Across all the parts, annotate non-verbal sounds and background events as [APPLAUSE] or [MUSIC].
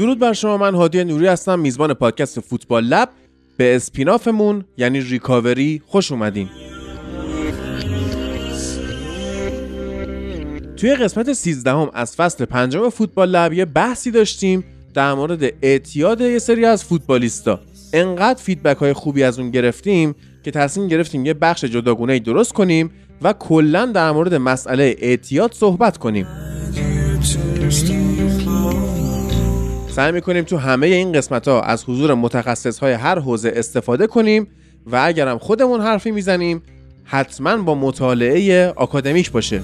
درود بر شما من هادی نوری هستم میزبان پادکست فوتبال لب. به اسپینافمون یعنی ریکاوری خوش اومدین. توی قسمت 13 هم از فصل پنجم فوتبال لب یه بحثی داشتیم در مورد اعتیاد یه سری از فوتبالیستا. انقدر فیدبک های خوبی از اون گرفتیم که تصمیم گرفتیم یه بخش جداگونه درست کنیم و کلا در مورد مسئله اعتیاد صحبت کنیم. سعی می‌کنیم تو همه این قسمت ها از حضور متخصص های هر حوزه استفاده کنیم و اگرم خودمون حرفی می‌زنیم حتما با مطالعه آکادمیک باشه.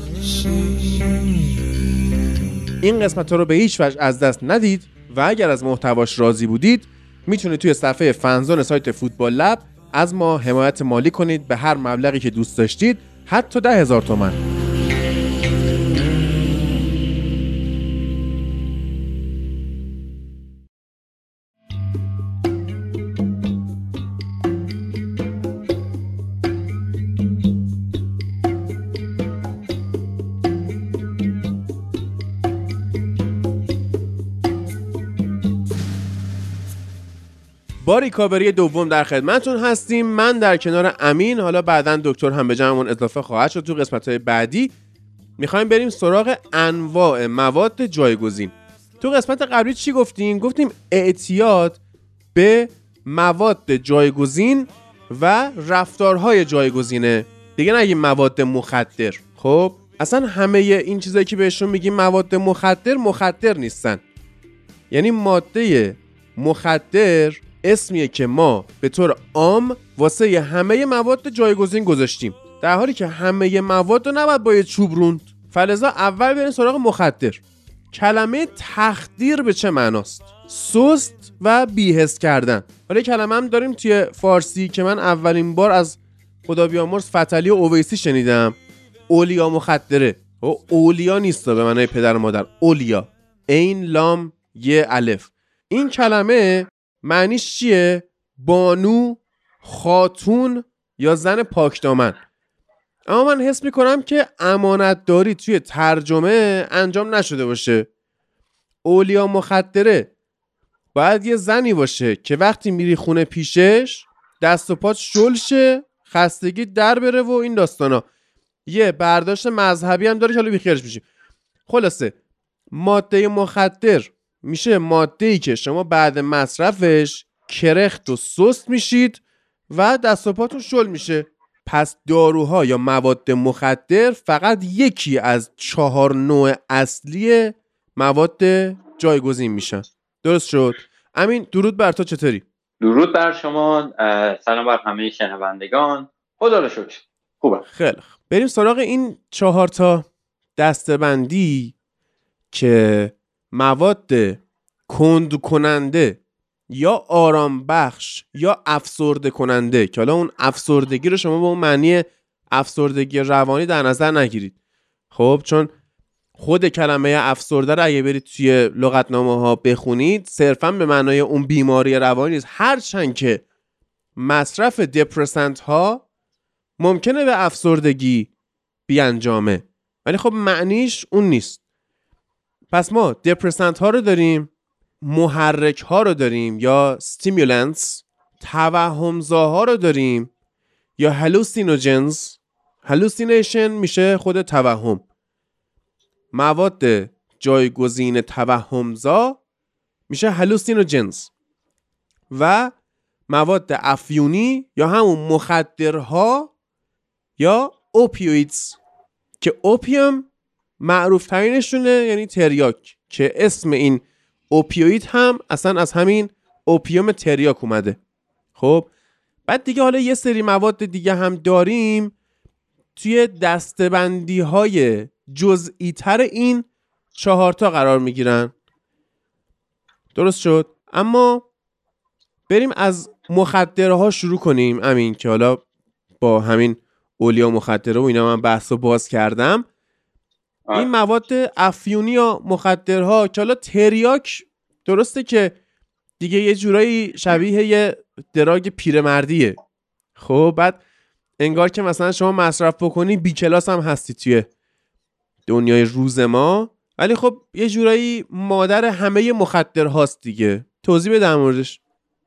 این قسمت ها رو به هیچ وجه از دست ندید و اگر از محتواش راضی بودید می‌تونید توی صفحه فنزون سایت فوتبال لب از ما حمایت مالی کنید به هر مبلغی که دوست داشتید حتی ده هزار تومن. با ریکاوری دوم در خدمتتون هستیم. من در کنار امین حالا بعدا دکتر هم به جمعمون اضافه خواهد شد تو قسمت های بعدی. می‌خوایم بریم سراغ انواع مواد جایگزین. تو قسمت قبلی چی گفتیم؟ گفتیم اعتیاد به مواد جایگزین و رفتارهای جایگزینه. دیگه نگیم مواد مخدر. خب اصلا همه این چیزایی که بهشون میگیم مواد مخدر مخدر نیستن. یعنی ماده مخدر اسمیه که ما به طور عام واسه همه مواد جایگزین گذاشتیم. در حالی که همه مواد رو نباید با یه چوب روند. فلزا اول بریم سراغ مخدر. کلمه تخدیر به چه معناست؟ سست و بیهست کردن. حالا کلمه هم داریم توی فارسی که من اولین بار از خدا بیامرز فتلی و اویسی شنیدم. اولیا مخدره. و اولیا نیست به معنای پدر و مادر. اولیا. این لام یه الف. این کلمه معنیش چیه؟ بانو خاتون یا زن پاکدامن اما من حس می‌کنم که امانت داری توی ترجمه انجام نشده باشه. اولیا مخدره. باید یه زنی باشه که وقتی میری خونه پیشش دست و پات شل شه خستگی در بره و این داستانا. یه برداشت مذهبی هم داره که حالا بیخیرش میشیم. خلاصه ماده مخدر. میشه ماده ای که شما بعد مصرفش کرخت و سست میشید و دست و پاتون شل میشه. پس داروها یا مواد مخدر فقط یکی از چهار نوع اصلی مواد جایگزین میشن. درست شد؟ امین درود بر تو چطوری؟ درود بر شما سلام بر همه شنوندگان. خدا رو شکر. خوبه خیلی بریم سراغ این چهار تا دستبندی که مواد کند کننده یا آرام بخش یا افسرده کننده که حالا اون افسردگی رو شما به اون معنی افسردگی روانی در نظر نگیرید. خب چون خود کلمه افسرده رو اگه برید توی لغتنامه ها بخونید صرفا به معنای اون بیماری روانی نیست. هرچند که مصرف depressant ها ممکنه به افسردگی بیانجامه. ولی خب معنیش اون نیست. پس ما depressant ها رو داریم محرک ها رو داریم یا stimulants توهمزاها رو داریم یا hallucinogens hallucination میشه خود توهم. مواد جایگزین توهمزا میشه هلوسینوجنز و مواد افیونی یا همون مخدرها یا اوپیویدز که اوپیوم معروف ترینشونه یعنی تریاک که اسم این اوپیوید هم اصلا از همین اوپیوم تریاک اومده. خب بعد دیگه حالا یه سری مواد دیگه هم داریم. توی دستبندی های جزئی تر این چهارتا قرار می‌گیرن. درست شد؟ اما بریم از مخدرها شروع کنیم امین که حالا با همین اولیا مخدره و اینا من بحث رو باز کردم. این مواد افیونی یا مخدرها که حالا تریاک درسته که دیگه یه جورایی شبیه یه دراگ پیرمردیه. خب بعد انگار که مثلا شما مصرف بکنی بی کلاس هم هستی توی دنیای روز ما. ولی خب یه جورایی مادر همه مخدر هاست دیگه. توضیح بده در موردش.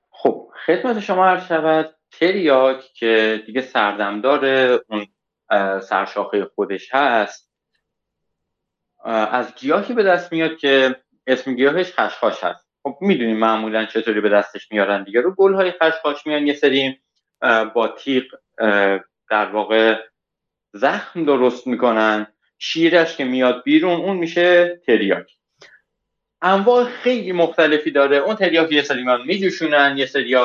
خب خدمت شما عرض شود تریاک که دیگه سردمدار اون سرشاخه خودش هست از گیاهی به دست میاد که اسم گیاهش خشخاش هست. خب می‌دونیم معمولا چطوری به دستش میارن دیگه. رو گل های خشخاش میان یه سری با تیغ در واقع زخم درست می‌کنن. شیرش که میاد بیرون اون میشه تریاک. انواع خیلی مختلفی داره. اون تریاک یه سری میان میجوشونن یه سری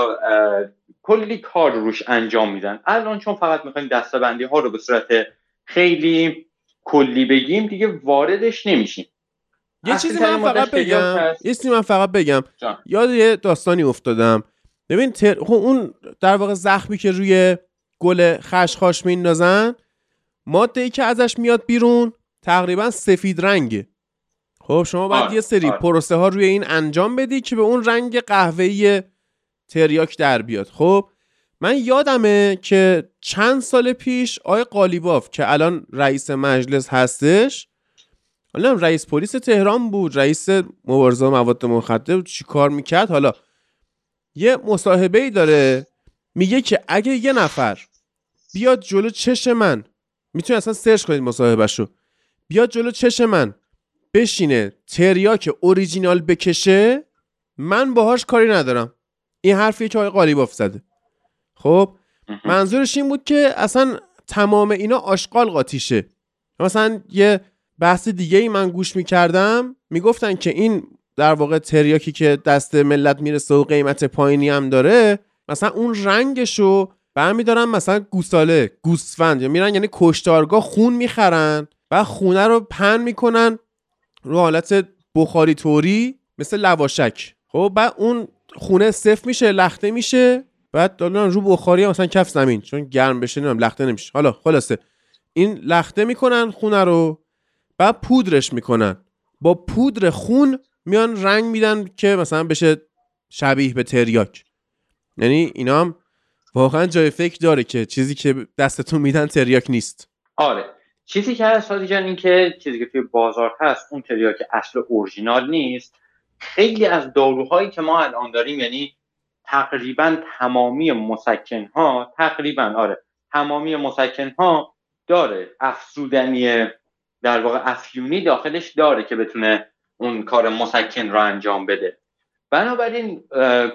کلی کار روش انجام میدن. الان چون فقط می‌خوایم دستبندی ها رو به صورت خیلی کلی بگیم دیگه واردش نمیشیم. یه چیزی من فقط بگم یه چیزی من فقط بگم. یاد یه داستانی افتادم. ببین تر... خب اون در واقع زخمی که روی گل خشخاش میندازن ماده ای که ازش میاد بیرون تقریبا سفید رنگه. خب شما باید یه سری پروسه ها روی این انجام بدی که به اون رنگ قهوه‌ای تریاک در بیاد. خب من یادمه که چند سال پیش آقای قالیباف که الان رئیس مجلس هستش حالا رئیس پلیس تهران بود رئیس مبارزه مواد مخدر بود چی کار می‌کرد؟ حالا یه مصاحبه ای داره میگه که اگه یه نفر بیاد جلو چش من می‌تونی اصلا سرچ کنید مصاحبهشو بیاد جلو چش من بشینه تریاک اوریجینال بکشه من باهاش کاری ندارم. این حرفی که آقای قالیباف زده. خب؟ منظورش این بود که اصلا تمام اینا آشغال قاطیشه. مثلا یه بحث دیگه ای من گوش می‌کردم می‌گفتن که این در واقع تریاکی که دست ملت می‌رسه و قیمت پایینی هم داره مثلا اون رنگشو برمیدارن مثلا گوساله گوسفند. یا میرن یعنی کشتارگاه خون می‌خرن و خونه رو پن می‌کنن رو حالت بخاری توری مثل لواشک. خب؟ بعد اون خونه صف میشه لخته میشه. بعد دادن رو بخاری مثلا کف زمین چون گرم بشه نمیم لخته نمیشه. حالا خلاصه. این لخته می‌کنن خونه رو بعد پودرش می‌کنن. با پودر خون میان رنگ میدن که مثلا بشه شبیه به تریاک. یعنی اینا هم واقعا جای فکر داره که چیزی که دستتون میدن تریاک نیست. آره. چیزی که هست جان این که چیزی که توی بازار هست اون تریاک اصل اورجینال نیست. خیلی از داروهایی که ما الان داریم یعنی تقریبا تمامی مسکن ها تقریبا آره تمامی مسکن ها داره. افسودنی در واقع افیونی داخلش داره که بتونه اون کار مسکن رو انجام بده. بنابراین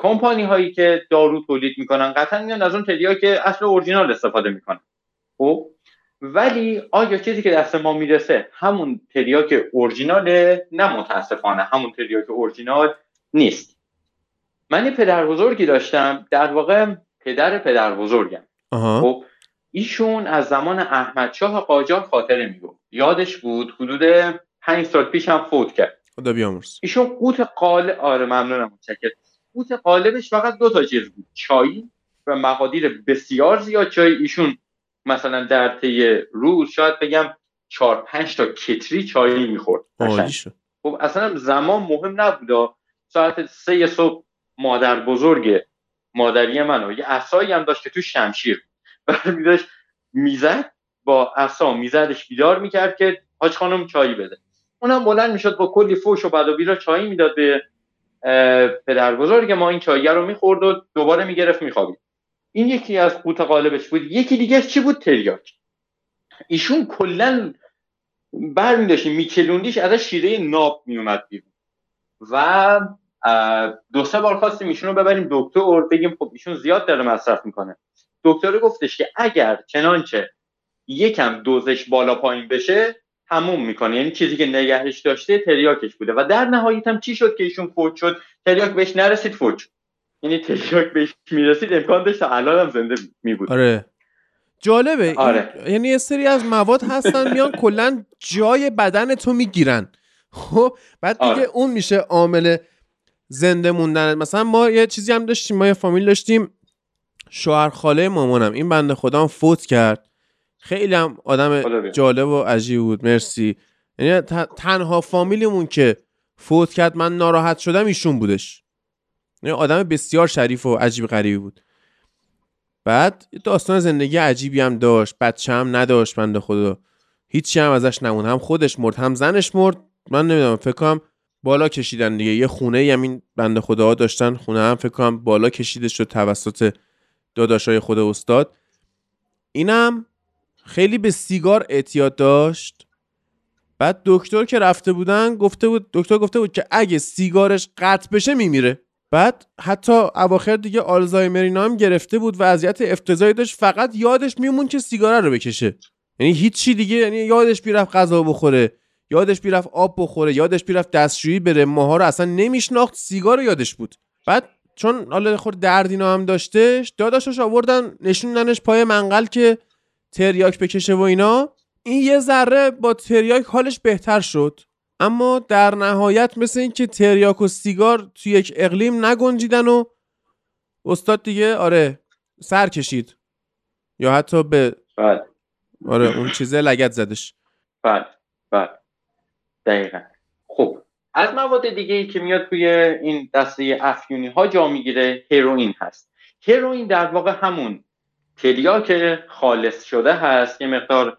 کمپانی هایی که دارو تولید می‌کنن قطعا میان از اون که اصل اورجینال استفاده می‌کنن. خب؟ ولی آیا چیزی که دست ما می‌رسه همون تریاک اورجیناله؟ نه متاسفانه همون تریاک اورجینال نیست. من یه پدر بزرگی داشتم در واقع پدر پدر بزرگم. خب ایشون از زمان احمد شاه قاجار خاطره می‌گفت. یادش بود حدود پنج سال پیش هم فوت کرد. خدا بیامرز. ایشون قوت قالب آره ممنونم متشکرم. قوت قالبش فقط دو تا چیز بود. چای و مقادیر بسیار زیاد. چای ایشون مثلا در طی روز شاید بگم چهار پنج تا کتری چای می‌خورد. خب اصلا زمان مهم نبود ساعت سه صبح مادر بزرگ مادری منو. یه اصایی هم داشت که تو شمشیر برمیداشت می‌زد با اصا میزدش بیدار می‌کرد که حاج خانم چایی بده. اونم بلند می‌شد با کلی فوش و بد و بیرا چایی می‌داد به پدر بزرگ ما. این چایی رو می‌خورد و دوباره می‌گرفت میخوابید. این یکی از قوت قالبش بود. یکی دیگه چی بود؟ تریاک. ایشون کلا برمیداشتیم میکلوندیش ازش شیره ناب میومد بیرون. و دو سه بار خواستیم ایشون رو ببریم دکتر بگیم خب ایشون زیاد داره مصرف می‌کنه. دکتر گفتش که اگر چنانچه یکم دوزش بالا پایین بشه تموم می‌کنه. یعنی چیزی که نگهش داشته تریاکش بوده. و در نهایت هم چی شد که ایشون فوت شد؟ تریاک بهش نرسید فوت شد. یعنی تریاک بهش می‌رسید. امکان داشت الان هم زنده می بود آره. جالبه. آره. یعنی یه سری از مواد هستن میان کلا جای بدن تو می‌گیرن. خب؟ بعد دیگه آره. اون میشه عامل زنده موندن مثلا ما یه چیزی هم داشتیم ما یه فامیل داشتیم. شوهر خاله مامانم. این بنده خدا هم فوت کرد. خیلی هم آدم جالب و عجیب بود. مرسی. یعنی تنها فامیلیمون که فوت کرد من ناراحت شدم ایشون بودش. یعنی آدم بسیار شریف و عجیب غریبی بود. بعد داستان زندگی عجیبی هم داشت. بچه هم نداشت بنده خدا. هیچی هم ازش نمون. هم خودش مرد هم زنش مرد. من نمی‌دونم فکر کنم بالا کشیدن دیگه. یه خونه همین بنده خداها داشتن خونه هم فکر کنم بالا کشیده شد توسط داداشای خود استاد. اینم خیلی به سیگار اعتیاد داشت. بعد دکتر که رفته بودن گفته بود دکتر گفته بود که اگه سیگارش قطع بشه میمیره. بعد حتی اواخر دیگه آلزایمر اینا هم گرفته بود وضعیت افتضاحی داشت. فقط یادش میمون که سیگار رو بکشه. یعنی هیچی دیگه یعنی یادش بیرفت غذا بخوره. یادش بیرفت آب بخوره یادش بیرفت دستشویی بره. ماها رو اصلا نمیشناخت سیگار رو یادش بود. بعد چون حالا خود درد اینا هم داشتش داداشش آوردن نشوندنش پای منقل که تریاک بکشه و اینا. این یه ذره با تریاک حالش بهتر شد. اما در نهایت مثل اینکه تریاک و سیگار تو یک اقلیم نگنجیدن و استاد دیگه آره سر کشید. یا حتی به بله. آره اون چیزه لگت زدش. بله بله. دقیقا. خب از مواد دیگه ای که میاد توی این دسته افیونی ها جا می‌گیره هروئین هست. هروئین در واقع همون تریاک خالص شده هست یه مقدار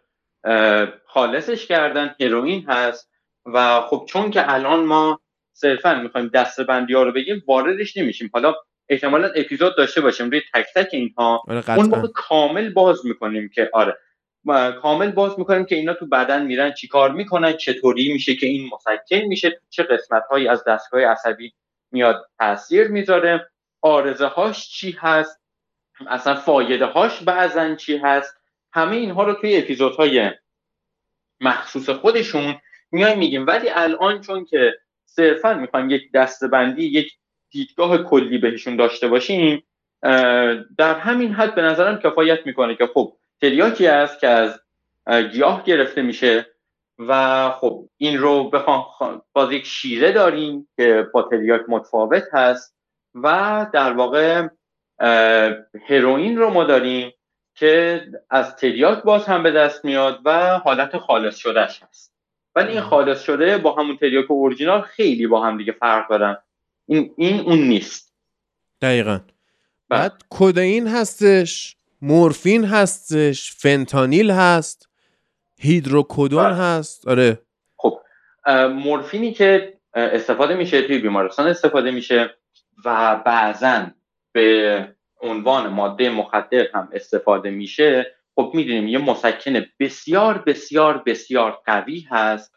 خالصش کردن هروئین هست و خب چون که الان ما صرفا می‌خوایم دسته بندی ها رو بگیم واردش نمیشیم. حالا احتمالا اپیزود داشته باشیم روی تک تک اینها. آره اون موقع کامل باز می‌کنیم که آره کامل باز می‌کنیم که اینا تو بدن میرن چیکار می‌کنن چطوری میشه که این مسکن میشه چه قسمت هایی از دستگاه عصبی میاد تاثیر می‌ذاره آرزه هاش چی هست اصلا فایده هاش بعضا چی هست همه اینها رو توی اپیزودهای مخصوص خودشون میایم میگیم. ولی الان چون که صرفا می‌خوایم یک دستبندی یک دیدگاه کلی بهشون داشته باشیم در همین حد به نظرم کفایت می‌کنه که خب تریاکی است که از گیاه گرفته میشه و خب این رو بخوام باز یک شیره داریم که با تریاک متفاوت هست و در واقع هروئین رو ما داریم که از تریاک باز هم به دست میاد و حالت خالص شدهش هست. ولی این خالص شده با همون تریاک اورجینال خیلی با هم دیگه فرق دارن. این, این اون نیست. دقیقا. بعد کدئین هستش. مورفین هستش فنتانیل هست هیدروکودون هست. آره. خب مورفینی که استفاده میشه توی بیمارستان استفاده میشه و بعضا به عنوان ماده مخدر هم استفاده میشه. خب می‌دونیم یه مسکن بسیار بسیار بسیار قوی هست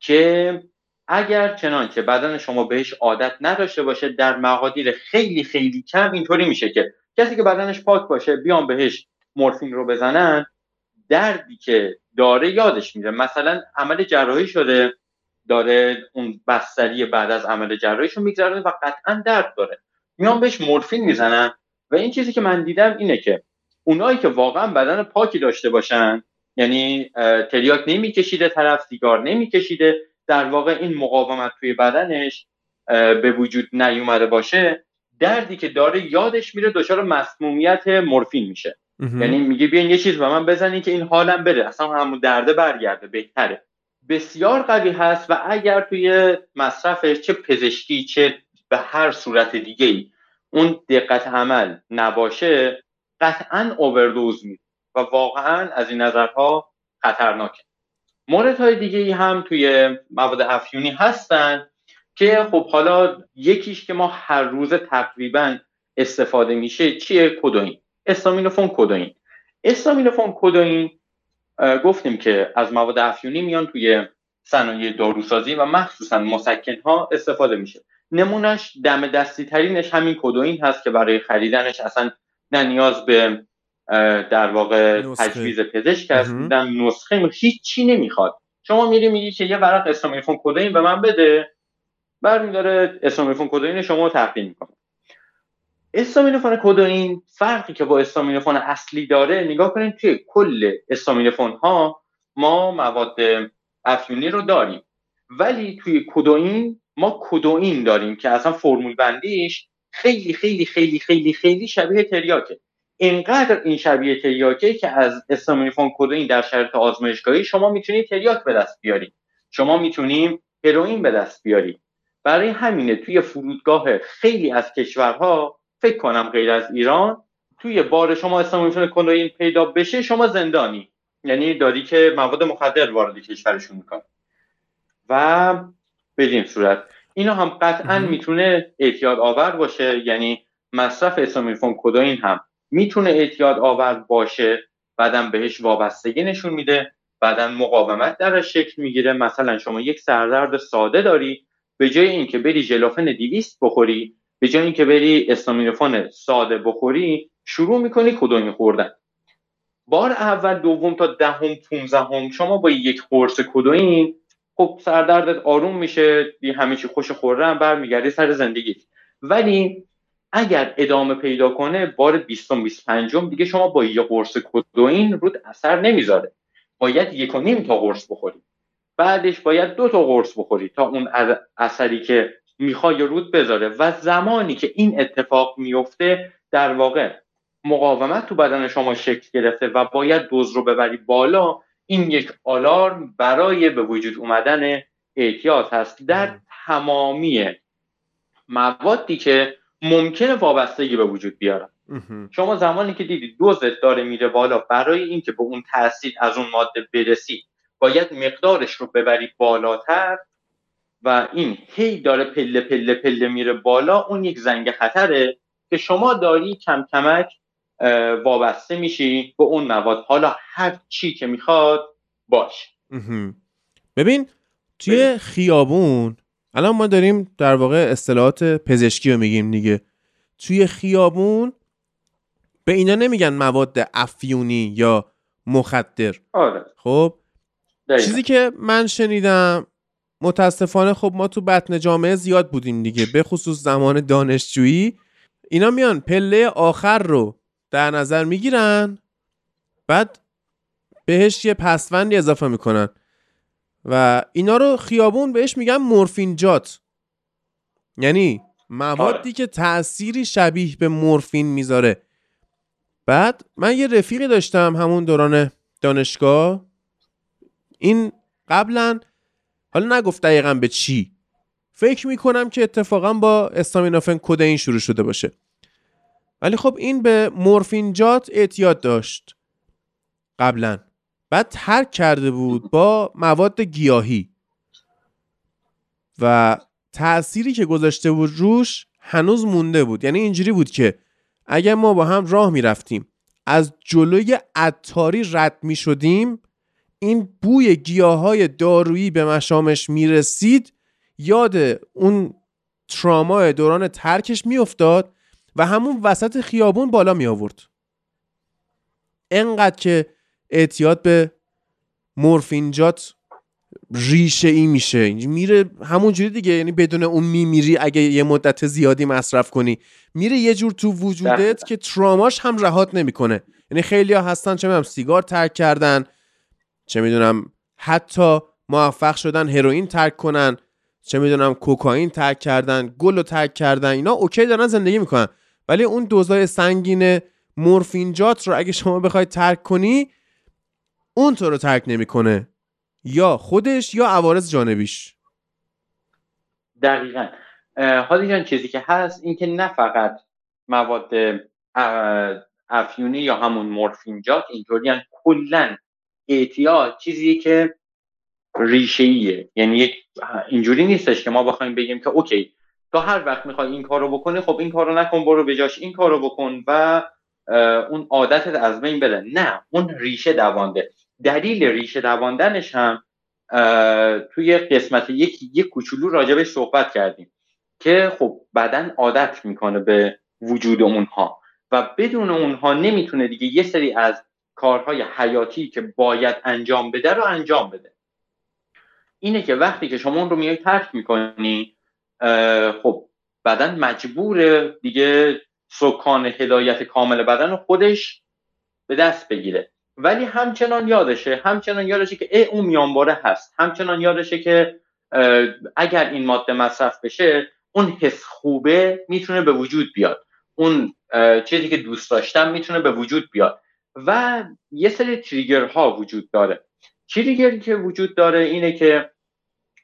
که اگر چنانچه بدن شما بهش عادت نداشته باشه در مقادیر خیلی خیلی کم اینطوری میشه که کسی که بدنش پاک باشه بیان بهش مورفین رو بزنن دردی که داره یادش میره. مثلا عمل جراحی شده داره اون بستری بعد از عمل جراحیشو میگذرونه و قطعا درد داره. میان بهش مورفین می‌زنن و این چیزی که من دیدم اینه که اونایی که واقعا بدن پاکی داشته باشن یعنی تریاک نمیکشیده طرف سیگار نمیکشیده در واقع این مقاومت توی بدنش به وجود نیومده باشه دردی که داره یادش میره دچار مسمومیت مورفین میشه. یعنی میگه بیاین یه چیز به من بزنین که این حالم بره. اصلا همون درده برگرده بهتره. بسیار قوی هست و اگر توی مصرفش چه پزشکی چه به هر صورت دیگه ای اون دقت عمل نباشه قطعا اووردوز می و واقعا از این نظرها خطرناکه. مورد های دیگه ای هم توی مواد افیونی هستن. که خب حالا یکیش که ما هر روز تقریبا استفاده میشه چیه؟ کدوین استامینوفون کدوین استامینوفون کدوین گفتیم که از مواد افیونی میان توی صنایع داروسازی و مخصوصا مسکن ها استفاده میشه. نمونش دم دستی ترینش همین کدوین هست که برای خریدنش اصلا نه نیاز به در واقع تجویز پزشک هست نسخه هیچی نمی‌خواد. شما میری میگی که یه ورق استامینوفون کدوین به من بده. برمیداره استامینوفون کدوین شما رو تقدیم می‌کنه. استامینوفون کدوین فرقی که با استامینوفون اصلی داره نگاه کنید توی کل استامینوفون ها ما مواد افیونی رو داریم. ولی توی کدوین ما کدوین داریم که اصلا فرمول بندیش خیلی خیلی خیلی خیلی خیلی شبیه تریاکه. اینقدر این شبیه تریاکه که از استامینوفون کدوین در شرط آزمایشگاهی شما می‌تونید تریاک به دست بیارید. شما می‌تونیم هروئین به دست بیارید. برای همینه توی فرودگاه خیلی از کشورها فکر کنم غیر از ایران توی بار شما استامینوفون کدوین پیدا بشه شما زندانی. یعنی داری که مواد مخدر وارد کشورشون می‌کنه و بدین صورت. اینا هم قطعا می‌تونه اعتیاد آور باشه. یعنی مصرف اسامیلفون کدوین هم می‌تونه اعتیاد آور باشه. بعدم بهش وابستگی نشون میده. بعدا مقاومت درش شکل می‌گیره. مثلا شما یک سردرد ساده داری. به جای اینکه بری ژلافن 200 بخوری به جای اینکه بری استامینوفون ساده بخوری شروع می‌کنی کدومی خوردن. بار اول دوم تا دهم پونزدهم شما با یک قرص کدوین خب سردردت آروم میشه همه چی خوش خوردن برمیگردی سر زندگی. ولی اگر ادامه پیدا کنه بار 20 25 دیگه شما با یک قرص کدوین رود اثر نمی‌ذاره. باید یک و نیم تا قرص بخوری. بعدش باید دو تا قرص بخوری تا اون اثری که می‌خوای رود بذاره و زمانی که این اتفاق میفته در واقع مقاومت تو بدن شما شکل گرفته و باید دوز رو ببری بالا این یک آلارم برای به وجود اومدن اعتیاد هست در تمامی موادی که ممکنه وابستگی به وجود بیارن. شما زمانی که دیدید دوزت داره میره بالا برای اینکه به اون تاثیر از اون ماده برسی باید مقدارش رو ببری بالاتر و این هی داره پله پله پله میره بالا اون یک زنگ خطره که شما داری کم کمک وابسته میشی به اون مواد. حالا هر چی که می‌خواد باش. ببین توی خیابون الان ما داریم در واقع اصطلاحات پزشکی رو میگیم دیگه. توی خیابون به اینا نمیگن مواد افیونی یا مخدر. آره. خب؟ چیزی که من شنیدم متاسفانه خب ما تو بطن جامعه زیاد بودیم دیگه به خصوص زمان دانشجویی. اینا میان پله آخر رو در نظر می‌گیرن بعد بهش یه پسوندی اضافه می‌کنن. و اینا رو خیابون بهش میگن مورفینجات یعنی موادی آره. که تأثیری شبیه به مورفین می‌ذاره. بعد من یه رفیقی داشتم همون دوران دانشگاه. این قبلا حالا نگفت دقیقا به چی. فکر می‌کنم که اتفاقا با استامینوفن کدین شروع شده باشه. ولی خب این به مورفینجات اعتیاد داشت. قبلا. بعد ترک کرده بود با مواد گیاهی. و تأثیری که گذاشته بود روش هنوز مونده بود. یعنی اینجوری بود که اگر ما با هم راه می‌رفتیم از جلوی عطاری رد می شدیم این بوی گیاهای دارویی به مشامش می‌رسید یاد اون تراما دوران ترکش میافتاد و همون وسط خیابون بالا می آورد انقدر که اعتیاد به مورفینجات ریشه ای میشه. میره همونجوری دیگه یعنی بدون اون میمیری اگه یه مدت زیادی مصرف کنی. میره یه جور تو وجودت که تروماش هم رهات نمی‌کنه. یعنی خیلی ها هستن چه می‌دونم سیگار ترک کردن چه می‌دونم حتی موفق شدن هروئین ترک کنن چه می‌دونم کوکائین ترک کردن گل رو ترک کردن اینا okay دارن زندگی می‌کنن. ولی اون دوزای سنگین مورفینجات رو اگه شما بخوای ترک کنی اون تو رو ترک نمی‌کنه. یا خودش یا عوارض جانبیش. دقیقا. حالا جان چیزی که هست این که نه فقط مواد افیونی یا همون مورفینجات اینطوری کلا اعتیاد چیزی که ریشه ایه یعنی اینجوری نیستش که ما بخوایم بگیم که اوکی تا هر وقت می‌خوای این کارو بکنی خب این کارو نکن برو به جاش این کارو بکن و اون عادتت از بین بره. نه اون ریشه دوانده. دلیل ریشه دواندنش هم توی قسمت یک یک کوچولو راجبش صحبت کردیم که خب بدن عادت می‌کنه به وجود اونها و بدون اونها نمی‌تونه دیگه یه سری از کارهای حیاتی که باید انجام بده رو انجام بده. اینه که وقتی که شما اون رو میای ترک می‌کنی خب بدن مجبور دیگه سکان هدایت کامل بدن خودش به دست بگیره. ولی همچنان یادشه همچنان یادشه که ای اون میانباره هست. همچنان یادشه که اگر این ماده مصرف بشه اون حس خوبه می‌تونه به وجود بیاد. اون چیزی که دوست داشتم می‌تونه به وجود بیاد. و یه سری تریگر ها وجود داره. تریگری که وجود داره اینه که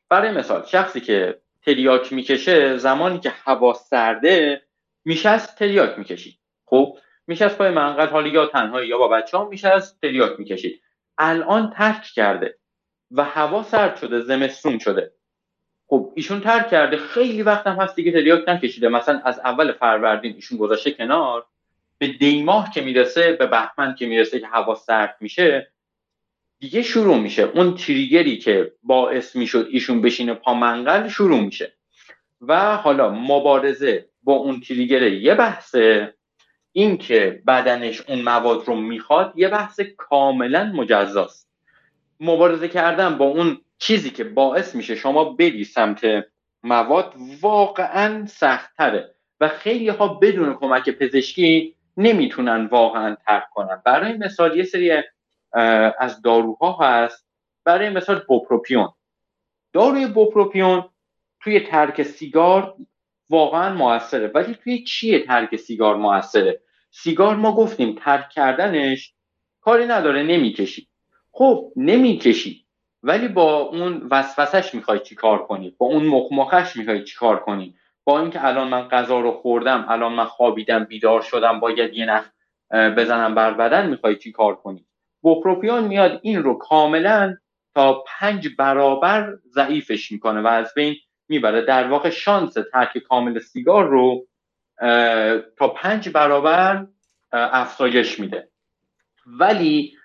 برای مثال شخصی که تریاک می‌کشه زمانی که هوا سرده میشه از تریاک می‌کشید. خب میشه از پای منقل حالی یا تنهایی یا با بچه ها میشه از تریاک می‌کشید. الان ترک کرده و هوا سرد شده زمستون شده. خب ایشون ترک کرده. خیلی وقت هم هست دیگه تریاک نکشیده. مثلا از اول فروردین ایشون گذاشته کنار. به دیماه که می‌رسه به بهمن که می‌رسه که هوا سرد میشه دیگه شروع میشه. اون تریگری که باعث می‌شد ایشون بشینه پا منقل شروع میشه. و حالا مبارزه با اون تریگر یه بحثه. این که بدنش اون مواد رو می‌خواد یه بحث کاملا مجزاست. مبارزه کردن با اون چیزی که باعث میشه شما بری سمت مواد واقعا سختتره. و خیلی ها بدون کمک پزشکی نمی‌تونن واقعا ترک کنن. برای مثال یه سری از داروها هست. برای مثال بوپروپیون. داروی بوپروپیون توی ترک سیگار واقعا موثره. ولی توی چیه ترک سیگار موثره؟ سیگار ما گفتیم ترک کردنش کاری نداره نمی‌کشی. خب نمی‌کشی. ولی با اون وسوسش می‌خوای چی کار کنی؟ با اون مخمخش می‌خوای چی کار کنی؟ اینکه الان من غذا رو خوردم الان من خوابیدم بیدار شدم باید یه نخ بزنم بر بدن می‌خوای چی کار کنی؟ بوپروپیون میاد این رو کاملا تا پنج برابر ضعیفش می‌کنه و از بین می‌بره. در واقع شانس ترک کامل سیگار رو تا پنج برابر افزایش میده. ولی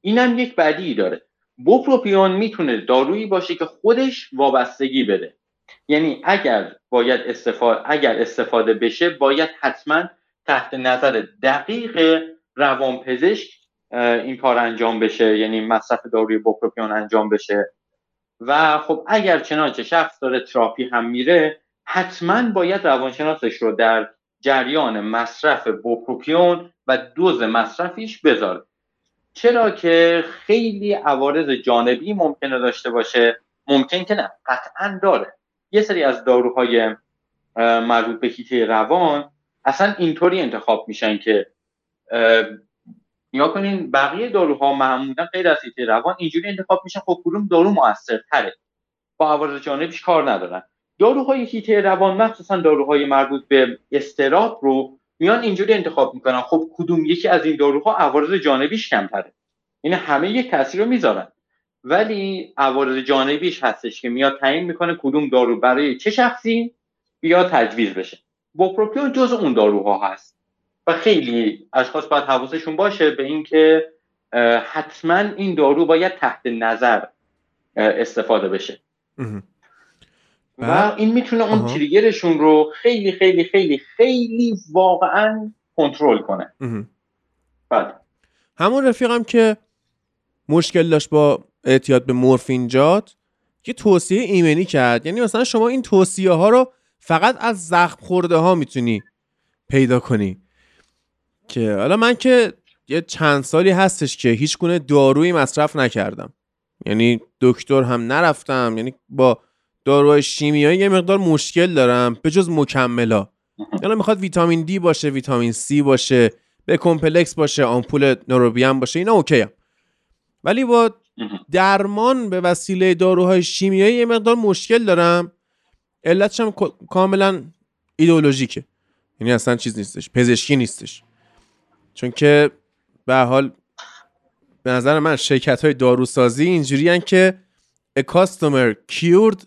اینم یک بدی داره. بوپروپیون می‌تونه دارویی باشه که خودش وابستگی بده. یعنی اگر باید استفاده اگر استفاده بشه باید حتما تحت نظر دقیق روانپزشک این کار انجام بشه. یعنی مصرف داروی بوپروپیون انجام بشه. و خب اگر چنانچه شخص داره تراپی هم میره حتما باید روانشناسش رو در جریان مصرف بوپروپیون و دوز مصرفیش بذاره. چرا که خیلی عوارض جانبی ممکنه داشته باشه ممکن که نه قطعا داره. یه سری از داروهای مربوط به هیته روان اصلا اینطوری انتخاب میشن که نیا کنین بقیه داروها معمولا غیر از هیته روان اینجوری انتخاب میشن خب کدوم دارو موثرتره؟ با عوارض جانبیش کار ندارن. داروهای هیته روان مخصوصا داروهای مربوط به استراب رو میان اینجوری انتخاب می‌کنن خب کدوم یکی از این داروها عوارض جانبیش کمتره؟ این همه یک تاثیر رو می‌ذارن. ولی عوارض جانبیش هستش که میاد تعیین می‌کنه کدوم دارو برای چه شخصی بیا تجویز بشه. بوپروپیون جز اون داروها هست. و خیلی اشخاص باید حواسشون باشه به اینکه حتما این دارو باید تحت نظر استفاده بشه. و این می‌تونه اون تریگرشون رو خیلی خیلی خیلی خیلی واقعا کنترل کنه. بله. همون رفیقم که مشکل داشت با اعتیاد به مورفینجات یه توصیه ایمنی کرد. یعنی مثلا شما این توصیه ها رو فقط از زخم خورده ها می‌تونی پیدا کنی. که حالا من که یه چند سالی هستش که هیچ گونه دارویی مصرف نکردم. یعنی دکتر هم نرفتم. یعنی با داروهای شیمیایی یه مقدار مشکل دارم به جز مکملا یعنی می‌خواد ویتامین دی باشه ویتامین سی باشه ب کمپلکس باشه آمپول نوروبیان باشه اینا okay ام. ولی با درمان به وسیله داروهای شیمیایی یه مقدار مشکل دارم. علتش هم کاملا ایدئولوژیکه. یعنی اصلا چیز نیستش پزشکی نیستش. چون که به حال به نظر من شرکت های داروسازی اینجوری که a customer cured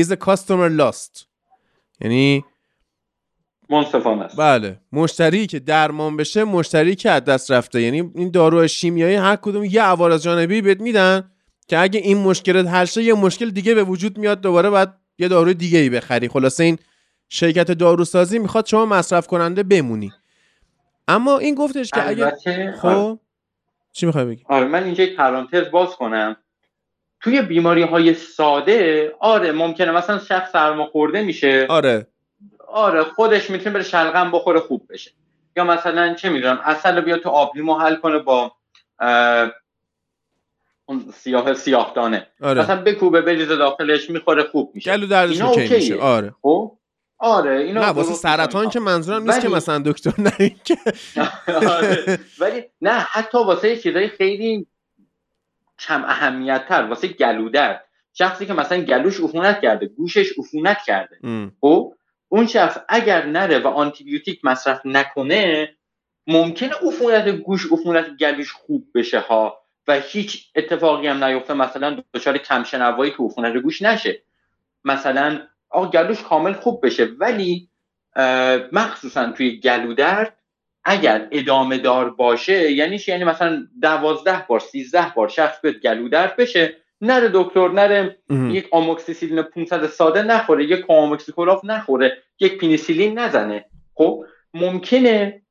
is a customer lost. یعنی منصفانه است. بله. مشتری که درمان بشه مشتری که از دست رفته. یعنی این دارو شیمیایی هر کدوم یه عوارض جانبی بهت میدن که اگه این مشکل حل شه یه مشکل دیگه به وجود میاد دوباره بعد یه دارو دیگه ای بخری. خلاصه این شرکت داروسازی می‌خواد شما مصرف کننده بمونی. اما این گفتش که اگه خب؟ آره. چی می‌خوای بگی؟ آره من اینجا یک پرانتز باز کنم. توی بیماری های ساده آره ممکنه. مثلا شخص سرماخورده میشه. آره. آره خودش می‌تونه بره شلغم بخوره خوب بشه. یا مثلا چه می‌دونم اصل بیا تو آب لیمو حل کنه با اون سیاه سیاه دانه آره. مثلا بکوبه بریزه داخلش می‌خوره خوب میشه. گلو دردش اوکی میشه. آره. خب؟ آره اینا نه واسه سرطان که منظورم نیست که مثلا دکتر نه که آره. ولی نه حتی واسه چیزای خیلی کم اهمیت تر واسه گلودرد. شخصی که مثلا گلوش عفونت کرده گوشش عفونت کرده. خب؟ اون شخص اگر نره و آنتیبیوتیک مصرف نکنه ممکنه عفونت گوش عفونت گلوش خوب بشه ها و هیچ اتفاقی هم نیفته. مثلا دچار کمشنوایی که عفونت گوش نشه. مثلا آقا گلوش کامل خوب بشه ولی مخصوصا توی گلو درد اگر ادامه دار باشه یعنی یعنی مثلا دوازده بار سیزده بار شخص به گلو درد بشه نره دکتر نره یک آموکسیسیلین 500 ساده نخوره یک آموکسیکولاف نخوره یک پنی‌سیلین نزنه. خب ممکنه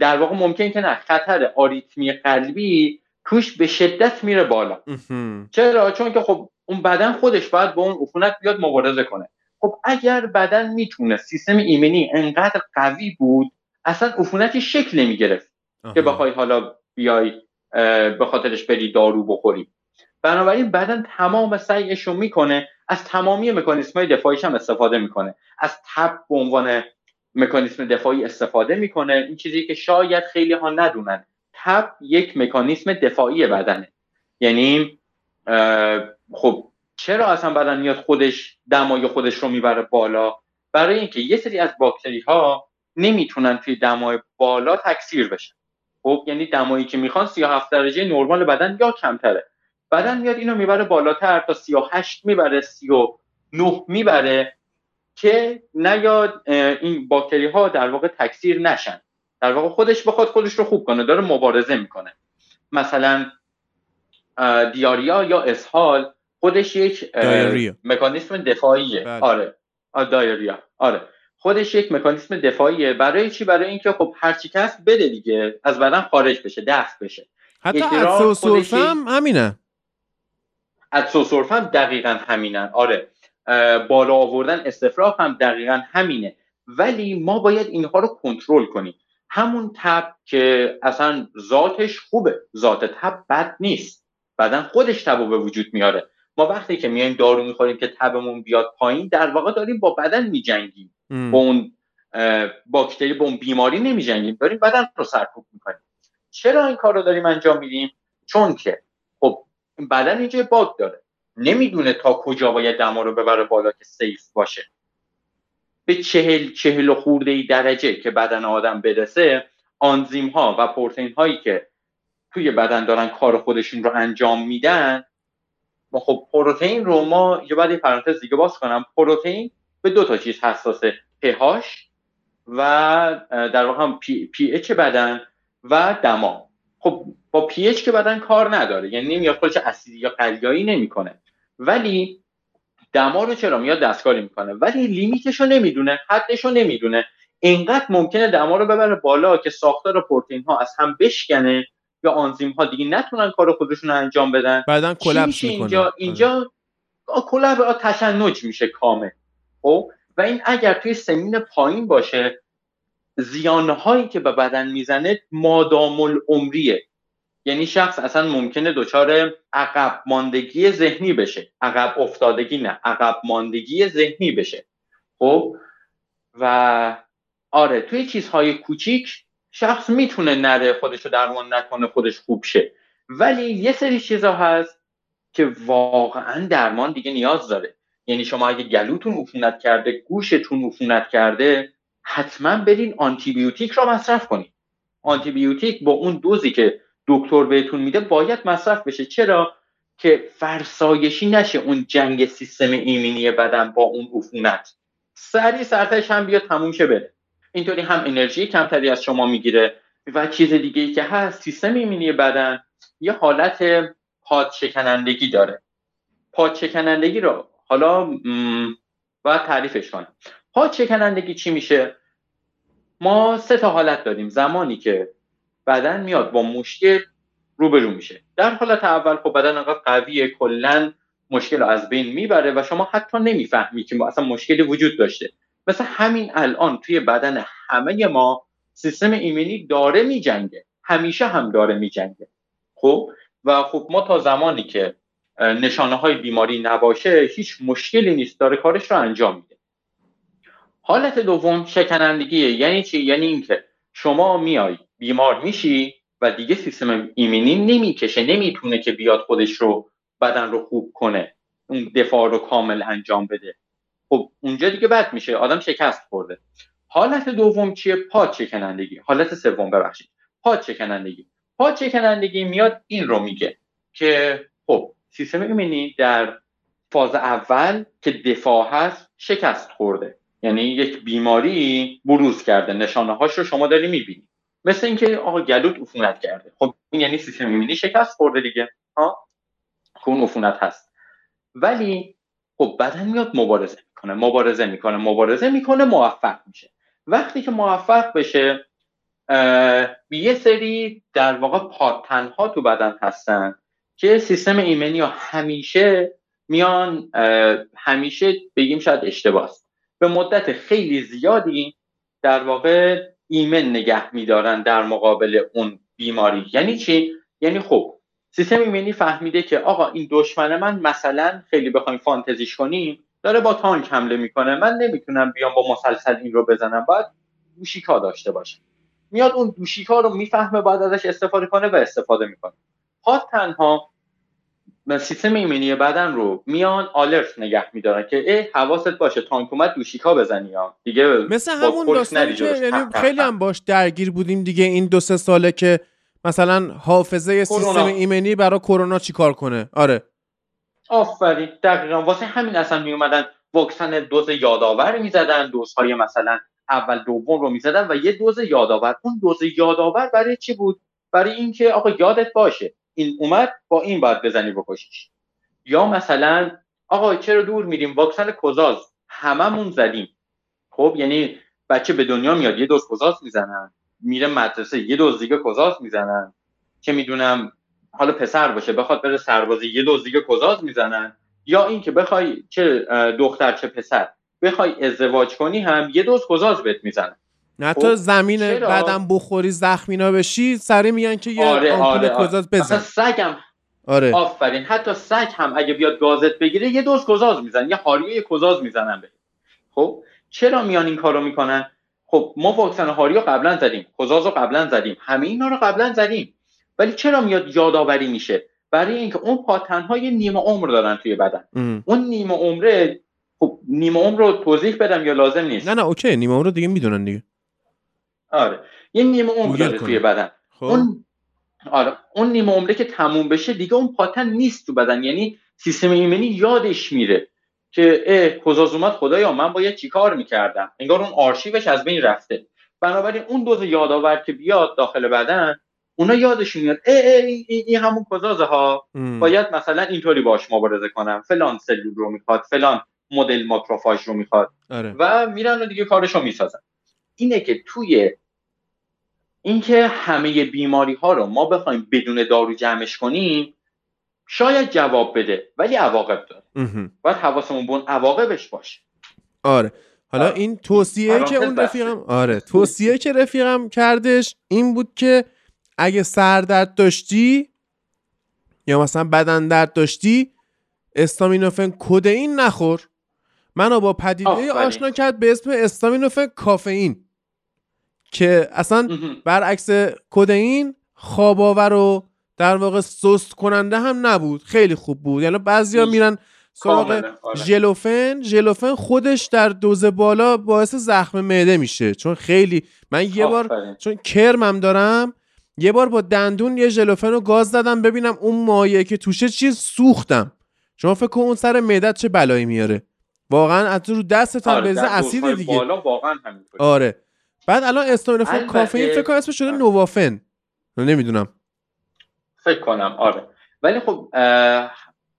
در واقع ممکن که نه خطر آریتمی قلبی توش به شدت میره بالا. چرا؟ چون که خب اون بدن خودش باید با اون عفونت بیاد مبارزه کنه. خب اگر بدن می‌تونه سیستم ایمنی انقدر قوی بود اصلا عفونتی شکل نمی‌گرفت که بخوای حالا بیای به خاطرش بری دارو بخوری. بنابراین بدن تمام سعیش رو می‌کنه از تمامی مکانیسم های دفاعیش هم استفاده می‌کنه. از تب به عنوان مکانیسم دفاعی استفاده می‌کنه. این چیزی که شاید خیلی ها ندونن. تب یک مکانیسم دفاعی بدنه. یعنی خب چرا اصلا بدن میاد خودش دمای خودش رو می‌بره بالا؟ برای اینکه یه سری از باکتری ها نمی‌تونن توی دمای بالا تکثیر بشن. خب یعنی دمایی که می‌خوان 37 درجه نرمال بدن یا کمتره. بدن میاد اینو می‌بره بالاتر تا 38 می‌بره 39 می‌بره که نیاد این باکتری ها در واقع تکثیر نشن. در واقع خودش بخواد خودش رو خوب کنه داره مبارزه می‌کنه. مثلا دیاریا یا اسهال خودش یک مکانیسم دفاعیه. بله. آره. دایریا آره. خودش یک مکانیسم دفاعیه. برای چی؟ برای اینکه خب هر چی کس بده دیگه. از بدن خارج بشه دست بشه. حتی ادسوسورف هم همینه. ادسوسورف هم دقیقا همینن. آره. بالا آوردن استفراغ هم دقیقا همینه. ولی ما باید اینها رو کنترل کنیم. همون تب که اصلا ذاتش خوبه. ذات تب بد نیست. بدن خودش تب به وجود میاره. ما وقتی که میایم دارو می‌خوریم که تبمون بیاد پایین در واقع داریم با بدن میجنگیم. با اون باکتری با اون بیماری نمیجنگیم. داریم بدن رو سرکوب می‌کنیم. چرا این کار رو داریم انجام میدیم؟ چون که بدن اینجا باگ داره. نمی‌دونه تا کجا باید دما رو ببره بالا که سیف باشه. به چهل چهل خورده ای درجه که بدن آدم برسه آنزیم ها و پروتئین هایی که توی بدن دارن کار خودشون رو انجام میدن ما خب پروتئین رو ما یه بعد پرانتز دیگه باز کنم. پروتئین به دو تا چیز حساسه pH و در واقع هم pH بدن و دما. خب با پی اچ که بدن کار نداره یعنی نمیاد خودش اسیدی یا قلیایی نمی‌کنه. ولی دما رو چرا میاد دستکاری می‌کنه؟ ولی لیمیتش رو نمی‌دونه حدش رو نمی‌دونه. اینقدر ممکنه دما رو ببره بالا که ساختار پروتئین ها از هم بشکنه یا آنزیم ها دیگه نتونن کار خودشون رو انجام بدن. بعدا کلپس می‌کنه. اینجا؟ اینجا کلپ تشنج میشه کامل. خب؟ و این اگر توی سمین پایین باشه زیانهایی که به بدن می‌زنه مادام العمریه یعنی شخص اصلا ممکنه دچار عقب ماندگی ذهنی بشه. عقب افتادگی نه عقب ماندگی ذهنی بشه. خب؟ و آره توی چیزهای کوچیک شخص می‌تونه نره خودش رو درمان نکنه خودش خوب شه. ولی یه سری چیزا هست که واقعا درمان دیگه نیاز داره. یعنی شما اگه گلوتون عفونت کرده گوشتون عفونت کرده حتما برین آنتیبیوتیک را مصرف کنید آنتیبیوتیک با اون دوزی که دکتر بهتون میده باید مصرف بشه. چرا؟ که فرسایشی نشه اون جنگ سیستم ایمنی بدن با اون عفونت. سریع سرتش هم بیاد تموم شه بره. اینطوری هم انرژی کمتری از شما می‌گیره. و چیز دیگه ای که هست سیستم ایمنی بدن یه حالت پاد شکنندگی داره. پاد شکنندگی رو حالا باید تعریفش کنم. پاد شکنندگی چی میشه؟ ما سه تا حالت داریم. زمانی که بدن میاد با مشکل روبرو میشه. در حالت اول خب بدن انقدر قویه کلا مشکل رو از بین می‌بره و شما حتی نمی‌فهمی که اصلا مشکلی وجود داشته. مثل همین الان توی بدن همه ما سیستم ایمنی داره میجنگه. همیشه هم داره میجنگه. خب؟ و خب ما تا زمانی که نشانه های بیماری نباشه هیچ مشکلی نیست داره کارش رو انجام میده. حالت دوم شکنندگیه. یعنی چی؟ یعنی اینکه شما میای بیمار میشی و دیگه سیستم ایمنی نمی‌کشه نمی‌تونه که بیاد خودش رو بدن رو خوب کنه اون دفاع رو کامل انجام بده. خب اونجا دیگه بد میشه آدم شکست خورده. حالت دوم چیه؟ پاد شکنندگی حالت سوم ببخشید. پاد شکنندگی پاد شکنندگی میاد این رو میگه که خب سیستم ایمنی در فاز اول که دفاع هست شکست خورده. یعنی یک بیماری بروز کرده. نشانه هاش رو شما داری می‌بینی. مثل اینکه آقا گلوت عفونت کرده. خب این یعنی سیستم ایمنی شکست خورده دیگه. ها؟ خون عفونت هست. ولی خب بدن میاد مبارزه می‌کنه مبارزه می‌کنه مبارزه می‌کنه موفق میشه. وقتی که موفق بشه یه سری در واقع پاتنها تو بدن هستن که سیستم ایمنی ها همیشه میان همیشه بگیم شاید اشتباه به مدت خیلی زیادی در واقع ایمن نگه میدارن در مقابل اون بیماری. یعنی چی؟ یعنی خب سیستم ایمنی فهمیده که آقا این دشمن من مثلا خیلی بخوایم فانتزیش کنیم داره با تانک حمله می‌کنه. من نمی‌تونم بیام با مسلسل این رو بزنم. باید دوشیکا داشته باشه میاد اون دوشیکا رو می‌فهمه باید ازش استفاده کنه و استفاده می‌کنه. پاد تنها سیستم ایمنی بدن رو میان آلرت نگه میدارن که ای حواست باشه تانک اومد دوشیکا بزنی ها. دیگه مثل همون داستانی که یعنی خیلی هم باش درگیر بودیم دیگه این دو سه ساله که مثلا حافظه سیستم ایمنی برای کرونا چیکار کنه؟ آره. آفرین دقیقا. واسه همین اصلا می اومدن واکسن دوز یادآور می‌زدن دوزهای مثلا اول دوم رو می‌زدن و یه دوز یادآور. اون دوز یادآور برای چی بود؟ برای اینکه آقا یادت باشه. این اومد با این باید بزنی بکشیش. یا مثلا آقا چرا دور میریم؟ واکسن کوزاز هممون زدیم. خب یعنی بچه به دنیا میاد یه دوز کوزاز می‌زنن. میره مدرسه یه دوز دیگه کوزاز می‌زنن. که می‌دونم حالا پسر باشه بخواد بره سربازی یه دوز دیگه کوزاز می‌زنن. یا اینکه بخوای چه دختر چه پسر بخوای ازدواج کنی هم یه دوز کوزاز بهت می‌زنن. نه تو خب، زمین بعدم بخوری زخمینا بشی سری میگن که یه آره آره, آره. بزن. سگم آره. آفرین. حتی سگ هم اگه بیاد گازت بگیره یه دوز کوزاز میزن یه هاریو کوزاز می‌زنن به خب؟ چرا میان این کارو می‌کنن؟ خب ما واکسن هاریو قبلا زدیم کوزاز رو قبلا زدیم همه اینا رو قبلا زدیم. ولی چرا میاد یادآوری میشه؟ برای اینکه اون پاتن یه نیمه عمر دارن توی بدن. اون نیمه عمره خب نیمه عمر رو توضیح بدم یا لازم نیست؟ نه نه اوکی. نیمه عمر رو دیگه می‌دونن دیگه. آره. یه نیمه عمر داره توی بدن. خب. اون آره. اون نیمه عمره که تموم بشه دیگه اون پاتن نیست تو بدن. یعنی سیستم ایمنی یادش میره که اه کزاز اومد خدایا من باید چیکار می‌کردم؟ انگار اون آرشیوش از بین رفته. بنابراین اون دوز یادآور که بیاد داخل بدن اونا یادشون میاد. ای ای این همون کزازه ها. باید مثلا اینطوری باش مبارزه کنم. فلان سلول رو می‌خواد فلان مدل ماکروفاژ رو می‌خواد. آره. و میرن و دیگه کارشو می‌سازن. اینه که توی اینکه همه بیماری ها رو ما بخوایم بدون دارو جمعش کنیم شاید جواب بده ولی عواقب داره. باید حواسمون به اون عواقبش باشه. آره. حالا این توصیه که اون رفیقم آره. توصیه که رفیقم کردش این بود که اگه سردرد داشتی یا مثلا بدن درد داشتی استامینوفن کدئین نخور. منو با پدیده آشنا کرد به اسم استامینوفن کافئین. که اصلا برعکس کدئین خواب آور و در واقع سست کننده هم نبود. خیلی خوب بود. یعنی بعضیا میرن سراغ آره. ژلوفن. ژلوفن خودش در دوز بالا باعث زخم معده میشه. چون خیلی من یه بار چون کرمم دارم یه بار با دندون یه ژلوفن رو گاز دادم ببینم اون مایه که توشه چیز سوختم. شما فکر کن اون سر معدت چه بلایی میاره. واقعا از رو دستت هم آره بریزه اسید دیگه. واقعا آره. بعد الان استامینوفن کافئین فکر کنم اسمش شده نووافن نمی‌دونم. فکر کنم آره. ولی خب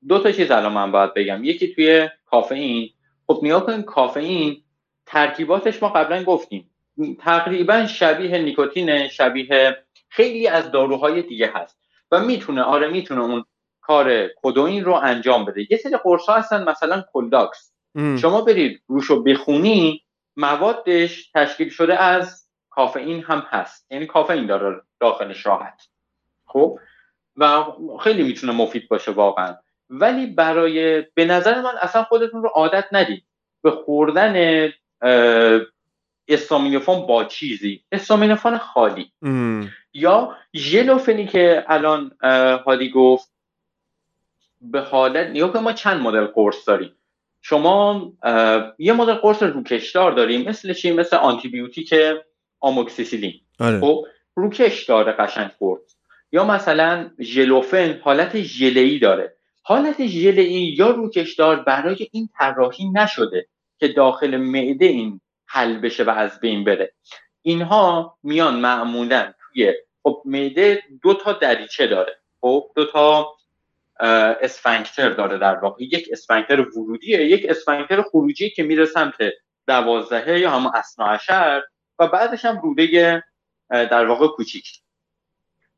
دو تا چیز الان من باید بگم. یکی توی کافئین. خب نیا کافئین ترکیباتش ما قبلا گفتیم. تقریبا شبیه نیکوتین شبیه خیلی از داروهای دیگه هست. و می‌تونه آره می‌تونه اون کار کدوین رو انجام بده. یه سری قرص هستن مثلا کلداکس شما برید روشو بخونی موادش تشکیل شده از کافئین هم هست. یعنی کافئین داره داخلش راحت خب؟ و خیلی می‌تونه مفید باشه واقعا. ولی برای به نظر من اصلا خودتون رو عادت ندید. به خوردن استامینوفون با چیزی. استامینوفون خالی. یا ژلوفنی که الان هادی گفت به حالت یا که ما چند مدل قرص داریم. شما یه مدل قرص روکشدار داریم مثل چی؟ مثل آنتی بیوتیک آموکسیسیلین. آره. خب روکش داره قشنگ قرص. یا مثلا ژلوفن حالت ژله‌ای داره. حالت ژله‌ای یا روکشدار برای این طراحی نشده که داخل معده این حل بشه و از بین بره. اینها میان معمولا توی خب معده دو تا دریچه داره. خب دو تا اسفنکتر داره در واقع. یک اسفنکتر ورودیه یک اسفنکتر خروجی که میره سمت دوازدهه یا همون اسنا و بعدش هم روده در واقع کوچیک.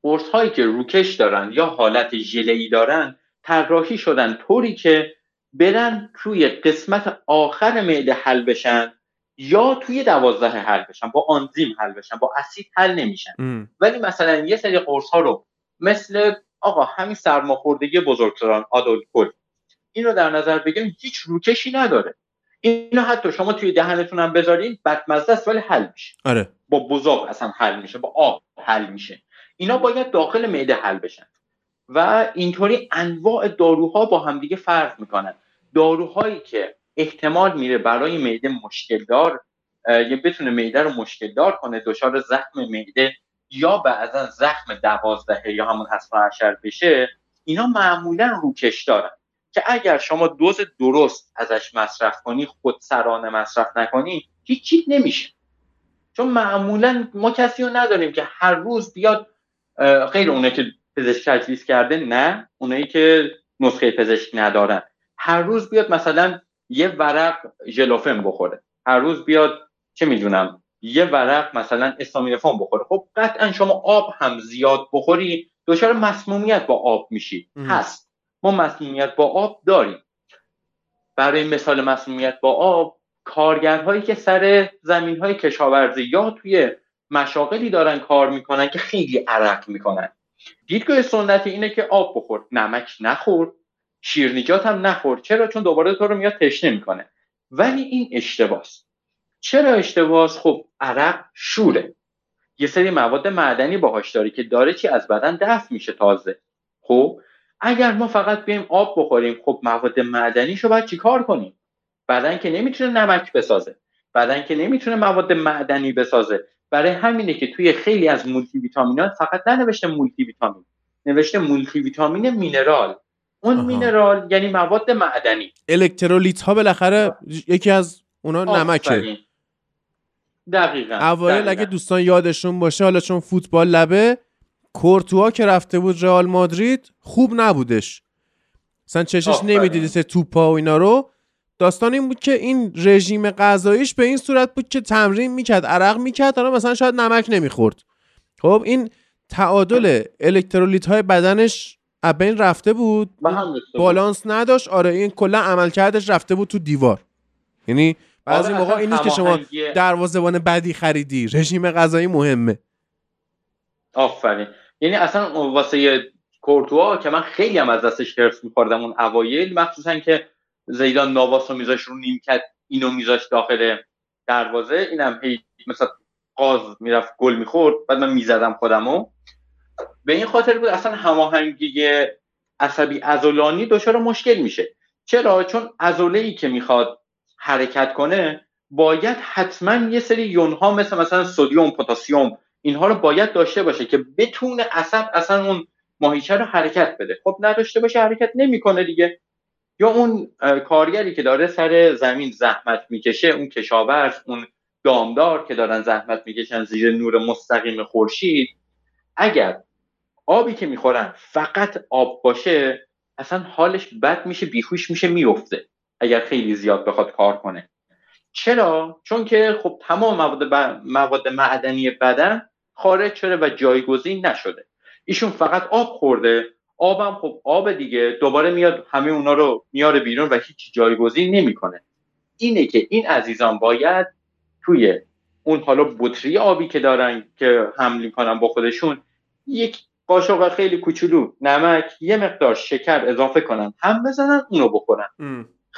قرص هایی که روکش دارن یا حالت ژله‌ای دارن طراحی شدن طوری که برن توی قسمت آخر معده حل بشن یا توی دوازده حل بشن با آنزیم حل بشن با اسید حل نمیشن. ولی مثلا یه سری قرص ها رو مثل آقا همین سرماخوردگی بزرگسالان آدولکل این رو در نظر بگیریم هیچ روکشی نداره. اینو حتی شما توی دهنتون هم بذارین بدمزه است ولی حل میشه. آره. با بزاق اصلا حل میشه با آب حل میشه. اینا باید داخل معده حل بشن. و اینطوری انواع داروها با همدیگه فرق می‌کنن. داروهایی که احتمال میره برای معده مشکل دار یا بتونه معده رو مشکل دار کنه دچار زخم معده یا بعضا زخم دوازدهه یا همون حسن عشر بشه اینا معمولا روکش دارن. که اگر شما دوز درست ازش مصرف کنی خودسرانه مصرف نکنی هیچی نمیشه. چون معمولا ما کسی رو نداریم که هر روز بیاد غیر اونه که پزشک تجویز کرده نه اونایی که نسخه پزشک ندارن. هر روز بیاد مثلا یه ورق ژلوفن بخوره. هر روز بیاد چه می‌دونم یه ورق مثلا استامینوفن بخوره. خب قطعا شما آب هم زیاد بخوری دچار مسمومیت با آب میشی. هست. ما مسمومیت با آب داریم. برای مثال مسمومیت با آب کارگرهایی که سر زمین های کشاورزی یا توی مشاغلی دارن کار می‌کنن که خیلی عرق می‌کنن. دیدگاه سنتی اینه که آب بخور. نمک نخور. شیرنیجات هم نخور. چرا؟ چون دوباره تو رو میاد تشنه می‌کنه. ولی این اشتباس چرا اشتباس؟ خب عرق شوره. یه سری مواد معدنی باهاش داره که داره چی؟ از بدن دفع میشه تازه. خب اگر ما فقط بیایم آب بخوریم خب مواد معدنیشو باید چیکار کنیم؟ بدن که نمی‌تونه نمک بسازه. بدن که نمی‌تونه مواد معدنی بسازه. برای همینه که توی خیلی از مولتی ویتامینات فقط ننوشته مولتی ویتامین نوشته مولتی ویتامین mineral. اون آها. mineral یعنی مواد معدنی. الکترولیت ها بالاخره یکی از اونا نمکه. دقیقا اوایل اگه دوستان یادشون باشه حالا چون فوتبال لبه کورتوا که رفته بود رئال مادرید خوب نبودش. مثلا چشش نمی‌دیدی توپا و اینا رو. داستان این بود که این رژیم غذاییش به این صورت بود که تمرین می‌کرد عرق می‌کرد حالا مثلا شاید نمک نمی‌خورد. خب این تعادل الکترولیت های بدنش بین رفته بود. بالانس نداشت. آره این کلا عملکردش رفته بود تو دیوار. یعنی بعضی موقع این نیست که شما دروازه‌بان بدی خریدی. رژیم غذایی مهمه. آفرین. یعنی اصلا واسه کورتوا که من خیلی هم از دستش حرف می‌خوردم اون اوایل مخصوصا که زیدان نواس رو میذاش رو نیمکت اینو میذاش داخل دروازه اینم هی مثلا قاز می‌رفت گل می‌خورد بعد من می‌زدم خودمو. به این خاطر بود اصلا هماهنگی عصبی ازولانی دچار مشکل میشه. چرا؟ چون ای که می‌خواد حرکت کنه باید حتما یه سری یونها مثل مثلا سدیم پتاسیم اینها رو باید داشته باشه که بتونه عصب اصلا اون ماهیچه رو حرکت بده. خب نداشته باشه حرکت نمی‌کنه دیگه. یا اون کارگری که داره سر زمین زحمت می‌کشه اون کشاورز اون دامدار که دارن زحمت می‌کشن زیر نور مستقیم خورشید اگر آبی که می‌خورن فقط آب باشه اصلا حالش بد میشه بیهوش میشه میفته اگر خیلی زیاد بخواد کار کنه. چرا؟ چون که خب تمام مواد, مواد معدنی بدن خارج شده و جایگزین نشده. ایشون فقط آب خورده. آبم خب آب دیگه. دوباره میاد همه اونا رو میاره بیرون و هیچ جایگزین نمی‌کنه. اینه که این عزیزان باید توی اون حالا بطری آبی که دارن که حمل می‌کنن با خودشون یک قاشق خیلی کوچولو نمک یه مقدار شکر اضافه کنن. هم بزنن اونو بخورن.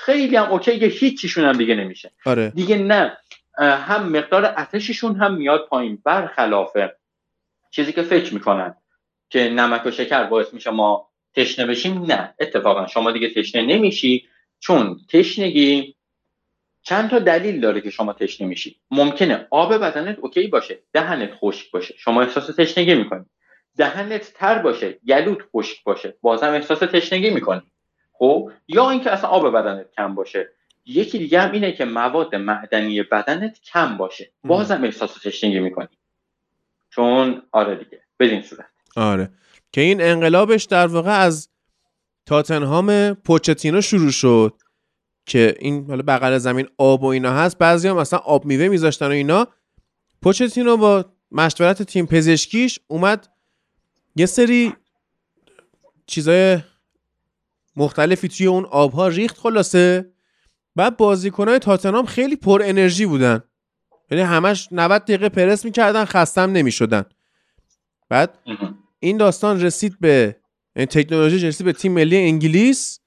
خیلی هم اوکی که هیچیشون هم دیگه نمیشه. آره. دیگه نه. هم مقدار اتششون هم میاد پایین. برخلاف چیزی که فکر می‌کنن که نمک و شکر باعث میشه ما تشنه بشیم نه. اتفاقا شما دیگه تشنه نمیشی چون تشنگی چند تا دلیل داره که شما تشنه میشی. ممکنه آب بدنت اوکی باشه دهنت خشک باشه. شما احساس تشنگی می‌کنی. دهنت تر باشه گلوت خشک باشه. بازم احساس تشنگی می‌کنی. خب یا اینکه اصلا آب بدنت کم باشه. یکی دیگه هم اینه که مواد معدنی بدنت کم باشه. بازم احساس تشنگی می‌کنی. چون آره دیگه. بدین صورت. آره. که این انقلابش در واقع از تاتنهام پوچتینو شروع شد که این حالا بغل زمین آب و اینا هست. بعضی هم مثلا آب میوه میذاشتن و اینا. پوچتینو با مشورت تیم پزشکیش اومد یه سری چیزای مختلفی توی اون آبها ریخت خلاصه. بعد بازیکنهای تاتنهام خیلی پر انرژی بودن. یعنی همش 90 دقیقه پرس می‌کردن خستم نمی‌شدن. بعد این داستان رسید به این تکنولوژی رسید به تیم ملی انگلیس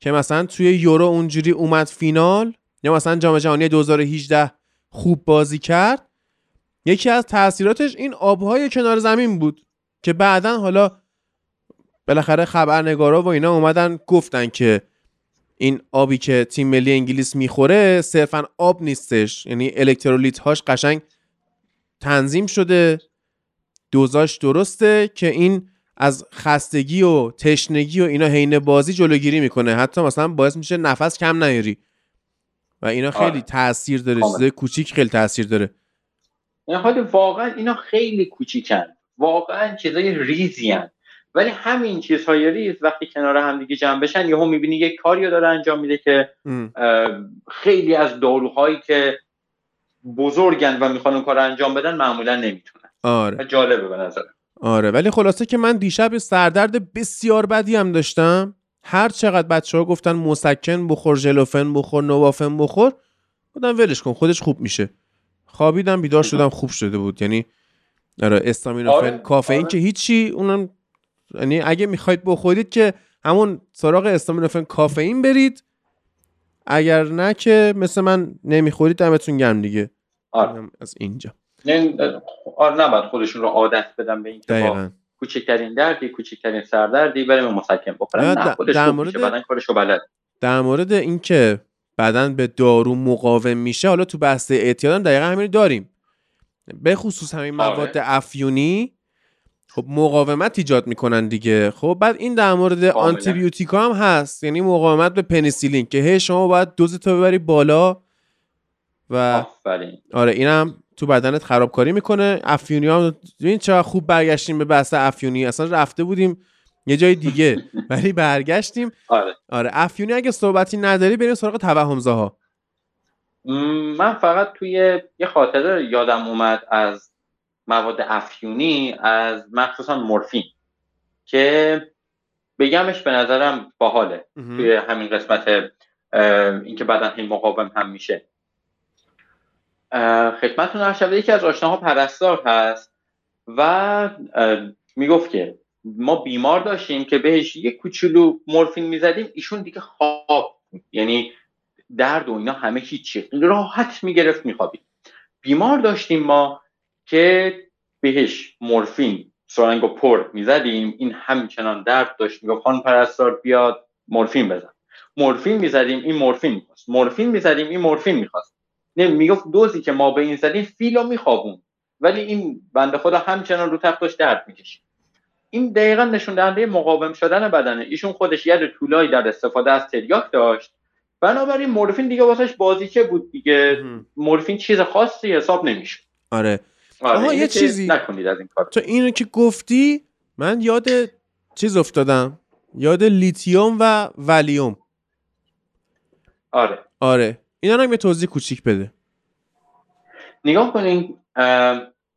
که مثلا توی یورو اونجوری اومد فینال یا مثلا جام جهانی 2018 خوب بازی کرد. یکی از تاثیراتش این آبهای کنار زمین بود که بعدا حالا بالاخره خبرنگارا و اینا اومدن گفتن که این آبی که تیم ملی انگلیس می‌خوره صرفا آب نیستش. یعنی الکترولیت هاش قشنگ تنظیم شده دوزاش درسته که این از خستگی و تشنگی و اینا حین بازی جلوگیری می‌کنه. حتی مثلا باعث میشه نفس کم نیاری. و اینا خیلی آره. تاثیر داره چیزای کوچیک خیلی تاثیر داره. این حال واقعا اینا خیلی کوچیکن. واقعا چیزای ریزی هن. ولی همین چیزهای ریز وقتی کنار هم دیگه جمع بشن یهو می‌بینی یک کاری داره انجام میده که خیلی از داروهایی که بزرگن و می‌خوان اون کار انجام بدن معمولا نمی‌تونن. آره. جالبه به نظر. آره ولی خلاصه که من دیشب سردرد بسیار بدی هم داشتم. هر چقدر بچه ها گفتن مسکن بخور ژلوفن بخور نوافن بخور بودم ولش کن خودش خوب میشه. خوابیدم بیدار شدم خوب شده بود. یعنی آره استامینوفن آره. کافئین آره. که هیچی اونم یعنی اگه می‌خواید بخورید که همون سراغ استامینوفن کافئین برید. اگر نه که مثل من نمی‌خورید دمتون گرم دیگه. آره. از اینجا. آره نباید خودشون رو عادت بدم به اینکه با کوچکترین دردی کوچکترین سردردی بریم مسکن بخورن. نه خودش در مورد بدن کارشو بلد. در مورد اینکه بدن به دارو مقاوم میشه حالا تو بحث اعتیادم دقیقا همین داریم. به خصوص همین آره. مواد افیونی خب مقاومت ایجاد می‌کنن دیگه. خب بعد این در مورد آنتیبیوتیکا هم هست. یعنی مقاومت به پنیسیلین که هی شما باید دوزتو ببری بالا و آفرین. آره اینم تو بدنت خرابکاری می‌کنه. افیونی هم ببین چرا خوب برگشتیم به بحث افیونی. اصلا رفته بودیم یه جای دیگه [LAUGHS] ولی برگشتیم. آره. آره افیونی اگه صحبتی نداری بریم سراغ توهمزاها. من فقط توی یه خاطره یادم اومد از مواد افیونی از مخصوصا مورفین که بگمش به نظرم باحاله توی همین قسمت اینکه بعدا این مقاوم هم میشه. خدمتتون هر شبه یکی از آشناها پرستار هست و می‌گفت که ما بیمار داشتیم که بهش یک کوچولو مورفین می‌زدیم ایشون دیگه خواب یعنی درد و اینا همه هیچی راحت می‌گرفت میخوابید. بیمار داشتیم ما که بهش مورفین سرنگ و پر می‌زدیم. این همچنان درد داشت. می‌گفت خان پرستار بیاد مورفین بزن. مورفین می‌زدیم این مورفین می‌خواست. مورفین می‌زدیم این مورفین می‌خواست. نه می‌گفت دوزی که ما به این زدیم فیلو میخوابون. ولی این بنده خدا همچنان رو تختش درد می‌کشید. این دقیقا نشون دهنده مقاوم شدن بدنه. ایشون خودش ید طولایی در استفاده از تریاک داشت. بنابراین مورفین دیگه واسش بازیچه بود دیگه. مورفین چیز خاصی حساب نمیشه آره. آره یه چیزی. نکنید از این کار تو اینو که گفتی من یاد چیز افتادم یاد لیتیوم و ولیوم آره. آره. اینا رو یه توضیح کوچیک بده. نگاه کنین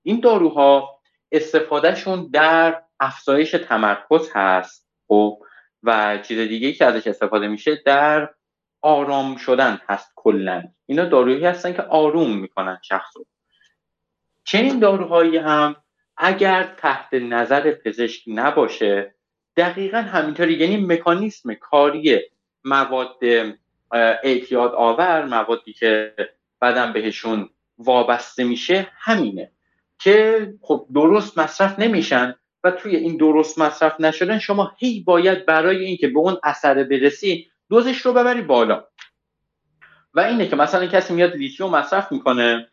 این داروها استفادهشون در افزایش تمرکز هست خب؟ و چیز دیگه ای که ازش استفاده میشه در آرام شدن هست کلا. اینا داروهایی هستن که آروم می‌کنن شخص رو چنین داروهایی هم اگر تحت نظر پزشک نباشه دقیقا همینطوری یعنی مکانیسم کاری مواد اعتیاد آور موادی که بدن بهشون وابسته میشه همینه که خب درست مصرف نمیشن و توی این درست مصرف نشدن شما هی باید برای اینکه به اون اثر برسی دوزش رو ببری بالا. و اینه که مثلا کسی میاد لیتیوم مصرف می‌کنه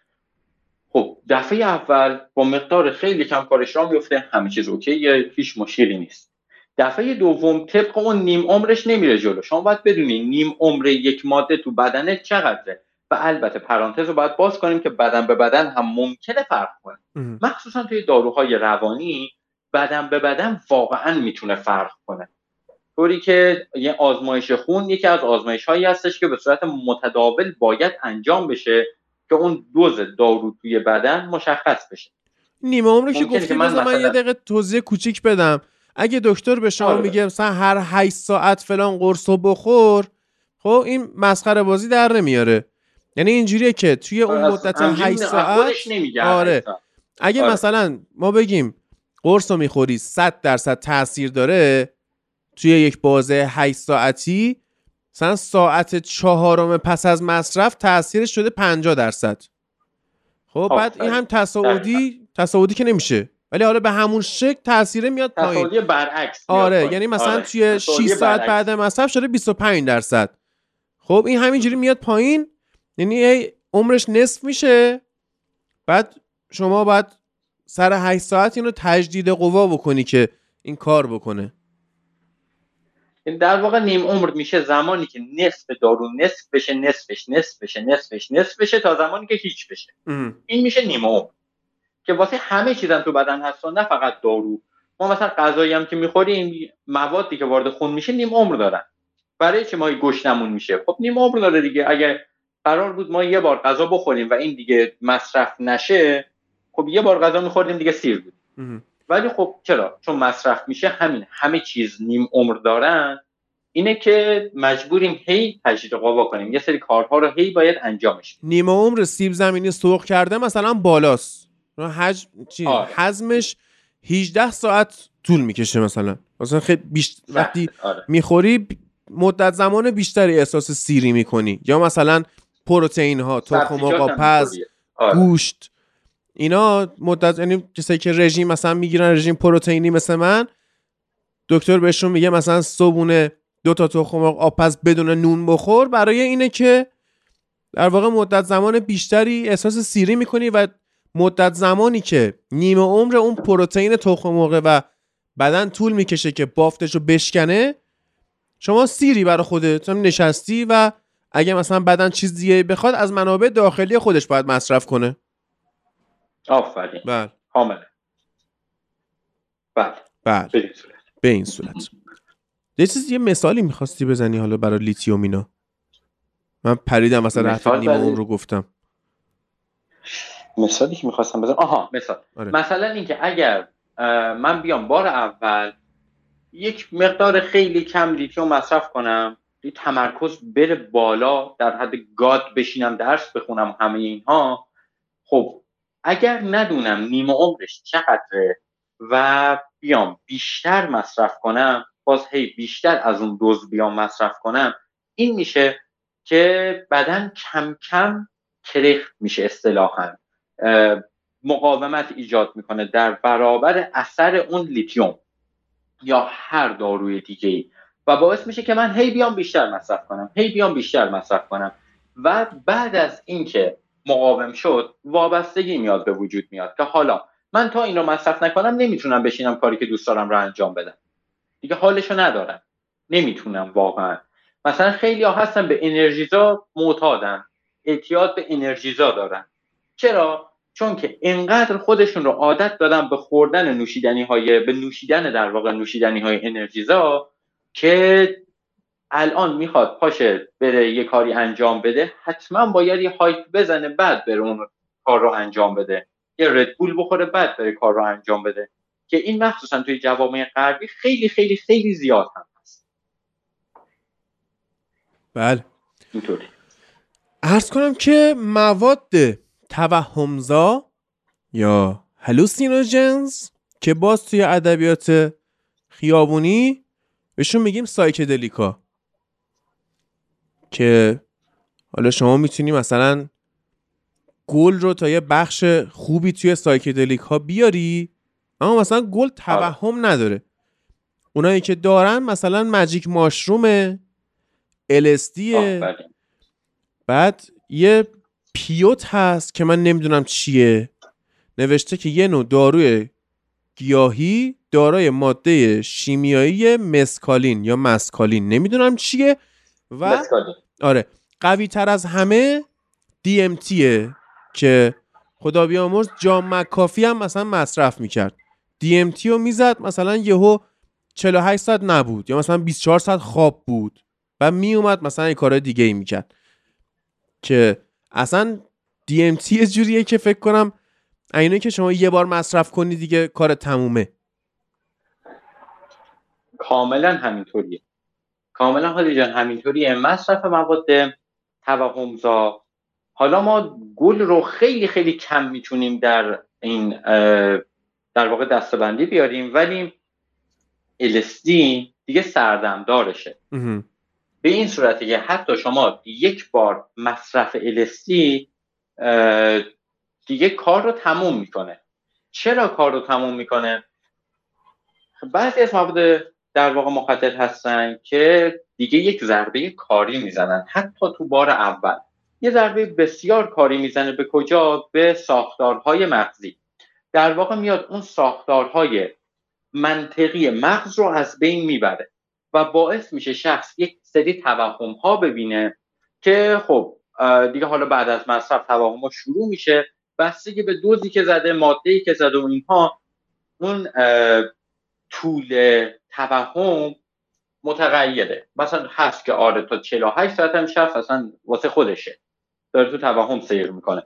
خب دفعه اول با مقدار خیلی کم کارش را میفته همه چیز اوکیه هیچ مشکلی نیست. دفعه دوم طبق اون نیم عمرش نمیره جلو. شما باید بدونی نیم عمر یک ماده تو بدنه چقدره. و البته پرانتز رو باید باز کنیم که بدن به بدن هم ممکنه فرق کنه. مخصوصا توی داروهای روانی بدن به بدن واقعا می‌تونه فرق کنه. طوری که یه آزمایش خون یکی از آزمایش هایی هستش که به صورت متداول باید انجام بشه. که اون دوز دارو توی بدن مشخص بشه. نیمه عمر که گفتی من, من یه دقیقه توضیح کوچیک بدم. اگه دکتر به شما آره. میگه مثلا هر 8 ساعت فلان قرص بخور خب این مسخره بازی در نمیاره. یعنی اینجوریه که توی اون آره، مدت 8 ساعت آره. اگه آره. مثلا ما بگیم قرص رو می‌خوری 100 درصد تاثیر داره توی یک بازه 8 ساعتی مثلا ساعت چهارم پس از مصرف تاثیرش شده 50 درصد. خب بعد این هم تصاعدی تصاعدی که نمیشه. ولی حالا به همون شکل تاثیر میاد پایین. تصاعدی برعکس آره یعنی مثلا آره. توی 6 ساعت بعد مصرف شده 25 درصد. خب این همینجوری میاد پایین. یعنی عمرش نصف میشه. بعد شما باید سر 8 ساعت اینو تجدید قوا بکنی که این کار بکنه. در واقع نیم عمر میشه زمانی که نصف دارو نصف بشه نصفش نصف بشه نصفش نصف بشه تا زمانی که هیچ بشه. این میشه نیم عمر. که واسه همه چیزم تو بدن هست نه فقط دارو. ما مثلا غذایی هم که می‌خوریم موادی که وارد خون میشه نیم عمر دارن. برای چه ما گشنمون میشه؟ خب نیم عمر داره دیگه. اگه قرار بود ما یه بار غذا بخوریم و این دیگه مصرف نشه خب یه بار غذا میخوردیم دیگه سیر بود. ولی خب چرا چون مصرف میشه همین همه چیز نیم عمر دارن اینه که مجبوریم هی تجدید قوا کنیم یه سری کارها رو هی باید انجامش نیم عمر سیب زمینی سرخ کرده مثلا بالاست حج... چی؟ آره. حزمش 18 ساعت طول می‌کشه مثلا مثلا خیلی بیشت... وقتی آره. می‌خوری مدت زمان بیشتری احساس سیری می‌کنی یا مثلا پروتئین ها تخم مرغ پز آره. گوشت اینا مدت یعنی کسایی که رژیم مثلا می‌گیرن رژیم پروتئینی مثل من دکتر بهشون میگه مثلا صبونه دو تا تخم مرغ آبپز بدون نون بخور. برای اینه که در واقع مدت زمان بیشتری احساس سیری می‌کنی و مدت زمانی که نیمه عمر اون پروتئین تخم مرغ و بدن طول می‌کشه که بافتش رو بشکنه شما سیری برای خودت نشستی و اگه مثلا بدن چیز دیگه بخواد از منابع داخلی خودش باید مصرف کنه. آفرین. بله. کاملا بله. بله. به این صورت. یه چیز یه مثالی می‌خواستی بزنی حالا برای لیتیوم اینا؟ من پریدم مثلا رفت نیمه اون رو گفتم. مثالی که می‌خواستم بزنم. آها مثال. آره. مثلا اینکه اگر من بیام بار اول یک مقدار خیلی کم لیتیوم مصرف کنم تمرکز بره بالا در حد گاد بشینم درس بخونم همه اینها خب اگر ندونم نیمه عمرش چقدره و بیام بیشتر مصرف کنم باز هی بیشتر از اون دوز بیام مصرف کنم این میشه که بدن کم کم کرخت میشه اصطلاحا. مقاومت ایجاد می‌کنه در برابر اثر اون لیتیوم یا هر داروی دیگه ای و باعث میشه که من هی بیام بیشتر مصرف کنم هی بیام بیشتر مصرف کنم. و بعد از اینکه مقاوم شد وابستگی میاد به وجود میاد که حالا من تا این رو مصرف نکنم نمی‌تونم بشینم کاری که دوست دارم رو انجام بدم. دیگه حالشو ندارم. نمی‌تونم واقعا. مثلا خیلی ها هستن به انرژیزا معتادن. اعتیاد به انرژیزا دارن. چرا؟ چون که انقدر خودشون رو عادت دادن به خوردن نوشیدنی های به نوشیدن در واقع نوشیدنی های انرژیزا که الان می‌خواد پاشه بره یه کاری انجام بده حتما باید یه هایپ بزنه بعد بره اون کار رو انجام بده. یه ردبول بخوره بعد بره کار رو انجام بده. که این مخصوصا توی جوامع غربی خیلی خیلی خیلی زیاد هم هست. بله. اینطوری. ارز کنم که مواد توهمزا یا هلوسینوژنز که باز توی ادبیات خیابونی بهشون میگیم سایکدلیکا. که حالا شما می‌تونی مثلا گل رو تا یه بخش خوبی توی سایکدلیک ها بیاری اما مثلا گل توهم نداره. اونایی که دارن مثلا مجیک ماشرومه الستیه بعد یه پیوت هست که من نمی‌دونم چیه. نوشته که یه نوع داروی گیاهی دارای ماده شیمیایی مسکالین یا مسکالین. نمی‌دونم چیه و مسکالین. آره. قوی تر از همه DMTه که خدا بیامرز جام مکافی هم مثلا مصرف می‌کرد. DMT رو می‌زد مثلا یهو 48 ساعت نبود یا مثلا 24 ساعت خواب بود و میومد مثلا یه کار دیگه ای می‌کرد. که اصلا DMT یه جوریه که فکر کنم اینه که شما یه بار مصرف کنی دیگه کار تمومه. کاملا همینطوریه. کاملا حالی جان همینطوریه مصرف مواد توهمزا. حالا ما گل رو خیلی خیلی کم می‌تونیم در این در واقع دستبندی بیاریم ولی LSD دیگه سردمدارشه. به این صورتی که حتی شما یک بار مصرف LSD دیگه کار رو تموم می‌کنه. چرا کار رو تموم می‌کنه؟ بعضی از مواد در واقع مخدر هستن که دیگه یک ضربه کاری می‌زنن. حتی تو بار اول. یه ضربه بسیار کاری می‌زنه به کجا؟ به ساختارهای مغزی. در واقع میاد اون ساختارهای منطقی مغز رو از بین می‌بره و باعث میشه شخص یک سری توهم ها ببینه که خب دیگه حالا بعد از مصرف توهم ها شروع میشه. بستگی به دوزی که زده ماده که زده و اینها اون طول توهم متغیره. مثلا هست که آره تا 48 ساعت هم شخص اصلا واسه خودشه. داره تو توهم سیر می‌کنه.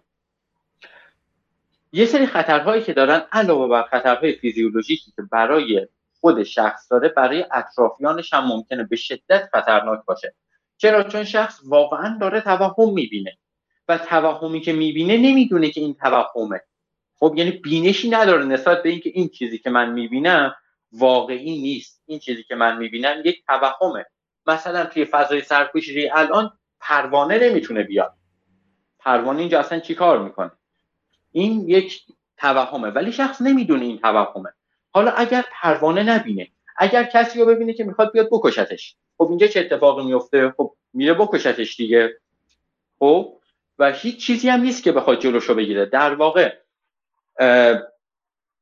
یه سری خطرهایی که دارن علاوه بر خطرهای فیزیولوژیکی که برای خود شخص داره برای اطرافیانش هم ممکنه به شدت خطرناک باشه. چرا؟ چون شخص واقعا داره توهم می‌بینه. و توهمی که می‌بینه نمی‌دونه که این توهمه. خب یعنی بینشی نداره نسبت به اینکه این چیزی که من می‌بینم واقعی نیست. این چیزی که من می‌بینم یک توهمه. مثلا توی فضای سرپوشی الان پروانه نمی‌تونه بیاد. پروانه اینجا اصلا چی کار می‌کنه؟ این یک توهمه. ولی شخص نمی‌دونه این توهمه. حالا اگر پروانه نبینه اگر کسی رو ببینه که می‌خواد بیاد بکشتش. خب اینجا چه اتفاقی میفته خب میره بکشتش دیگه. خب؟ و هیچ چیزی هم نیست که بخواد جلوشو بگیره. در واقع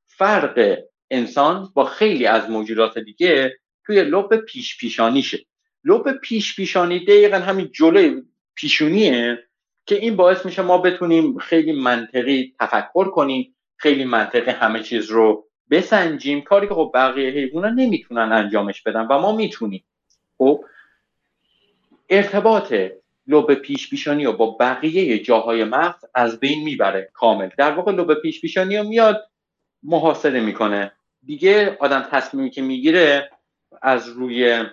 فرق انسان با خیلی از موجودات دیگه توی لب پیش پیشانیشه لب پیش پیشانی دقیقا همین جلوی پیشونیه که این باعث میشه ما بتونیم خیلی منطقی تفکر کنیم خیلی منطقی همه چیز رو بسنجیم. کاری که خب بقیه حیوانات نمی‌تونن انجامش بدن و ما می‌تونیم. خب ارتباط لب پیش پیشانی رو با بقیه جاهای مغز از بین می‌بره کامل. در واقع لب پیش پیشانی رو میاد محاصره می‌کنه. دیگه آدم تصمیمی که می‌گیره از روی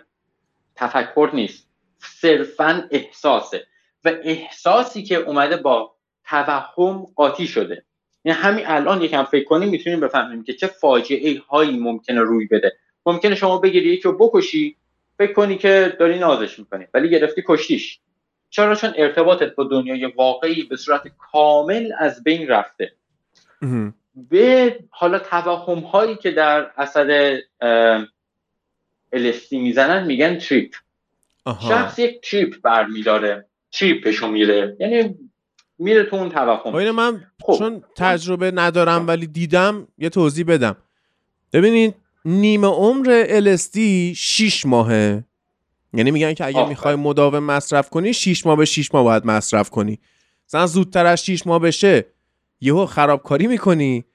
تفکر نیست. صرفا احساسه. و احساسی که اومده با توهم قاطی شده. یعنی همین الان یکم فکر کنیم می‌تونیم بفهمیم که چه فاجعه هایی ممکنه روی بده. ممکنه شما بگیری یکی رو بکشی فکر کنی که داری نازش می‌کنی ولی گرفتی کشتیش. چرا؟ چون ارتباطت با دنیای واقعی به صورت کامل از بین رفته. به حالا توهم هایی که در اثر LSD می‌زنن میگن تریپ. شخص یک تریپ برمیداره. تریپشو میره. یعنی میره تو اون توهم اینو من خب. چون تجربه ندارم ولی دیدم یه توضیح بدم. ببینید نیمه عمر LSD 6 ماهه. یعنی میگن که اگه. می‌خوای مداوم مصرف کنی 6 ماه به 6 ماه باید مصرف کنی. مثلا زودتر از 6 ماه بشه یهو خرابکاری می‌کنی.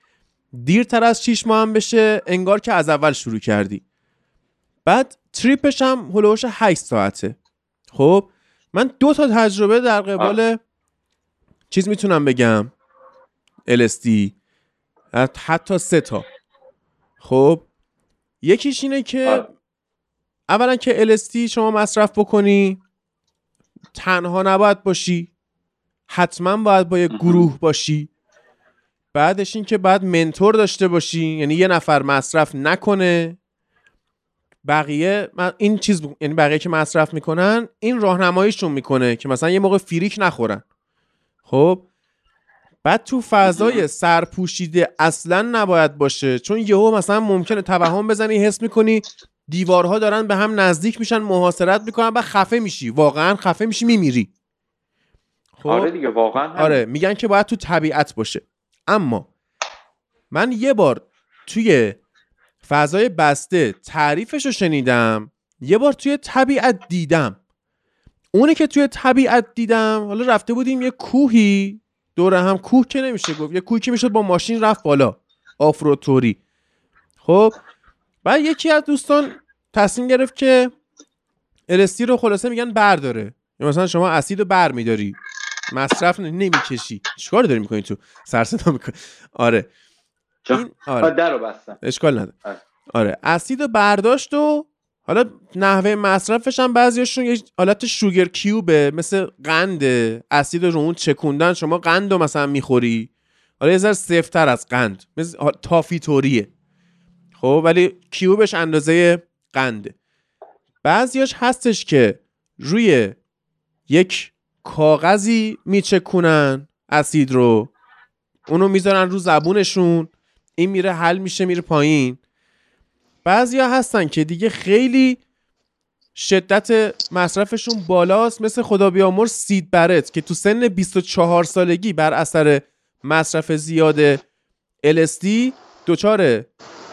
دیرتر از 6 ماه هم بشه انگار که از اول شروع کردی. بعد تریپش هم هلوش 8 ساعته. خب من دو تا تجربه در قبال چیز می‌تونم بگم. LSD حتی سه تا. خب یکیش اینه که. اولا که LSD شما مصرف بکنی. تنها نباید باشی. حتما باید با یک مهم. گروه باشی. بعدش این که بعد منتور داشته باشی یعنی یه نفر مصرف نکنه. بقیه من- این چیز یعنی بقیه که مصرف می‌کنن این راهنماییشون می‌کنه که مثلا یه موقع فریک نخورن. خب؟ بعد تو فضای [CLEARS THROAT] سرپوشیده اصلا نباید باشه. چون یهو مثلا ممکنه توهم بزنی حس می‌کنی دیوارها دارن به هم نزدیک میشن محاصرت می‌کنن و خفه میشی. واقعا خفه میشی میمیری. خب؟ آره دیگه واقعا آره میگن که باید تو طبیعت باشه. اما من یه بار توی فضای بسته تعریفش رو شنیدم یه بار توی طبیعت دیدم. اونی که توی طبیعت دیدم حالا رفته بودیم یه کوهی دور هم کوه که نمیشه گفت یه کوهی که می‌شد با ماشین رفت بالا آفروتوری خب بعد یکی از دوستان تصمیم گرفت که الستی رو خلاصه میگن برداره. یا مثلا شما اسید رو بر میداری مصرف نمی‌کشی. چیکار داری می‌کنی تو؟ سر صدا می‌کنی. آره. این آره. در بستم. اشکال نداره. آره, آره. اسید برداشت و حالا نحوه مصرفش هم بعضیاشون یه حالت شوگر کیوبه مثل قند اسید رو اون چکوندن. شما قند رو مثلا می‌خوری. حالا یه ذره سفتر از قند. مثل تافی توریه خب ولی کیوبش اندازه قنده. بعضیاش هستش که روی یک کاغذی میچکونن اسید رو. اونو می‌ذارن رو زبونشون. این میره حل میشه میره پایین. بعضیا هستن که دیگه خیلی شدت مصرفشون بالاست. مثل خدا بیامر سید برت که تو سن 24 سالگی بر اثر مصرف زیاد LSD دچار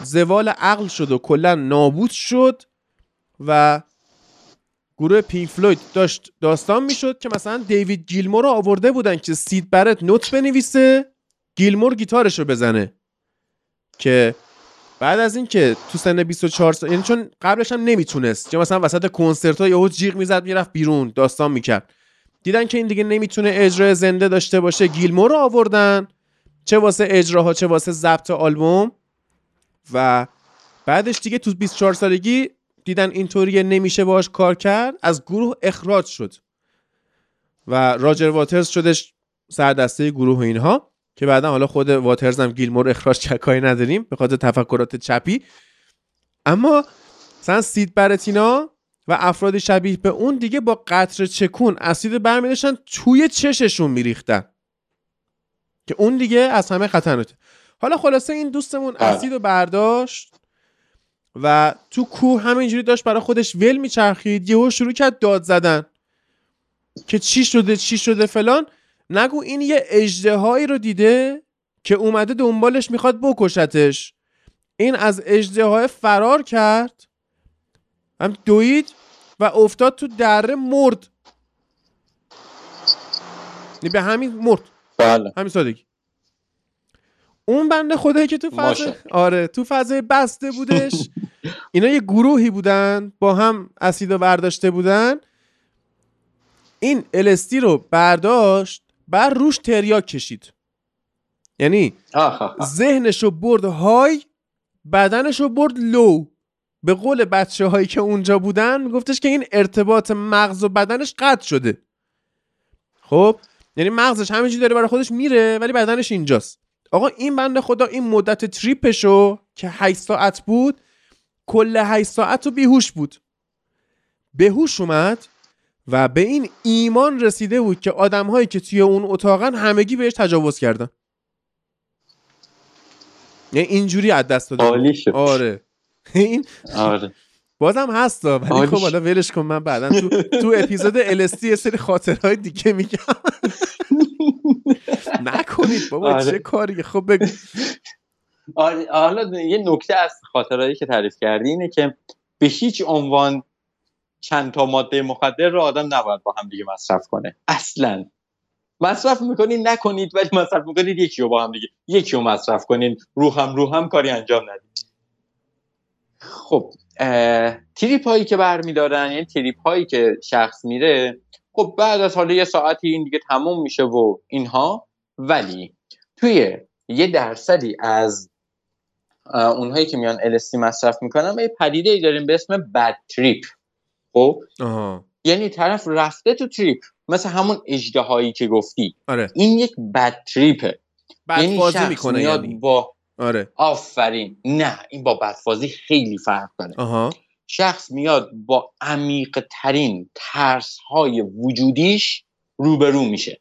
زوال عقل شد و کلا نابود شد و گروه پینک فلوید داشت داستان می‌شد که مثلا دیوید گیلمور رو آورده بودن که سید برت نوت بنویسه گیلمور گیتارش رو بزنه. که بعد از اینکه تو سن 24 سال یعنی چون قبلش هم نمی‌تونست چون مثلا وسط کنسرت ها یهو جیغ می‌زد می‌رفت بیرون داستان می‌کرد. دیدن که این دیگه نمی‌تونه اجرای زنده داشته باشه گیلمور رو آوردن. چه واسه اجراها چه واسه ضبط آلبوم. و بعدش دیگه تو 24 سالگی دیدن اینطوری نمیشه باش کار کرد از گروه اخراج شد. و راجر واترز شدش سردسته گروه و اینها که بعدا حالا خود واترز هم گیلمور اخراج چکایی نداریم به خاطر تفکرات چپی. اما مثلا سید برتینا و افراد شبیه به اون دیگه با قطر چکون اسید برمیداشتن توی چششون میریختن. که اون دیگه از همه خطرناکه. حالا خلاصه این دوستمون بله. اسید رو برداشت. و تو کوه همینجوری داشت برای خودش ول میچرخید یهو شروع کرد داد زدن. که چی شده چی شده فلان. نگو این یه اجدهایی رو دیده که اومده دنبالش می‌خواد بکشتش. این از اجدهای فرار کرد هم دوید و افتاد تو دره مرد. به همین مرد. بله. همین سادگی. اون بنده خدایی که تو فضای آره تو فضای بسته بودش. [LAUGHS] اینا یه گروهی بودن با هم اسیدو برداشته بودن. این الستی رو برداشت بر روش تریاک کشید. یعنی ذهنش رو برد های بدنش رو برد لو. به قول بچه هایی که اونجا بودن گفتش که این ارتباط مغز و بدنش قطع شده. خب یعنی مغزش همینجوری داره برای خودش میره ولی بدنش اینجاست. آقا این بنده خدا این مدت تریپشو که 8 ساعت بود کل 8 ساعت رو بیهوش بود. بهوش اومد و به این ایمان رسیده بود که آدم هایی که توی اون اتاقن همگی بهش تجاوز کردن. یعنی اینجوری از دست داده آره. [LAUGHS] این آره. بازم هست ولی خب حالا ولش کن من بعدا تو تو اپیزود LSD یه سری خاطرهای دیگه میگم. [LAUGHS] [LAUGHS] نکنید بابا آره. چه کاری خب بگو. آره حالا یه نکته از خاطرهایی که تعریف کردی اینه که به هیچ عنوان چند تا ماده مخدر رو آدم نباید با هم دیگه مصرف کنه. اصلا. مصرف می‌کنید نکنید ولی مصرف می‌کنید یکی رو با هم دیگه یکی رو مصرف کنین. رو هم رو هم کاری انجام ندید. خب تریپ هایی که برمیدارن یعنی تریپ هایی که شخص میره خب بعد از حالا یه ساعتی این دیگه تموم میشه و اینها ولی توی یه درصدی از اونهایی که میان الستی مصرف می‌کنن یه پدیده ای داریم به اسم بد تریپ خب یعنی طرف رفته تو تریپ مثل همون اجده که گفتی آره. این یک بد تریپه بد یعنی شخص می‌کنه یعنی. با آره. آفرین نه این با بدفازی خیلی فرق داره. شخص میاد با عمیق ترین ترس های وجودیش روبرو میشه.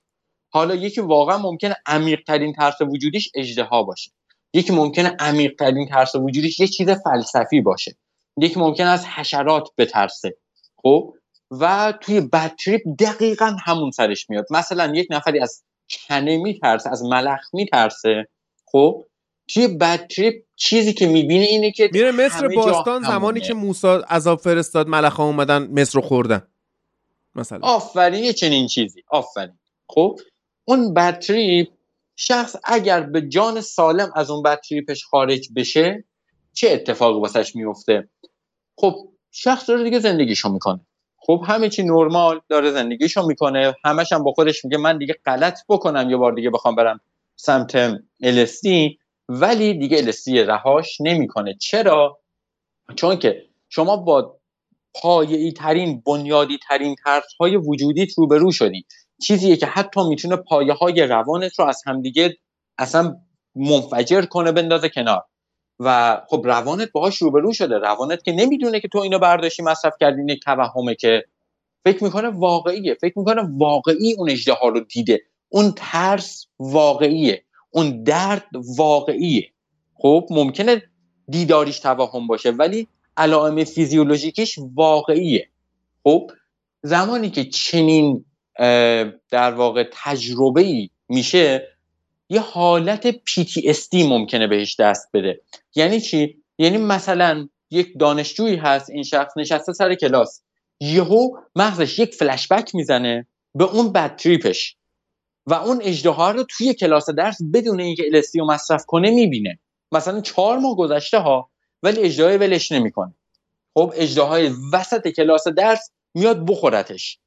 حالا یکی واقعا ممکنه عمیق ترین ترس وجودیش اجدها باشه. یکی ممکنه عمیق ترین ترس وجودیش یه چیز فلسفی باشه. یکی ممکن از حشرات بترسه. خب؟ و توی بد تریپ دقیقا همون سرش میاد. مثلا یک نفری از کنه میترسه از ملخ میترسه. خب؟ توی بد تریپ چیزی که می‌بینه اینه که میره مصر باستان زمانی که موسی عذاب فرستاد ملخ اومدن مصر رو خوردن. مثلا. آفرین یه چنین چیزی. آفرین. خب اون بد تریپ شخص اگر به جان سالم از اون بد تریپش خارج بشه چه اتفاقی واسش میفته خب شخص داره دیگه زندگیشو می‌کنه. خب همه چی نرمال داره زندگیشو می‌کنه. همش هم با خودش میگه من دیگه غلط بکنم یه بار دیگه بخوام برم سمت الستی ولی دیگه الستی رهاش نمی‌کنه. چرا؟ چون که شما با پایه‌ای ترین بنیادی ترین ترس های وجودیت روبرو شدی. چیزیه که حتی می‌تونه پایه های روانت رو از همدیگه اصلا منفجر کنه بندازه کنار. و خب روانت باهاش روبرو شده. روانت که نمی‌دونه که تو اینو برداشتی مصرف کردی یک توهمه که فکر می‌کنه واقعیه. فکر می‌کنه واقعی اون اجده رو دیده. اون ترس واقعیه. اون درد واقعیه. خب ممکنه دیداریش توهم باشه ولی علائم فیزیولوژیکش واقعیه. خب زمانی که چنین در واقع تجربه ای میشه یه حالت PTSD ممکنه بهش دست بده. یعنی چی؟ یعنی مثلا یک دانشجویی هست این شخص نشسته سر کلاس. یهو مغزش یک فلشبک می‌زنه به اون بد تریپش. و اون اجدها رو توی کلاس درس بدون اینکه الستی رو مصرف کنه می‌بینه. مثلا چهار ماه گذشته ها ولی اجدهای ولش نمی‌کنه. خب اجدهای وسط کلاس درس میاد بخورتش.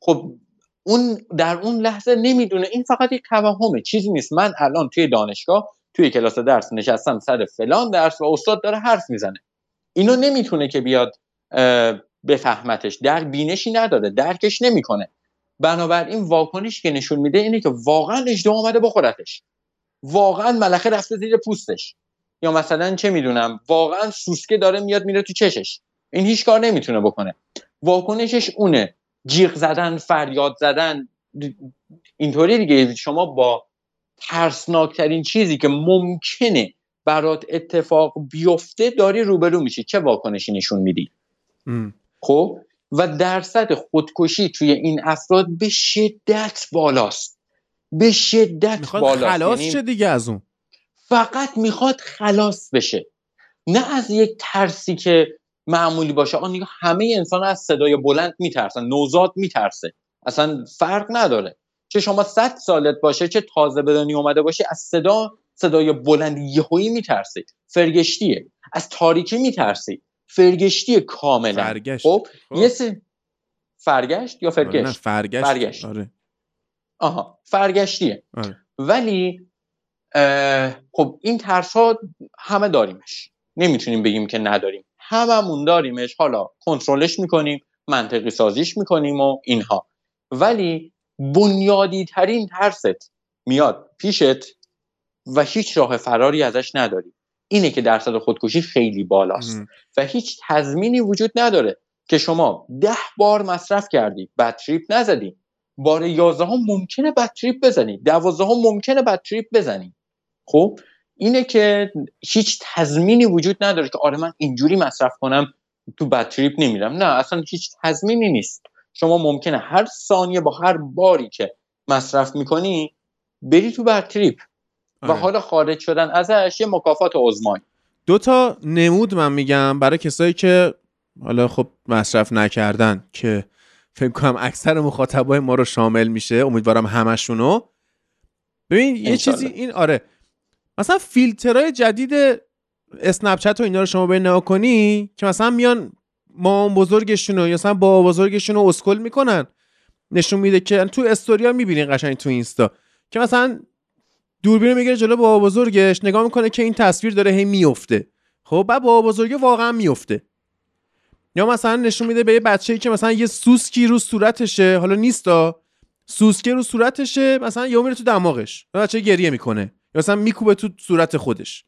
خب اون در اون لحظه نمی‌دونه. این فقط یک توهمه. چیزی نیست. من الان توی دانشگاه توی کلاس درس نشستم سر فلان درس و استاد داره حرف می‌زنه. اینو نمی‌تونه که بیاد بفهمتش. در بینشی نداره. درکش نمی‌کنه. بنابراین واکنش که نشون میده اینه که واقعا اجده آمده بخورتش واقعا ملخه رفته زیر پوستش. یا مثلا چه می‌دونم واقعا سوسکه داره میاد میره تو چشش. این هیچ کار نمی‌تونه بکنه. واکنشش اونه. جیغ زدن فریاد زدن. اینطوری دیگه. شما با ترسناکترین چیزی که ممکنه برات اتفاق بیفته داری روبرو میشی. چه واکنشی نشون میدی؟ خب؟ و درصد خودکشی توی این افراد به شدت بالاست. به شدت بالاست. خلاص یعنی دیگه از اون. فقط می‌خواد خلاص بشه. نه از یک ترسی که معمولی باشه. آن همه انسان از صدای بلند میترسن نوزاد میترسه. اصلا فرق نداره. چه شما صد سالت باشه چه تازه به دنیا اومده باشه از صدا صدای بلند یهویی میترسی. فرگشتیه. از تاریکی میترسی. فرگشتی کاملا. فرگشت. خب, خب. یه فرگشت یا فرگشت نه فرگشت؟ فرگشت. آره. آها فرگشتیه. آره. ولی خب این ترس ها همه داریمش. نمی‌تونیم بگیم که نداریم. هممون داریمش. حالا کنترلش می‌کنیم منطقی سازیش می‌کنیم و اینها. ولی بنیادی ترین ترست میاد پیشت و هیچ راه فراری ازش نداری اینه که درصد خودکشی خیلی بالاست. و هیچ تضمینی وجود نداره که شما ده بار مصرف کردی بطریپ نزدی. بار یازده ها ممکنه بطریپ بزنی. دوازده ها ممکنه بطریپ بزنی. خب اینه که هیچ تضمینی وجود نداره که آره من اینجوری مصرف کنم تو بطریپ نمیرم. نه اصلا هیچ تضمینی نیست. شما ممکنه هر ثانیه با هر باری که مصرف می‌کنی بری تو و آره. حالا خارج شدن ازش یه مکافات عزمای دو تا نمود من میگم برای کسایی که حالا خب مصرف نکردن که فکر کنم اکثر مخاطبای ما رو شامل میشه امیدوارم همشونو. ببین یه چیزی این آره. مثلا فیلترهای جدید اسنپ چت و اینا رو شما به نگاه کنی که مثلا میان ما بزرگشون یا مثلا با بزرگشون رو اسکل می‌کنن. نشون میده که تو استوریا می‌بینین قشنگ تو اینستا. که مثلا دوربین می‌گیره جلو بابا بزرگش نگاه می‌کنه که این تصویر داره هی میفته خب بعد بابا بزرگ واقعا میفته یا مثلا نشون میده به یه بچه‌ای که مثلا یه سوسکی رو صورتشه حالا نیستا سوسکی رو صورتشه مثلا یهو میره تو دماغش بچه گریه می‌کنه یا مثلا میکوبه تو صورت خودش.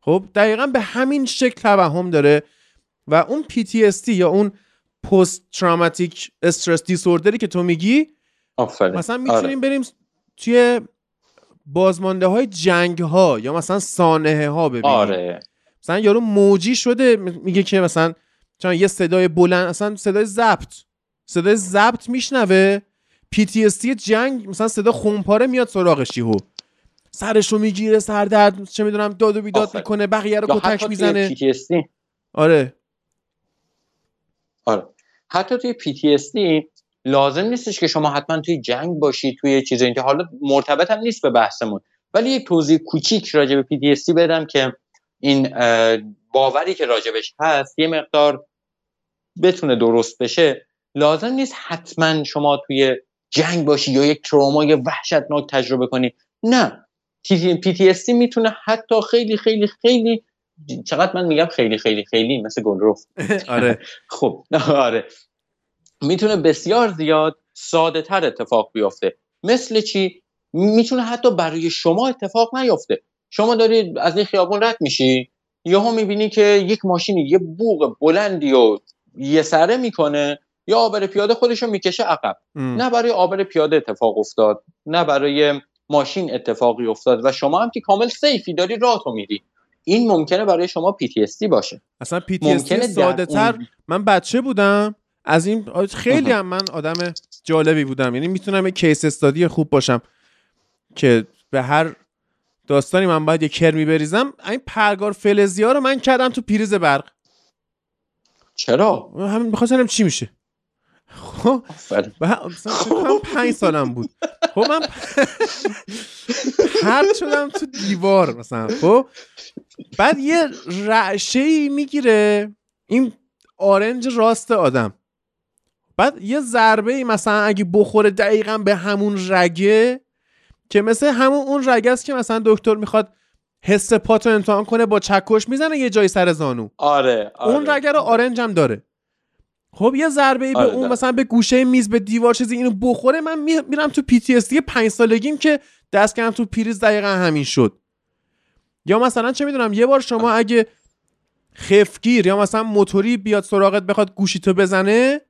خب دقیقا به همین شکل توهم داره و اون PTSD یا اون پست تراماتیک استرس دیسوردری که تو میگی مثلا می‌تونیم آره. بریم توی بازمانده های جنگ ها یا مثلا سانحه ها ببینیم آره. مثلا یارو موجی شده میگه که مثلا چون یه صدای بلند اصلا صدای ضبط صدای ضبط میشنوه PTSD جنگ مثلا صدا خونپاره میاد سراغش یهو. سرشو می‌گیره سردرد چه می‌دونم داد و بیداد. می‌کنه بقیه رو کتک می‌زنه. PTSD آره. آره. حتی توی PTSD لازم نیستش که شما حتما توی جنگ باشی توی چیزایی که حالا مرتبط هم نیست به بحثمون. ولی یک توضیح کوچیک راجع به PTSD بدم که این باوری که راجبش هست یه مقدار بتونه درست بشه. لازم نیست حتما شما توی جنگ باشی یا یک ترومای وحشتناک تجربه کنی. نه. PTSD می‌تونه حتی خیلی خیلی خیلی چقدر من میگم خیلی خیلی خیلی مثل گلرخ. [LAUGHS] آره. [LAUGHS] خب آره. می‌تونه بسیار زیاد ساده تر اتفاق بیفته. مثل چی؟ می‌تونه حتی برای شما اتفاق نیفته. شما داری از این خیابون رد میشی یهو می‌بینی که یک ماشینی یه بوق بلندی و یه سره می‌کنه یا آبر پیاده خودشو می‌کشه عقب. ام. نه برای آبر پیاده اتفاق افتاد نه برای ماشین اتفاقی افتاد و شما هم که کامل سیفی داری راهتو میری این ممکنه برای شما PTSD باشه. اصلا در ساده تر اون- من بچه بودم از این خیلی. هم من آدم جالبی بودم. یعنی می‌تونم یه کیس استادی خوب باشم که به هر داستانی من باید یه کرمی بریزم. این پرگار فلزی ها رو من کردم تو پریز برق. چرا؟ همین می‌خواستم چی میشه. خب مثلا پنج سالم بود. خب من پرد شدم تو دیوار مثلا خب؟ بعد یه رعشه ای می‌گیره. این آرنج راست آدم. بعد یه ضربه ای مثلا اگه بخوره دقیقا به همون رگه که مثل همون اون رگه است که مثلا دکتر می‌خواد حس پاتو امتحان کنه با چکش می‌زنه یه جای سر زانو آره, آره. اون رگه رو آرنج هم داره خب یه ضربه ای به آره، اون داره. مثلا به گوشه میز به دیوار چیزی اینو بخوره من می- میرم تو PTSD پنج سالگیم که دست کردم تو پریز دقیقا همین شد یا مثلا چه می‌دونم یه بار شما اگه خفت‌گیر یا مثلا موتوری بیاد سراغت بخواد گوشی تو بزنه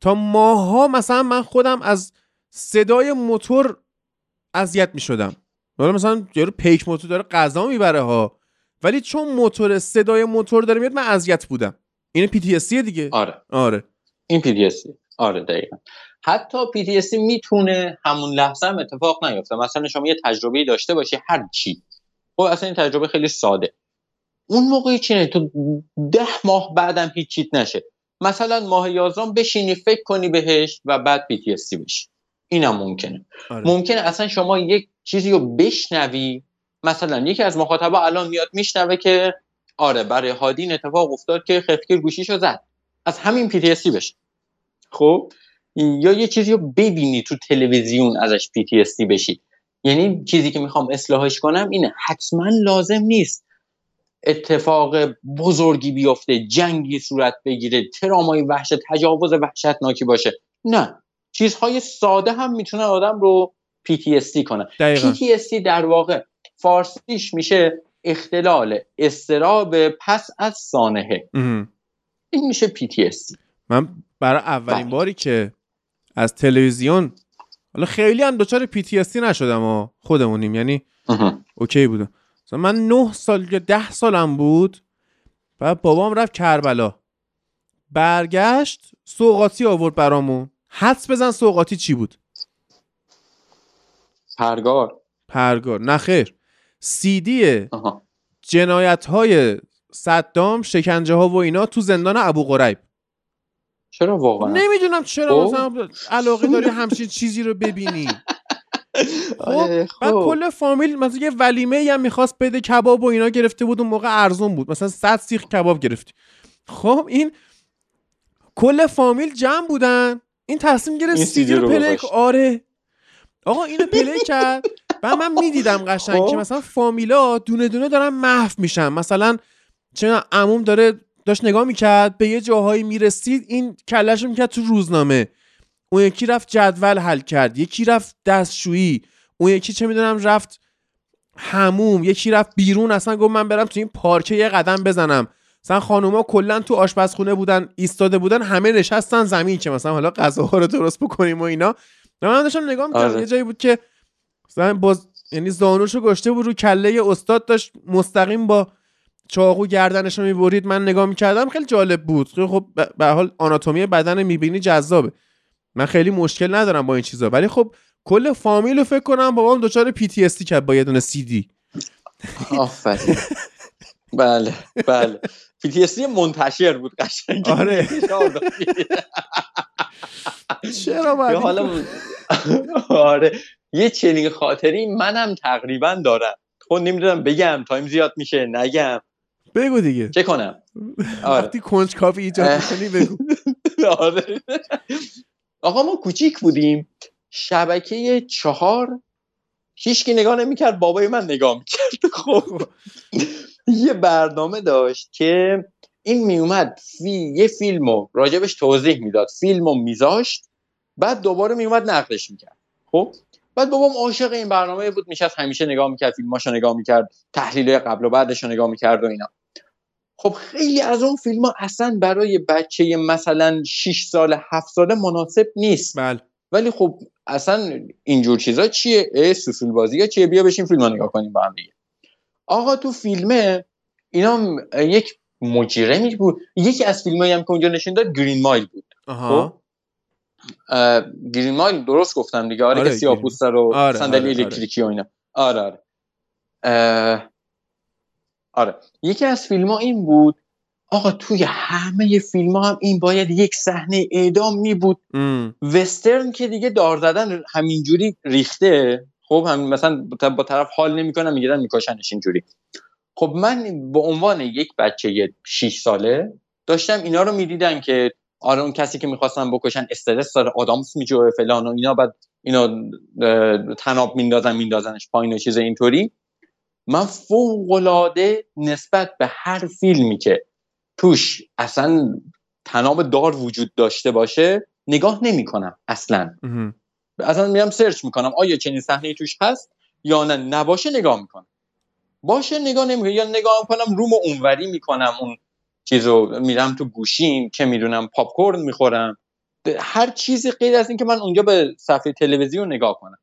تا ماها مثلا من خودم از صدای موتور اذیت می شدم حالا مثلا یارو پیک موتور داره غذا می‌بره ها. ولی چون موتور صدای موتور داره میاد من اذیت بودم. این پی دیگه. آره. آره. این PTSD آره دقیقا. حتی PTSD می‌تونه همون لحظه هم اتفاق نیفته. مثلا شما یه تجربه داشته باشی هر چی. خب اصلا این تجربه خیلی ساده. اون موقعی چی؟ نه تو ده ماه بعدم هیچ چیت نشه. مثلا ماه یازدهم بشینی فکر کنی بهش و بعد PTSD بشی. اینم ممکنه. آره. ممکنه اصلا شما یک چیزی رو بشنوی. مثلا یکی از مخاطبا الان میاد میشنوه که آره برای هادی این اتفاق افتاد که خفگیر گوشیشو زد. از همین PTSD بشه. خب؟ یا یه چیزی رو ببینی تو تلویزیون ازش PTSD بشی. یعنی چیزی که می‌خوام اصلاحش کنم اینه. حتما لازم نیست. اتفاق بزرگی بیفته جنگی صورت بگیره ترامای وحشت تجاوز وحشتناکی باشه نه چیزهای ساده هم می‌تونه آدم رو PTSD کنه دقیقا PTSD در واقع فارسیش میشه اختلال اضطراب پس از سانحه. این میشه PTSD من برای اولین بله. باری که از تلویزیون حالا خیلی هم دچارش نشدم و خودمونیم یعنی. اوکی بودم مثلا من نه سال یا ده سالم بود و بابام رفت کربلا. برگشت سوقاتی آورد برامون. حدس بزن سوقاتی چی بود؟ پرگار. پرگار. نه خیر. سیدی. جنایت های صدام شکنجه ها و اینا تو زندان ابو غریب چرا واقعا؟ نمی‌دونم چرا خب. مثلا علاقه داری همچین چیزی رو ببینی. [LAUGHS] [LAUGHS] خب آره، بعد خب. کل فامیل مثلا یه ولیمه هم می‌خواست بده کباب و اینا گرفته بود اون موقع ارزون بود. مثلا 100 سیخ کباب گرفتی. خب این کل فامیل جمع بودن. این تصمیم گرفت سیدی رو رو play. آره. آقا اینو play [LAUGHS] کرد. و من می‌دیدم قشنگ خب. که مثلا فامیلا دونه دونه دارن محو میشن. مثلا چه عموم داره داشت نگاه می‌کرد به یه جاهایی می‌رسید این کلش می‌کرد تو روزنامه. اون یکی رفت جدول حل کرد یکی رفت دستشویی اون یکی چه می‌دونم رفت حموم یکی رفت بیرون اصلا گفت من برم تو این پارکه یه قدم بزنم. مثلا خانوما کلا تو آشپزخونه بودن ایستاده بودن همه نشستن زمین که مثلا حالا غذاها رو درست بکنیم و اینا. من داشتم نگاه می‌کردم آره. یه جایی بود که مثلا باز یعنی زانوشو گذاشته بود رو کله استاد داشت مستقیم با چاقو گردنش رو می‌برید. من نگاه می‌کردم خیلی جالب بود. خب به حال آناتومی بدن می‌بینی جذابه. من خیلی مشکل ندارم با این چیزا. ولی خب کل فامیل رو فکر کنم بابام دچار PTSD کرد با یه دونه سی دی آفرین. بله بله. PTSD منتشر بود قشنگ. آره. [LAUGHS] چرا حالا آره. یه چنین خاطره‌ای منم تقریبا دارم. خب نمی‌دونم بگم time زیاد میشه نگم. بگو دیگه. چه کنم؟ آره. وقتی کنجکاوی ایجاد می‌کنی بگو. [LAUGHS] آره. آقا ما کوچیک بودیم. شبکه چهار هیچکی نگاه نمی‌کرد بابای من نگاه می‌کرد. [LAUGHS] خب. یه برنامه داشت که این میومد فی... یه فیلمو راجبش توضیح می‌داد. فیلمو میذاشت بعد دوباره میومد نقدش می‌کرد. خب. بعد بابام عاشق این برنامه بود میشست همیشه نگاه می‌کرد فیلماشو نگاه می‌کرد تحلیل قبل و بعدش رو نگاه می‌کرد و اینا. خب خیلی از اون فیلم ها اصلا برای بچه مثلا 6 سال 7 ساله مناسب نیست. بله. ولی خب اصلا اینجور چیزا چیه؟ ای سوسول بازی ها چیه؟ بیا بشین فیلم ها نگاه کنیم با هم دیگه. آقا تو فیلمه اینا یک مجرمی بود. یکی از فیلم هم که اونجا نشون داد گرین مایل بود. آها. خب؟ گرین مایل درست گفتم دیگه. آره, آره که سیاپوسته رو آره، صندلی آره، آره، الکتریکی و اینا. آره آره. آره. یکی از فیلم ها این بود آقا توی همه فیلم ها هم این باید یک صحنه اعدام می بود وسترن که دیگه دار زدن همینجوری ریخته. خب هم مثلا با طرف حال نمی‌کنم می‌گیرن میکشنش اینجوری. خب من به عنوان یک بچه 6 ساله داشتم اینا رو می‌دیدم که آره اون کسی که می‌خواستن بکشن استرس داره آدامس میجوه فلان و اینا بعد اینا تناب میندازن میندازنش پایین و چیز اینطوری. من فوق نسبت به هر فیلمی که توش اصلا تناب دار وجود داشته باشه نگاه نمی‌کنم اصلا. اصلا میرم سرچ می‌کنم آیا چنین صحنه توش هست یا نه؟ نباشه نگاه می‌کنم. باشه نگاه نمی‌کنم یا نگاه می‌کنم روم اونوری می‌کنم اون چیزو میرم تو گوشیم که می‌دونم پاپ کورن می‌خورم. هر چیزی غیر از اینکه من اونجا به صفحه تلویزیون نگاه کنم.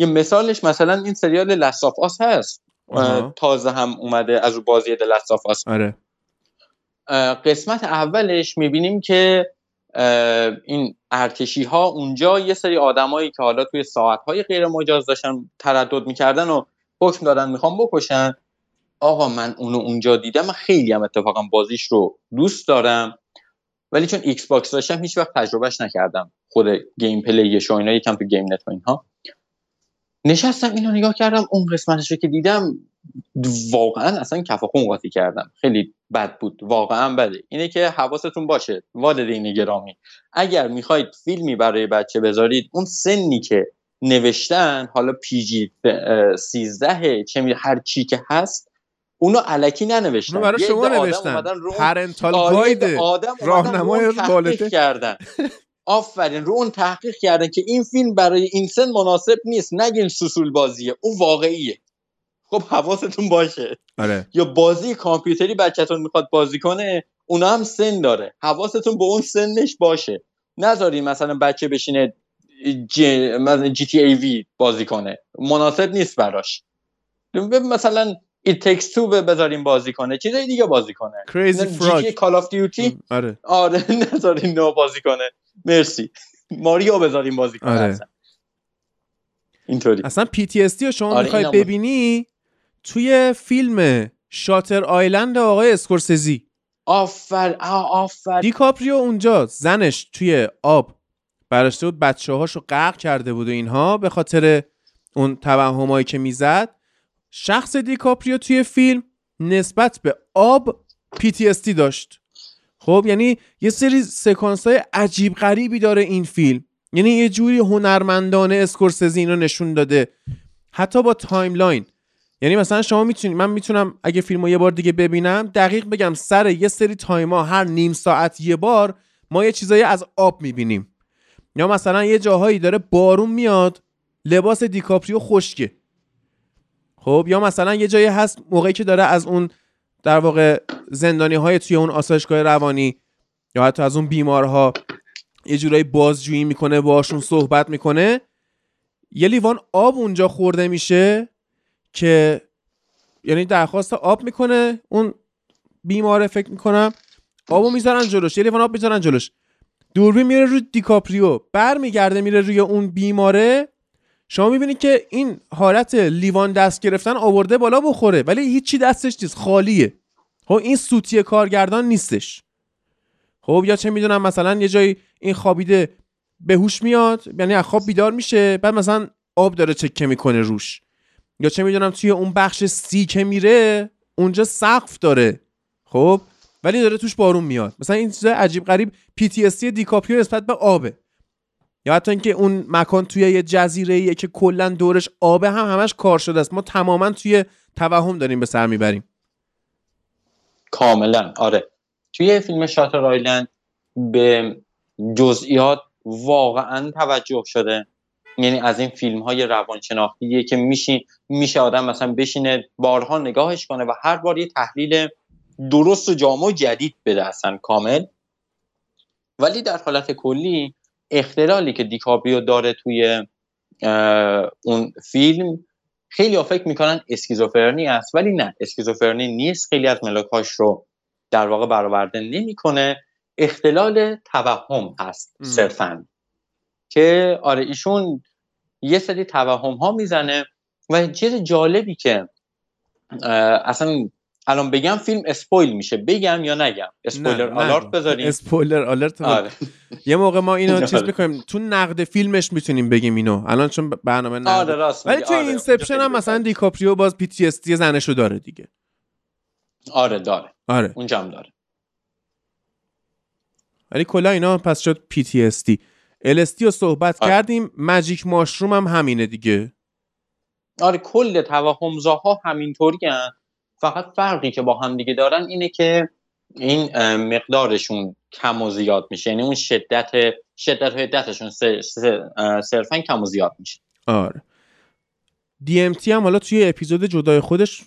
یه مثالش مثلا این سریال لستاف آس هست. تازه هم اومده از رو بازی Last of Us آره. قسمت اولش می‌بینیم که این ارتشی ها اونجا یه سری آدمایی که حالا توی ساعت های غیر مجاز داشتن تردد می‌کردن و حکم دادن می‌خوام بکشن. آقا من اونو اونجا دیدم من خیلی هم اتفاقا بازیش رو دوست دارم. ولی چون Xbox داشتم هیچ وقت تجربهش نکردم. خود gameplay ش و اینا یکم تو گیم نت و اینها. نشستم اینو نگاه کردم اون قسمتش رو که دیدم واقعا اصلا کف خون قاطی کردم. خیلی بد بود واقعا بده. اینه که حواستون باشه والدین گرامی اگر می‌خواید فیلمی برای بچه بذارید اون سنی که نوشتن حالا پی جی 13 چه هر چی که هست اونو علکی ننوشتن. برای شما نوشتن. پرنتال گاید راهنمای والده کردن. [LAUGHS] آفرین رو اون تحقیق کردن که این فیلم برای این سن مناسب نیست. نگین سوسول بازیه. اون واقعیه. خب حواستون باشه. آره. یا بازی کامپیوتری بچهتون می‌خواد بازی کنه اونا هم سن داره. حواستون به اون سنش باشه. نذاری مثلا بچه بشینه جی, جی تی ای وی بازی کنه. مناسب نیست براش. مثلا It Takes Two بذاریم بازی کنه. چیزای دیگه بازی کنه. Crazy Frog Call of Duty آره. آره [LAUGHS] نذاریم نو بازی کنه. مرسی. ماریو بذاریم بازی کنه. آره. اینطوری. اصلا PTSD رو شما آره می‌خوای ببینی توی فیلم Shutter Island آقای اسکورسزی. آفر آفر دیکاپریو اونجا زنش توی آب برداشته بود. بچه هاشو غرق کرده بود و اینها به خاطر اون توهمایی که می‌زد. شخص دیکاپریو توی فیلم نسبت به آب PTSD داشت. خب یعنی یه سری سکانس های عجیب غریبی داره این فیلم. یعنی یه جوری هنرمندانه اسکورسزی اینو نشون داده. حتی با timeline. یعنی مثلا شما می‌تونید من می‌تونم اگه فیلمو یه بار دیگه ببینم دقیق بگم سر یه سری time ا هر نیم ساعت یه بار ما یه چیزایی از آب می‌بینیم. یا مثلا یه جاهایی داره بارون میاد لباس دیکاپریو خشکه. خب یا مثلا یه جایی هست موقعی که داره از اون در واقع زندانی های توی اون آسایشگاه روانی یا حتی از اون بیمارها یه جورایی بازجویی می‌کنه باشون صحبت می‌کنه. یه لیوان آب اونجا خورده میشه که یعنی درخواست آب می‌کنه. اون بیماره فکر می‌کنم آبو می‌ذارن جلوش یه لیوان آب می‌ذارن جلوش. دوربین میره روی دیکاپریو برمیگرده میره روی اون بیماره. شما می‌بینید که این حالت لیوان دست گرفتن آورده بالا بخوره ولی هیچی دستش نیست خالیه. خب این سوتی کارگردان نیستش. خب یا چه می‌دونم مثلا یه جایی این خوابیده به هوش میاد یعنی از خواب بیدار میشه بعد مثلا آب داره چکه می‌کنه روش. یا چه می‌دونم توی اون بخش سی که میره اونجا سقف داره. خب؟ ولی داره توش بارون میاد. مثلا این چیز عجیب غریب PTSD دیکاپریو نسبت به آبه. یا حتی اینکه اون مکان توی یه جزیره ایه که کلا دورش آبه هم همش کار شده است. ما تماما توی توهم داریم به سر می‌بریم. کاملا. آره. توی فیلم شاتر آیلند به جزئیات واقعا توجه شده. یعنی از این فیلم های روانشناختیه که میشه میشه آدم مثلا بشینه بارها نگاهش کنه و هر بار یه تحلیل درست و جامع و جدید بده اصلا کامل. ولی در حالت کلی اختلالی که دیکابریو داره توی اون فیلم خیلی ها فکر می‌کنن اسکیزوفرنی است ولی نه اسکیزوفرنی نیست. خیلی از ملاکاش رو در واقع برآورده نمی‌کنه. اختلال توهم هست صرفا. که آره ایشون یه سری توهم ها می‌زنه و چیز جالبی که اصلا الان بگم فیلم spoil میشه. بگم یا نگم. spoiler alert بذاریم. spoiler alert آره. یه موقع ما اینو [LAUGHS] چیز می‌کنیم. تو نقد فیلمش می‌تونیم بگیم اینو. الان چون برنامه نقد آره راست ولی تو آره. Inception هم مثلا دیکاپریو باز PTSD زنشو داره دیگه. آره داره. آره. اونجا هم داره. ولی کلا اینا پس شد PTSD رو صحبت آره. کردیم. magic mushroom هم همینه دیگه. آره کل توهمزاها همینطوری فقط فرقی که با هم دیگه دارن اینه که این مقدارشون کم و زیاد میشه. یعنی اون شدت شدت و حدتشون صرفا کم و زیاد میشه. آره. DMT هم حالا توی اپیزود جدای خودش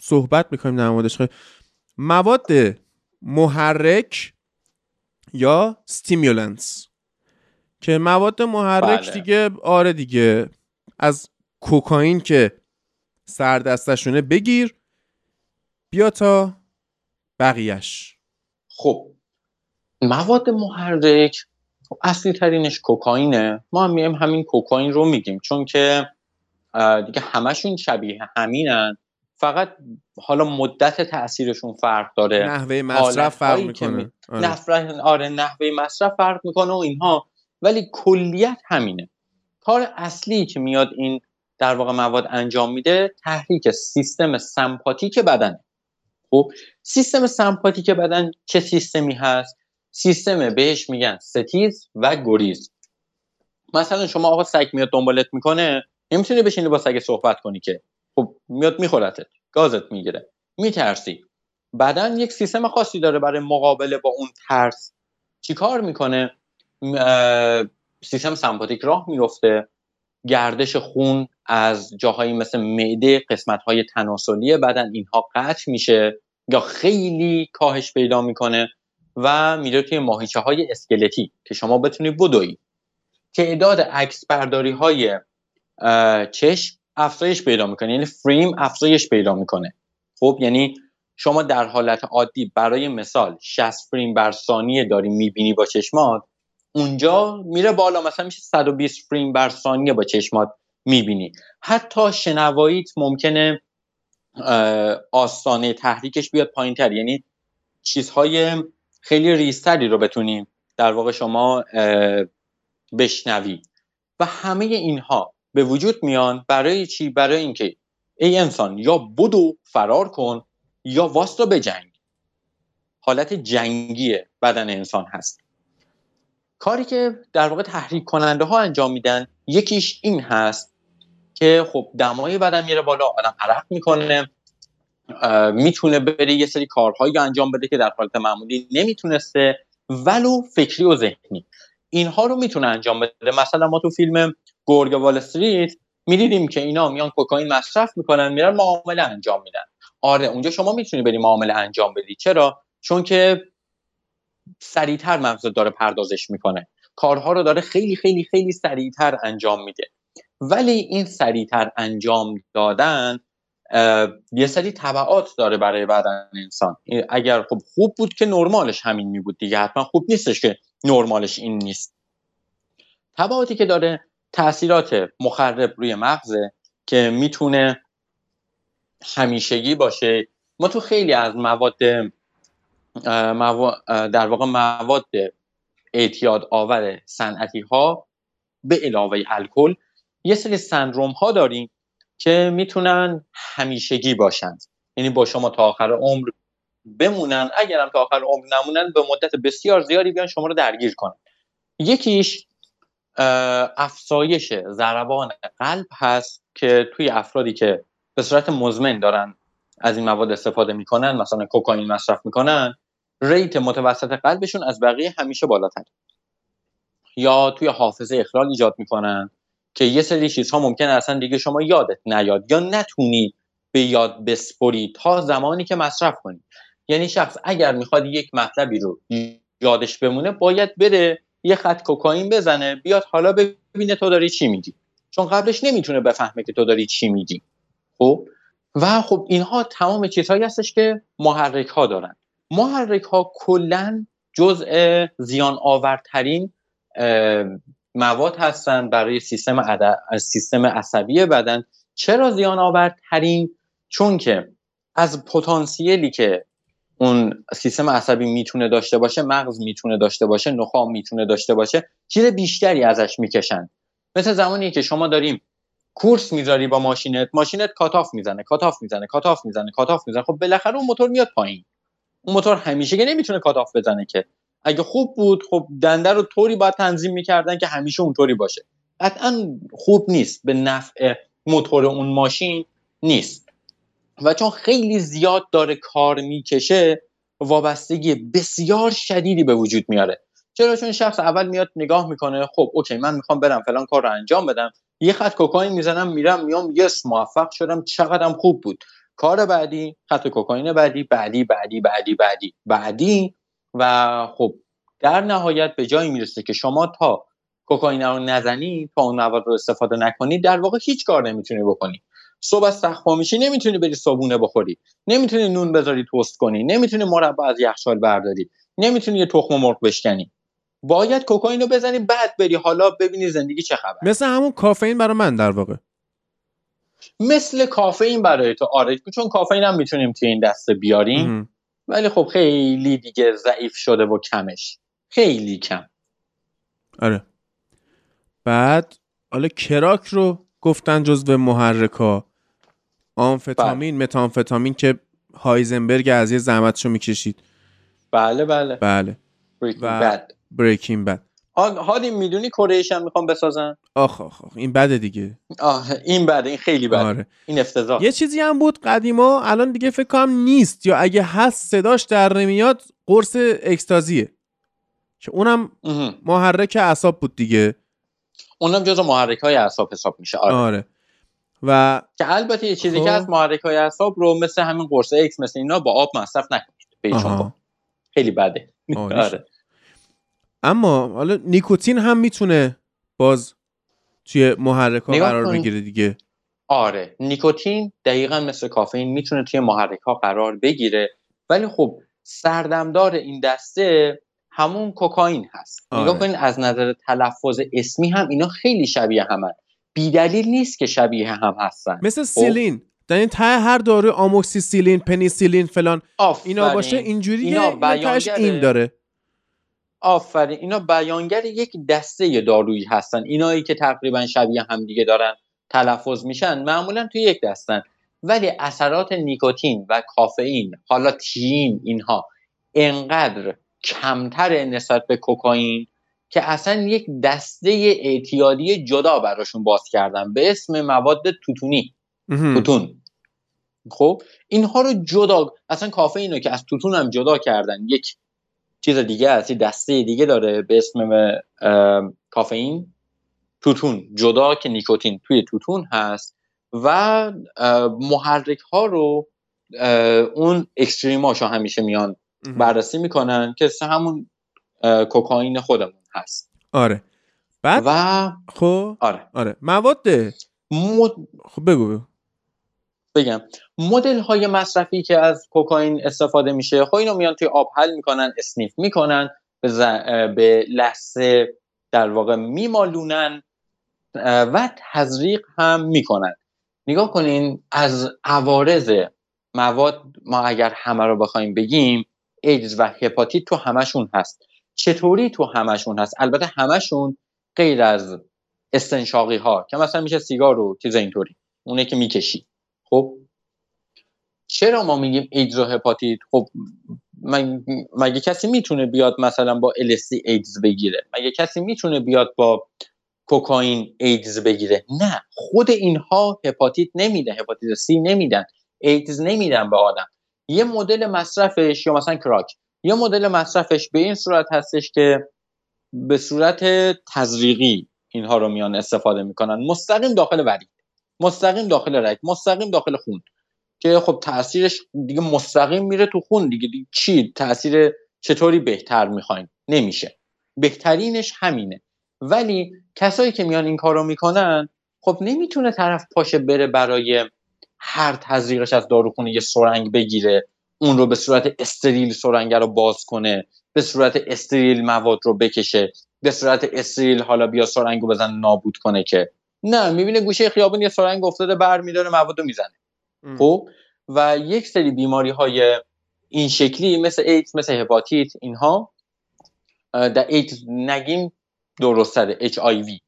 صحبت می‌کنیم در موردش. مواد محرک یا ستیمولنس که مواد محرک بله. دیگه آره دیگه از کوکائین که سر دستشونه بگیر بیا تا بقیهش خب مواد محرک اصلی ترینش کوکائینه. ما هم میایم همین کوکائین رو میگیم چون که دیگه همشون شبیه همینن. فقط حالا مدت تاثیرشون فرق داره. نحوه مصرف فرق می‌کنه می- آره. نفره آره نحوه مصرف فرق می‌کنه و اینها. ولی کلیت همینه. کار اصلی که میاد این در واقع مواد انجام میده تحریک سیستم سمپاتیک بدن خب سیستم سمپاتیک بدن چه سیستمی هست؟ سیستم بهش میگن ستیز و گریز. مثلا شما آقا سگ میاد دنبالت می‌کنه نمی‌تونی بشینی با سگ صحبت کنی که. خب میاد میخورتت گازت می‌گیره. میترسی. بدن یک سیستم خاصی داره برای مقابله با اون ترس. چیکار می‌کنه؟ سیستم سمپاتیک راه میفته گردش خون از جاهایی مثل معده قسمت های تناسلی بدن اینها قطع میشه یا خیلی کاهش پیدا می‌کنه و میره توی ماهیچه های اسکلتی که شما بتونی بدوی تعداد عکس برداری های چشم افزایش پیدا می‌کنه یعنی فریم افزایش پیدا می‌کنه. خب یعنی شما در حالت عادی برای مثال 60 فریم بر ثانیه داری می‌بینی با چشمات اونجا میره بالا مثلا میشه 120 فریم بر ثانیه با چشمات می‌بینی. حتی شنواییت ممکنه آستانه تحریکش بیاد پایین تر یعنی چیزهای خیلی ریزتری رو بتونیم در واقع شما بشنوی. و همه اینها به وجود میان برای چی؟ برای اینکه ای انسان یا بدو فرار کن یا واستا به جنگ حالت جنگی بدن انسان هست. کاری که در واقع تحریک کننده ها انجام میدن یکیش این هست که خب دمای بدن میره بالا آدم عرق می‌کنه می‌تونه بره یه سری کارهایی انجام بده که در حالت معمولی نمی‌تونسته ولو فکری و ذهنی. اینها رو می‌تونه انجام بده. مثلا ما تو فیلم گرگ وال استریت می‌دیدیم که اینا میان کوکائین مصرف می‌کنن میرن معامله انجام میدن. آره اونجا شما می‌تونی بری معامله انجام بدی. چرا؟ چون که سریعتر مغز داره پردازش می‌کنه. کارها رو داره خیلی خیلی خیلی سریعتر انجام میده. ولی این سریعتر انجام دادن یه سری طبعات داره برای بدن انسان. اگر خب خوب بود که نرمالش همین می بود دیگه حتما خوب نیستش که نرمالش این نیست. طبعاتی که داره تاثیرات مخرب روی مغزه که می‌تونه همیشگی باشه. ما تو خیلی از مواد در واقع مواد اعتیاد آور صنعتی ها به علاوه الکل یه سری سندروم ها داریم که می‌تونن همیشگی باشند یعنی با شما تا آخر عمر بمونن. اگرم تا آخر عمر نمونن به مدت بسیار زیادی بیان شما رو درگیر کنن. یکیش افزایش ضربان قلب هست که توی افرادی که به صورت مزمن دارن از این مواد استفاده می‌کنن مثلا کوکائین مصرف می‌کنن ریت متوسط قلبشون از بقیه همیشه بالاتر. یا توی حافظه اخلال ایجاد می‌کنن که یه سری چیزها ممکن اصلا دیگه شما یادت نیاد یا نتونی به یاد بسپری تا زمانی که مصرف کنی. یعنی شخص اگر می‌خواد یک مطلبی رو یادش بمونه باید بره یه خط کوکائین بزنه بیاد حالا ببینه تو داری چی میگی. چون قبلش نمی‌تونه بفهمه که تو داری چی میگی. خب؟ و خب اینها تمام چیزهایی هستش که محرک ها دارن. محرک ها کلا جزء زیان آورترین مواد هستن برای سیستم, سیستم عصبی بدن. چرا زیان آورترین چون که از پتانسیلی که اون سیستم عصبی می‌تونه داشته باشه مغز می‌تونه داشته باشه نخاع می‌تونه داشته باشه چیز بیشتری ازش می‌کشن. مثل زمانی که شما داریم کورس می‌ذاری با ماشینت ماشینت کاتاف می‌زنه کاتاف می‌زنه کاتاف می‌زنه کاتاف می‌زنه. خب بالاخره اون موتور میاد پایین. اون موتور همیشه که نمی‌تونه cut off بزنه که. اگه خوب بود خب دنده رو طوری باید تنظیم می‌کردن که همیشه اونطوری باشه. قطعا خوب نیست. به نفع موتور اون ماشین نیست. و چون خیلی زیاد داره کار می‌کشه وابستگی بسیار شدیدی به وجود میاره. چرا؟ چون شخص اول میاد نگاه می‌کنه خب اوکی من می‌خوام برم فلان کار رو انجام بدم. یه خط کوکائین می‌زنم میرم میام یس موفق شدم چقدرم خوب بود. کار بعدی خط کوکائین بعدی بعدی بعدی بعدی بعدی بعدی. و خب در نهایت به جایی می‌رسه که شما تا کوکائین رو نزنی تا اون مواد رو استفاده نکنی در واقع هیچ کار نمی‌تونی بکنی. صبح از تخت میشی نمی‌تونی بری صابونه بخوری. نمی‌تونی نون بذاری توست کنی. نمی‌تونی مربع از یخچال برداری. نمی‌تونی یه تخم مرغ بشکنی. باید کوکائین رو بزنی بعد بری. حالا ببینی زندگی چه خبر مثل همون کافئین برای من در واقع. مثل کافئین برای تو. آره چون کافئین هم می‌تونیم توی این دسته بیاریم. ولی خب خیلی دیگه ضعیف شده و کمش. خیلی کم. آره. بعد حالا کراک رو گفتن جزو محرکا. آمفتامین بله. متامفتامین که هایزنبرگ از یه زحمتشو می‌کشید. بله بله. بله. بریکین بد هادی می‌دونی کره هم می‌خوام بسازن آخ آخ آخ این بده دیگه. آه این بده این خیلی بده. آره. این افتضاح. یه چیزی هم بود قدیما الان دیگه فکر کنم نیست. یا اگه هست صداش در نمیاد قرص اکستازیه. که اونم محرک اعصاب بود دیگه. اونم جزو محرک های اعصاب حساب میشه. آره. آره. و که البته یه چیزی که از خب. محرک های اعصاب رو مثل همین قرص X مثل اینا با آب مصرف نکنید. خیلی بده. [LAUGHS] آره. اما حالا نیکوتین هم می‌تونه باز توی محرک ها قرار بگیره دیگه. آره. نیکوتین دقیقا مثل کافئین می‌تونه توی محرک ها قرار بگیره. ولی خب سردمدار این دسته همون کوکائین هست. آره. نگاه کنین از نظر تلفظ اسمی هم اینا خیلی شبیه همن. بیدلیل نیست که شبیه هم هستن. مثل خب؟ سیلین. در این ته هر دارو آموکسی سیلین پنیسیلین فلان. اینا باشه اینجوری اینا این داره. آفرین. اینا بیانگر یک دسته دارویی هستن. اینایی که تقریبا شبیه همدیگه دارن تلفظ میشن معمولا توی یک دستن. ولی اثرات نیکوتین و کافئین حالا تین اینها انقدر کمتر نسبت به کوکائین که اصلا یک دسته اعتیادی جدا براشون باز کردن. به اسم مواد توتونی. توتون. خب؟ اینها رو جدا اصلا کافئین رو که از توتون هم جدا کردن یک چیز دیگه هست دسته دیگه داره به اسم کافئین توتون. جدا که نیکوتین توی توتون هست و محرک ها رو اون اکستریماشو همیشه میان بررسی می‌کنن که همون کوکائین خودمون هست. آره. بعد و خب آره. آره. مواد مد... خب بگو بگو. بگم. مدل های مصرفی که از کوکائین استفاده میشه خب اینو میان توی آب حل می‌کنن اسنیف می‌کنن به, ز... به لحظه در واقع میمالونن و تزریق هم می‌کنن. نگاه کنین از عوارض مواد ما اگر همه رو بخوایم بگیم ایدز و هپاتیت تو همشون هست. چطوری تو همشون هست؟ البته همشون غیر از استنشاقی ها که مثلا میشه سیگار و چیز اینطوری اونه که می‌کشی. خب چرا ما میگیم ایدز و هپاتیت؟ خب مگه کسی می‌تونه بیاد مثلا با LSD ایدز بگیره؟ مگه کسی می‌تونه بیاد با کوکائین ایدز بگیره؟ نه خود اینها هپاتیت نمیده هپاتیت سی نمیدن ایدز نمیدن به آدم. یه مدل مصرفش یا مثلا کراک یه مدل مصرفش به این صورت هستش که به صورت تزریقی اینها رو میان استفاده می‌کنن. مستقیم داخل ورید مستقیم داخل رگ مستقیم داخل خون. که خب تاثیرش دیگه مستقیم میره تو خون دیگه, دیگه چی؟ تاثیر چطوری بهتر می‌خواین نمیشه. بهترینش همینه. ولی کسایی که میان این کارو می‌کنن خب نمی‌تونه طرف پاشه بره برای هر تزریقش از داروخونه یه سرنگ بگیره اون رو به صورت استریل سرنگ رو باز کنه به صورت استریل مواد رو بکشه به صورت استریل حالا بیا سرنگ رو بزن نابود کنه که نه می‌بینه گوشه خیابون یه سرنگ افتاده بر میداره مواد رو می‌زنه. خب؟ و یک سری بیماری های این شکلی مثل ایدز مثل هپاتیت اینها در ایدز نگیم درست اچ آی وی.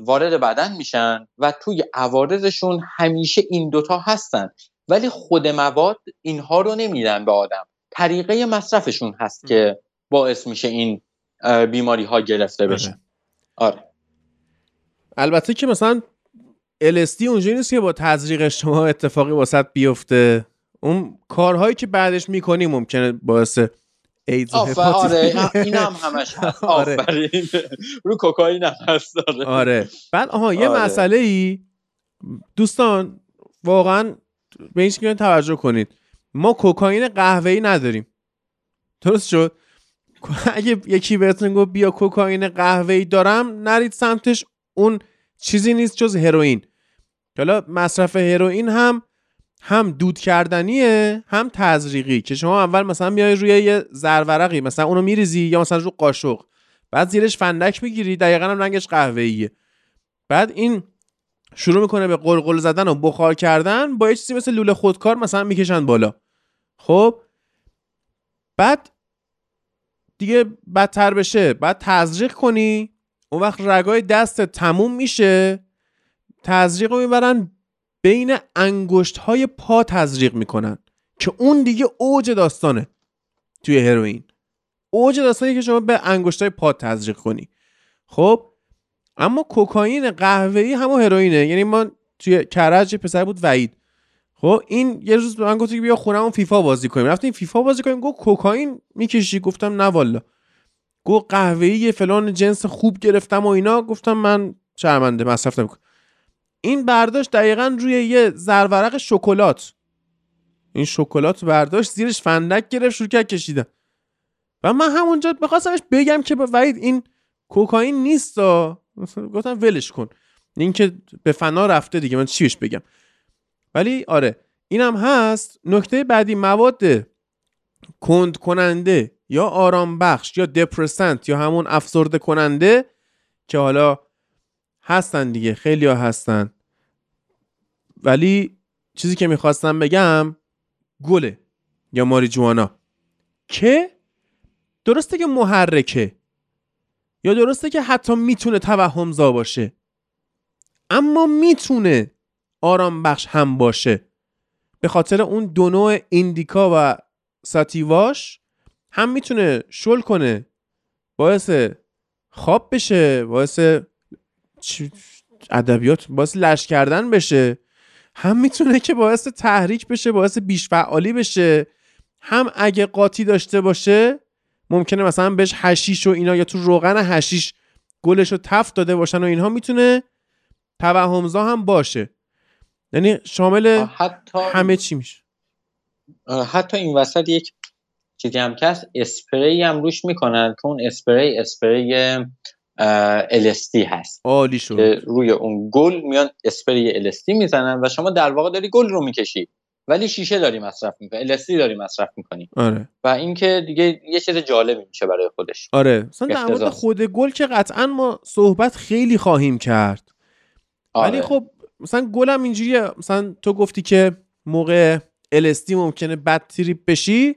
وارد بدن میشن و توی عوارضشون همیشه این دوتا هستن. ولی خود مواد اینها رو نمیدن به آدم. طریقه مصرفشون هست که باعث میشه این بیماری ها گرفته آره. بشه. آره. البته که مثلا LSD اونجوری نیست که با تزریق شما اتفاقی واسط بیفته. اون کارهایی که بعدش می‌کنی ممکنه باعث ایدز آره این هم همش هست. [LAUGHS] آره. رو کوکائین هم هست آره. آره بعد آها یه آره. مسئله ای دوستان واقعا به این توجه کنید. ما کوکائین قهوه‌ای نداریم. درست شد؟ [LAUGHS] اگه یکی بهتون گفت بیا کوکائین قهوه‌ای دارم نرید سمتش اون چیزی نیست جز هروئین. حالا مصرف هروئین هم هم دود کردنیه هم تزریقی که شما اول مثلا میای روی یه زرورقی مثلا اونو میریزی یا مثلا رو قاشق. بعد زیرش فندک می‌گیری دقیقا هم رنگش قهوه‌ایه. بعد این شروع می‌کنه به قلقل زدن و بخار کردن با یه چیزی مثل لوله خودکار مثلا می‌کشن بالا. خب؟ بعد دیگه بدتر بشه. بعد تزریق کنی اون وقت رگای دست تموم میشه تزریق رو می‌برن بین انگشت های پا تزریق می‌کنن که اون دیگه اوج داستانه توی هروئین. اوج داستانی که شما به انگشت های پا تزریق کنی. خب اما کوکائین قهوه‌ای همون هروئینه. یعنی ما توی کرج پسر بود وعید. خب این یه روز به من گفت بیا خونمون فیفا بازی کنیم. رفتیم فیفا بازی کنیم گفت کوکائین می‌کشی؟ گفتم نه والا. گفت قهوه‌ای فلان جنس خوب گرفتم و اینا. گفتم من شرمنده مصرف نمی‌کنم. این برداشت دقیقا روی یه زرورق شکلات. این شکلات برداشت زیرش فندک گرفت شروع کرد کشیدن. و من همونجا میخواستمش بگم که به وحید این کوکائین نیست گفتم ولش کن. این که به فنا رفته دیگه من چیش بگم؟ ولی آره اینم هست. نکته بعدی مواد کند کننده یا آرام بخش یا دپرسنت یا همون افسرده کننده که حالا هستن دیگه خیلی ها هستن. ولی چیزی که می‌خواستم بگم گله یا ماریجوانا. که درسته که محرکه یا درسته که حتی می‌تونه توهمزا باشه اما می‌تونه آرام بخش هم باشه. به خاطر اون دو نوع ایندیکا و ساتیواش هم می‌تونه شل کنه باعث خواب بشه باعث ادبیات باعث لش کردن بشه. هم می‌تونه که باعث تحریک بشه باعث بیش فعالی بشه. هم اگه قاطی داشته باشه ممکنه مثلا بهش هشیش و اینا یا تو روغن هشیش گلش رو تفت داده باشن و اینها می‌تونه توهمزا هم باشه. یعنی شامل حتی همه چی میشه. حتی این وسط یک چیزی هم که هست اسپری هم روش می‌کنن که اون اسپری اسپری الستی هست. عالی شد. که روی اون گل میان اسپری الستی می‌زنن و شما در واقع داری گل رو می‌کشی. ولی شیشه داری مصرف می‌کنی الستی داری مصرف می‌کنی. آره. و اینکه دیگه یه چیز جالبی میشه برای خودش. آره. مثلا در مورد. خود گل که قطعا ما صحبت خیلی خواهیم کرد. آره. ولی خب مثلا گلم اینجوریه. مثلا تو گفتی که موقع LSD ممکنه بد تریپ بشی.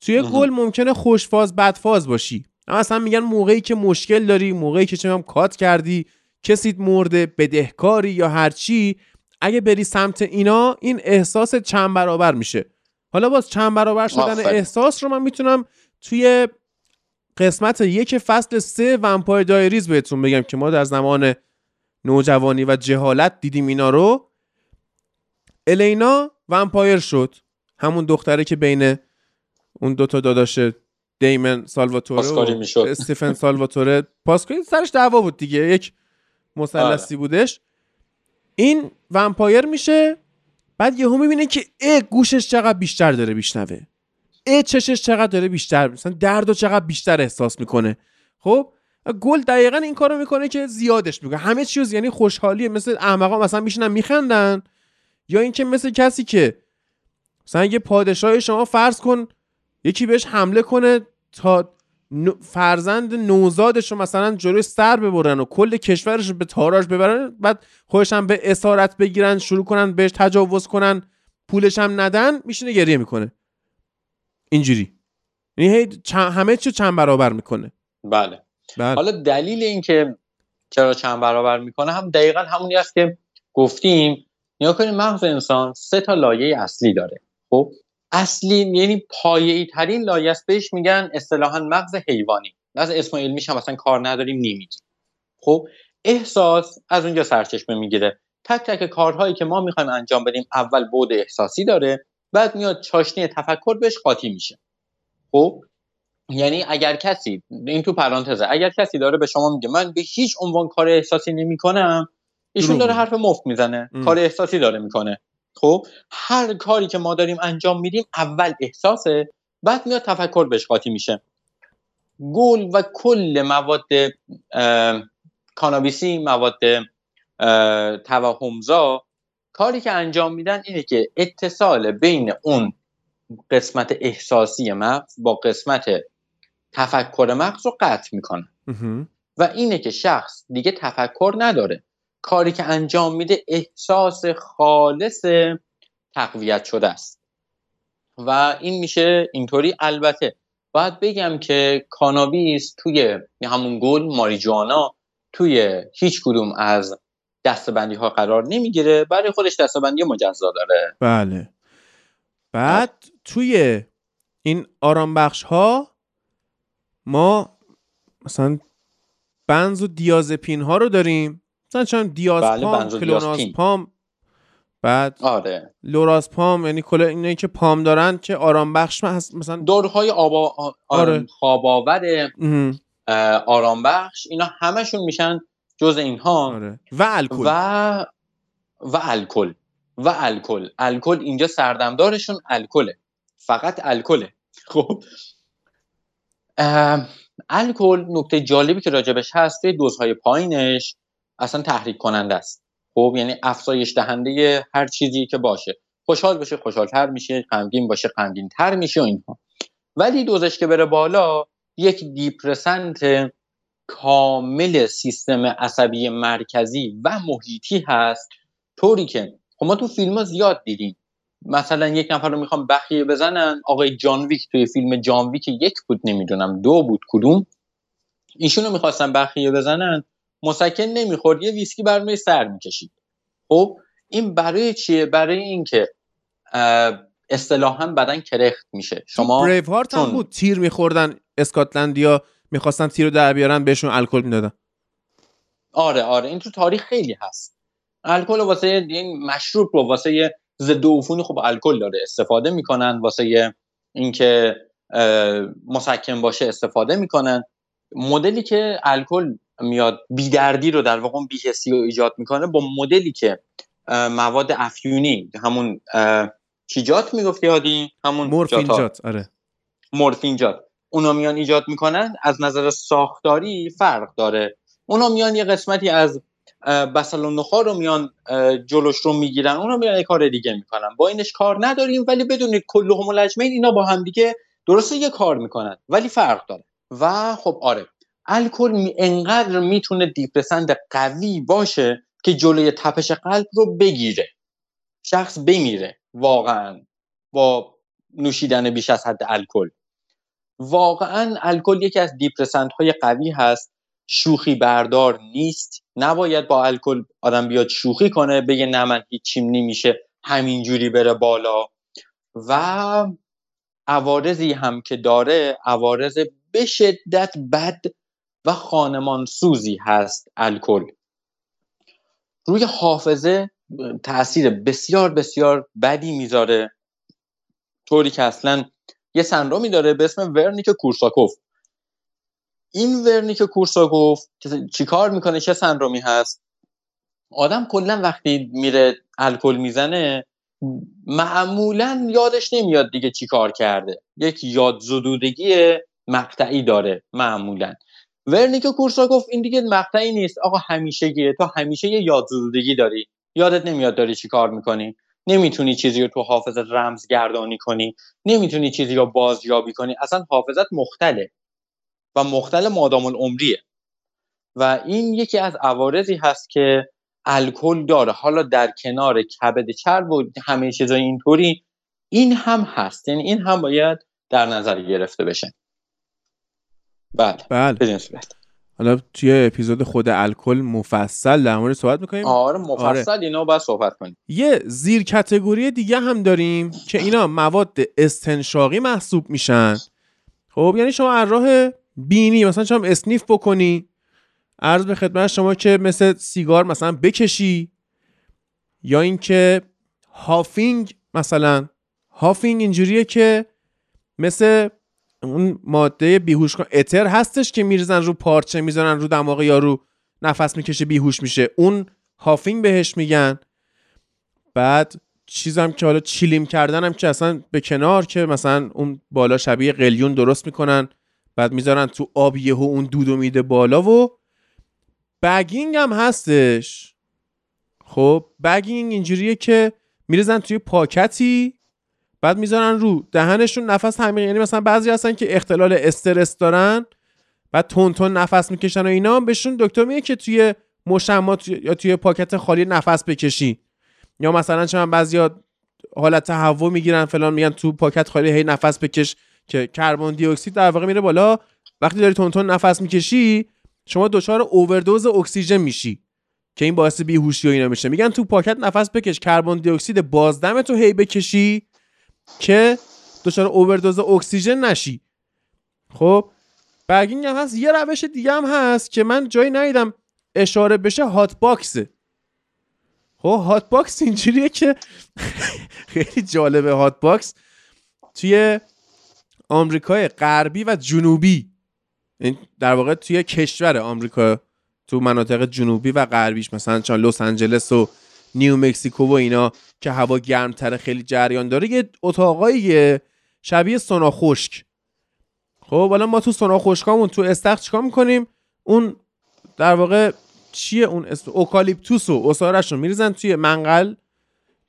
توی. گل ممکنه خوشفاز بدفاز باشی اما مثلا میگن موقعی که مشکل داری موقعی که چه کات کردی کسیت مرده بدهکاری یا هرچی اگه بری سمت اینا این احساس چند برابر میشه حالا باز چند برابر شدن آفرین. احساس رو من می‌تونم توی قسمت یک فصل سه Vampire Diaries بهتون بگم که ما در زمان نوجوانی و جهالت دیدیم اینا رو الینا vampire شد همون دختره که بین اون دوتا داداش دیمن سالواتوره و. استیفن سالواتوره. پاسکاری سرش دعوا بود دیگه یک مثلثی آره. بودش. این ومپایر میشه بعد یهو می‌بینه که ای گوشش چقدر بیشتر داره بیشنوه ای چشش چقدر داره بیشتر مثلا درد و چقدر بیشتر احساس می‌کنه. خب؟ گل دقیقا این کارو می‌کنه که زیادش می‌کنه. همه چیز یعنی خوشحالیه. مثل احمقا مثلا میشینن میخندن. یا اینکه مثل کسی که مثلا یه پادشاه شما فرض کن یکی بهش حمله کنه تا فرزند نوزادش رو مثلا جلوی سر ببرن و کل کشورش رو به تاراج ببرن بعد خودش هم به اسارت بگیرن شروع کنن بهش تجاوز کنن پولش هم ندن میشینه گریه می‌کنه. اینجوری. یعنی هی همه چی چند برابر می‌کنه. بله. بله. حالا دلیل اینکه چرا چند برابر می‌کنه هم دقیقا همونی است که گفتیم. نگاه کنید مغز انسان سه تا لایه اصلی داره. خب؟ اصلی یعنی پایه‌ای ترین لایه است بهش میگن اصطلاحا مغز حیوانی. از اسم علمیش هم اصلا کار نداریم نمیگیم خب احساس از اونجا سرچشمه می‌گیره. تک تک کارهایی که ما می‌خوایم انجام بدیم اول بود احساسی داره بعد میاد چاشنی تفکر بهش قاطی میشه. خب یعنی اگر کسی این تو پرانتزه اگر کسی داره به شما میگه من به هیچ عنوان کار احساسی نمی‌کنم ایشون داره. حرف مفت می‌زنه. کار احساسی داره می‌کنه. خب هر کاری که ما داریم انجام میدیم اول احساسه بعد میاد تفکر بهش قاطی میشه. گل و کل مواد کانابیسی مواد توهمزا کاری که انجام میدن اینه که اتصال بین اون قسمت احساسی مغز با قسمت تفکر مغز رو قطع می‌کنن مهم. و اینه که شخص دیگه تفکر نداره. کاری که انجام میده احساس خالص تقویت شده است. و این میشه اینطوری. البته باید بگم که کانابیس توی همون گل ماریجوانا توی هیچ کدوم از دستبندی ها قرار نمی‌گیره. برای خودش دستبندی مجزا داره. بله. بعد توی این آرام بخش ها ما مثلا بنز و دیازپین ها رو داریم. مثلا چون دیازپام بله، بنزودیازپین. کلونازپام بعد آره. لورازپام یعنی کل اینایی که پام دارن که آرام بخش هست مثلا داروهای آبا آ- آره. خواباور آرام بخش اینا همشون میشن جز اینها. آره. و الکل. و و الکل. و الکل. الکل اینجا سردمدارشون الکله. فقط الکله. [LAUGHS] خب. الکل نکته جالبی که راجبش هست توی دوزهای پایینش. اصلا تحریک کننده است. خب یعنی افزایش دهنده هر چیزی که باشه. خوشحال باشه خوشحالتر میشه غمگین باشه غمگین تر میشه و اینها. ولی دوزش که بره بالا یک دیپرسنت کامل سیستم عصبی مرکزی و محیطی هست. طوری که خب ما تو فیلم ها زیاد دیدیم. مثلا یک نفر رو می‌خوام بخیه بزنن. آقای جان ویک توی فیلم جان ویک یک بود نمی‌دونم دو بود کدوم. ایشونو می‌خواستن بخیه بزنن. مسکن نمی‌خورد یه ویسکی بر روی سر می‌کشید. خب این برای چیه؟ برای اینکه اصطلاحا بدن کرخت میشه. شما بریو هارت هم بود تیر میخوردن اسکاتلندیا می‌خواستن تیر رو در بیارن بهشون الکل می‌دادن. آره آره این تو تاریخ خیلی هست. الکل واسه این مشروب رو واسه ضد عفونی خب الکل داره استفاده می‌کنن واسه اینکه مسکن باشه استفاده می‌کنن. مدلی که الکل میاد بیدردی رو در واقع بیهسی رو ایجاد می‌کنه با مدلی که مواد افیونی همون چیجات می‌گفتی هادی؟ همون. مورفینجات آره. مورفینجات اونا میان ایجاد می‌کنن از نظر ساختاری فرق داره. اونا میان یه قسمتی از بسل و نخار رو میان جلوش رو می‌گیرن اونا میان یه کار دیگه می‌کنن. با اینش کار نداریم ولی بدونید کل و اجمعین اینا با هم دیگه درسته یه کار می‌کنن ولی فرق داره. و خب آره. الکل انقدر می‌تونه دیپرسند قوی باشه که جلوی تپش قلب رو بگیره. شخص بمیره واقعا با نوشیدن بیش از حد الکل. واقعا الکل یکی از دیپرسنت های قوی هست. شوخی بردار نیست. نباید با الکل آدم بیاد شوخی کنه بگه نه من هیچیم نمیشه همینجوری بره بالا. و عوارضی هم که داره عوارض به شدت بد و خانمان سوزی هست الکل. روی حافظه تاثیر بسیار بسیار بدی می‌ذاره. طوری که اصلا یه سندرومی داره به اسم ورنیک کورساکوف. این ورنیک کورساکوف چیکار می‌کنه؟ چه سندرومی هست؟ آدم کلا وقتی میره الکل می‌زنه معمولا یادش نمیاد دیگه چیکار کرده. یک یاد زدودگی مقطعی داره معمولا. ورنیک کورساکوف این دیگه مقطعی نیست. آقا همیشه گیره تا همیشه یه یاد زدودگی داری. یادت نمیاد داری چی کار می‌کنی. نمی‌تونی چیزی رو تو حافظت رمز گردانی کنی. نمی‌تونی چیزی رو بازیابی کنی. اصلا حافظت مختله. و مختل مادام العمریه. و این یکی از عوارضی هست که الکل داره. حالا در کنار کبد چرب و همه چیزای اینطوری این هم هست. یعنی این هم باید در نظر گرفته بشه. بله بله. حالا توی اپیزود خود الکل مفصل در مورد صحبت می‌کنیم؟ آره مفصل آره. اینا باید صحبت کنیم. یه زیر کتگوری دیگه هم داریم که اینا مواد استنشاقی محسوب میشن. خب یعنی شما از راه بینی مثلا شما اسنیف بکنی. عرض به خدمت شما که مثل سیگار مثلا بکشی یا اینکه هافینگ مثلا هافینگ اینجوریه که مثل اون ماده بیهوش اتر هستش که میرزن رو پارچه می‌ذارن رو دماغ یا رو نفس می‌کشه بیهوش میشه. اون هافینگ بهش میگن. بعد چیزم که حالا چیلیم کردن هم که اصلا به کنار که مثلا اون بالا شبیه قلیون درست می‌کنن. بعد می‌ذارن تو آب یهو اون دودو میده بالا و بگینگ هم هستش. خب بگینگ اینجوریه که میرزن توی پاکتی. بعد می‌ذارن رو دهنشون نفس همین یعنی مثلا بعضی هستن که اختلال استرس دارن بعد تون تون نفس می‌کشن و اینا بهشون دکتر میگه که توی مشمات یا توی پاکت خالی نفس بکشی. یا مثلا چون بعضیا حالت تهوع می‌گیرن فلان میگن تو پاکت خالی هی نفس بکش که کربن دی اکسید در واقع میره بالا. وقتی داری تند تند نفس می‌کشی شما دچار اووردوز اکسیژن میشی که این باعث بیهوشی و اینا میشه. میگن تو پاکت نفس بکش کربن دی اکسید بازدم تو هی بکشی. که دچار اووردوز اکسیژن نشی. خب bagging هم هست. یه روش دیگه هم هست که من جایی ندیدم اشاره بشه hot box ه خب hot box اینجوریه که [LAUGHS] خیلی جالبه. hot box توی آمریکای غربی و جنوبی. در واقع توی کشور آمریکا تو مناطق جنوبی و غربیش مثلا چون لس آنجلس و نیو مکسیکو و اینا. که هوا گرمتر خیلی جریان داره. یه اتاقایی شبیه سونا خشک. خب حالا ما تو سونا خشکامون تو استخ چیکار می‌کنیم؟ اون در واقع چیه اون اسم اوکالیپتوس و اسارش رو میریزن توی منقل.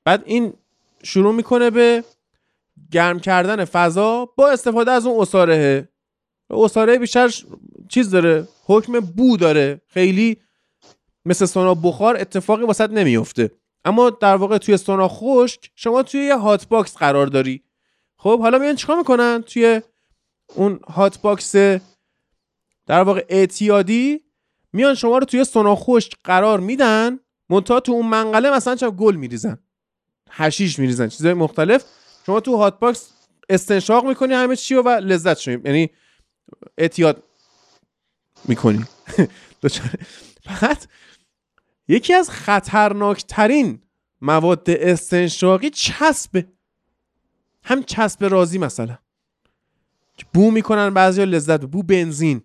بعد این شروع می‌کنه به گرم کردن فضا با استفاده از اون عصاره عصاره بیشتر چیز داره حکم بو داره. خیلی مثل سونا بخار اتفاقی واسط نمیفته اما در واقع توی سونا خشک شما توی یه hot box قرار داری. خب حالا میان چیکار می‌کنن؟ توی اون hot box در واقع اعتیادی میان شما رو توی سونا خشک قرار میدن منتها تو اون منقله مثلا چه گل میریزن. حشیش میریزن چیزای مختلف. شما تو hot box استنشاق می‌کنی همه چی و لذت شویم یعنی اعتیاد می‌کنی. بعد [LAUGHS] یکی از خطرناکترین مواد استنشاقی چسب هم چسب رازی مثلا. بو می‌کنن بعضی لذت بو بنزین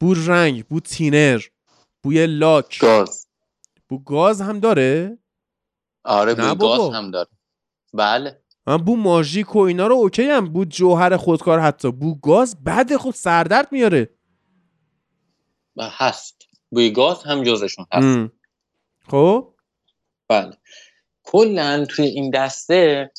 بو رنگ بو تینر بوی لاک. گاز. بو گاز هم داره؟ آره بو گاز هم داره. بله. من بو ماژیک و اینا رو اوکی هم بو جوهر خودکار حتی. بو گاز بعد خود سردرد میاره. هست. بوی گاز هم جزشون هست. ام. خب؟ بله. کلا توی این دسته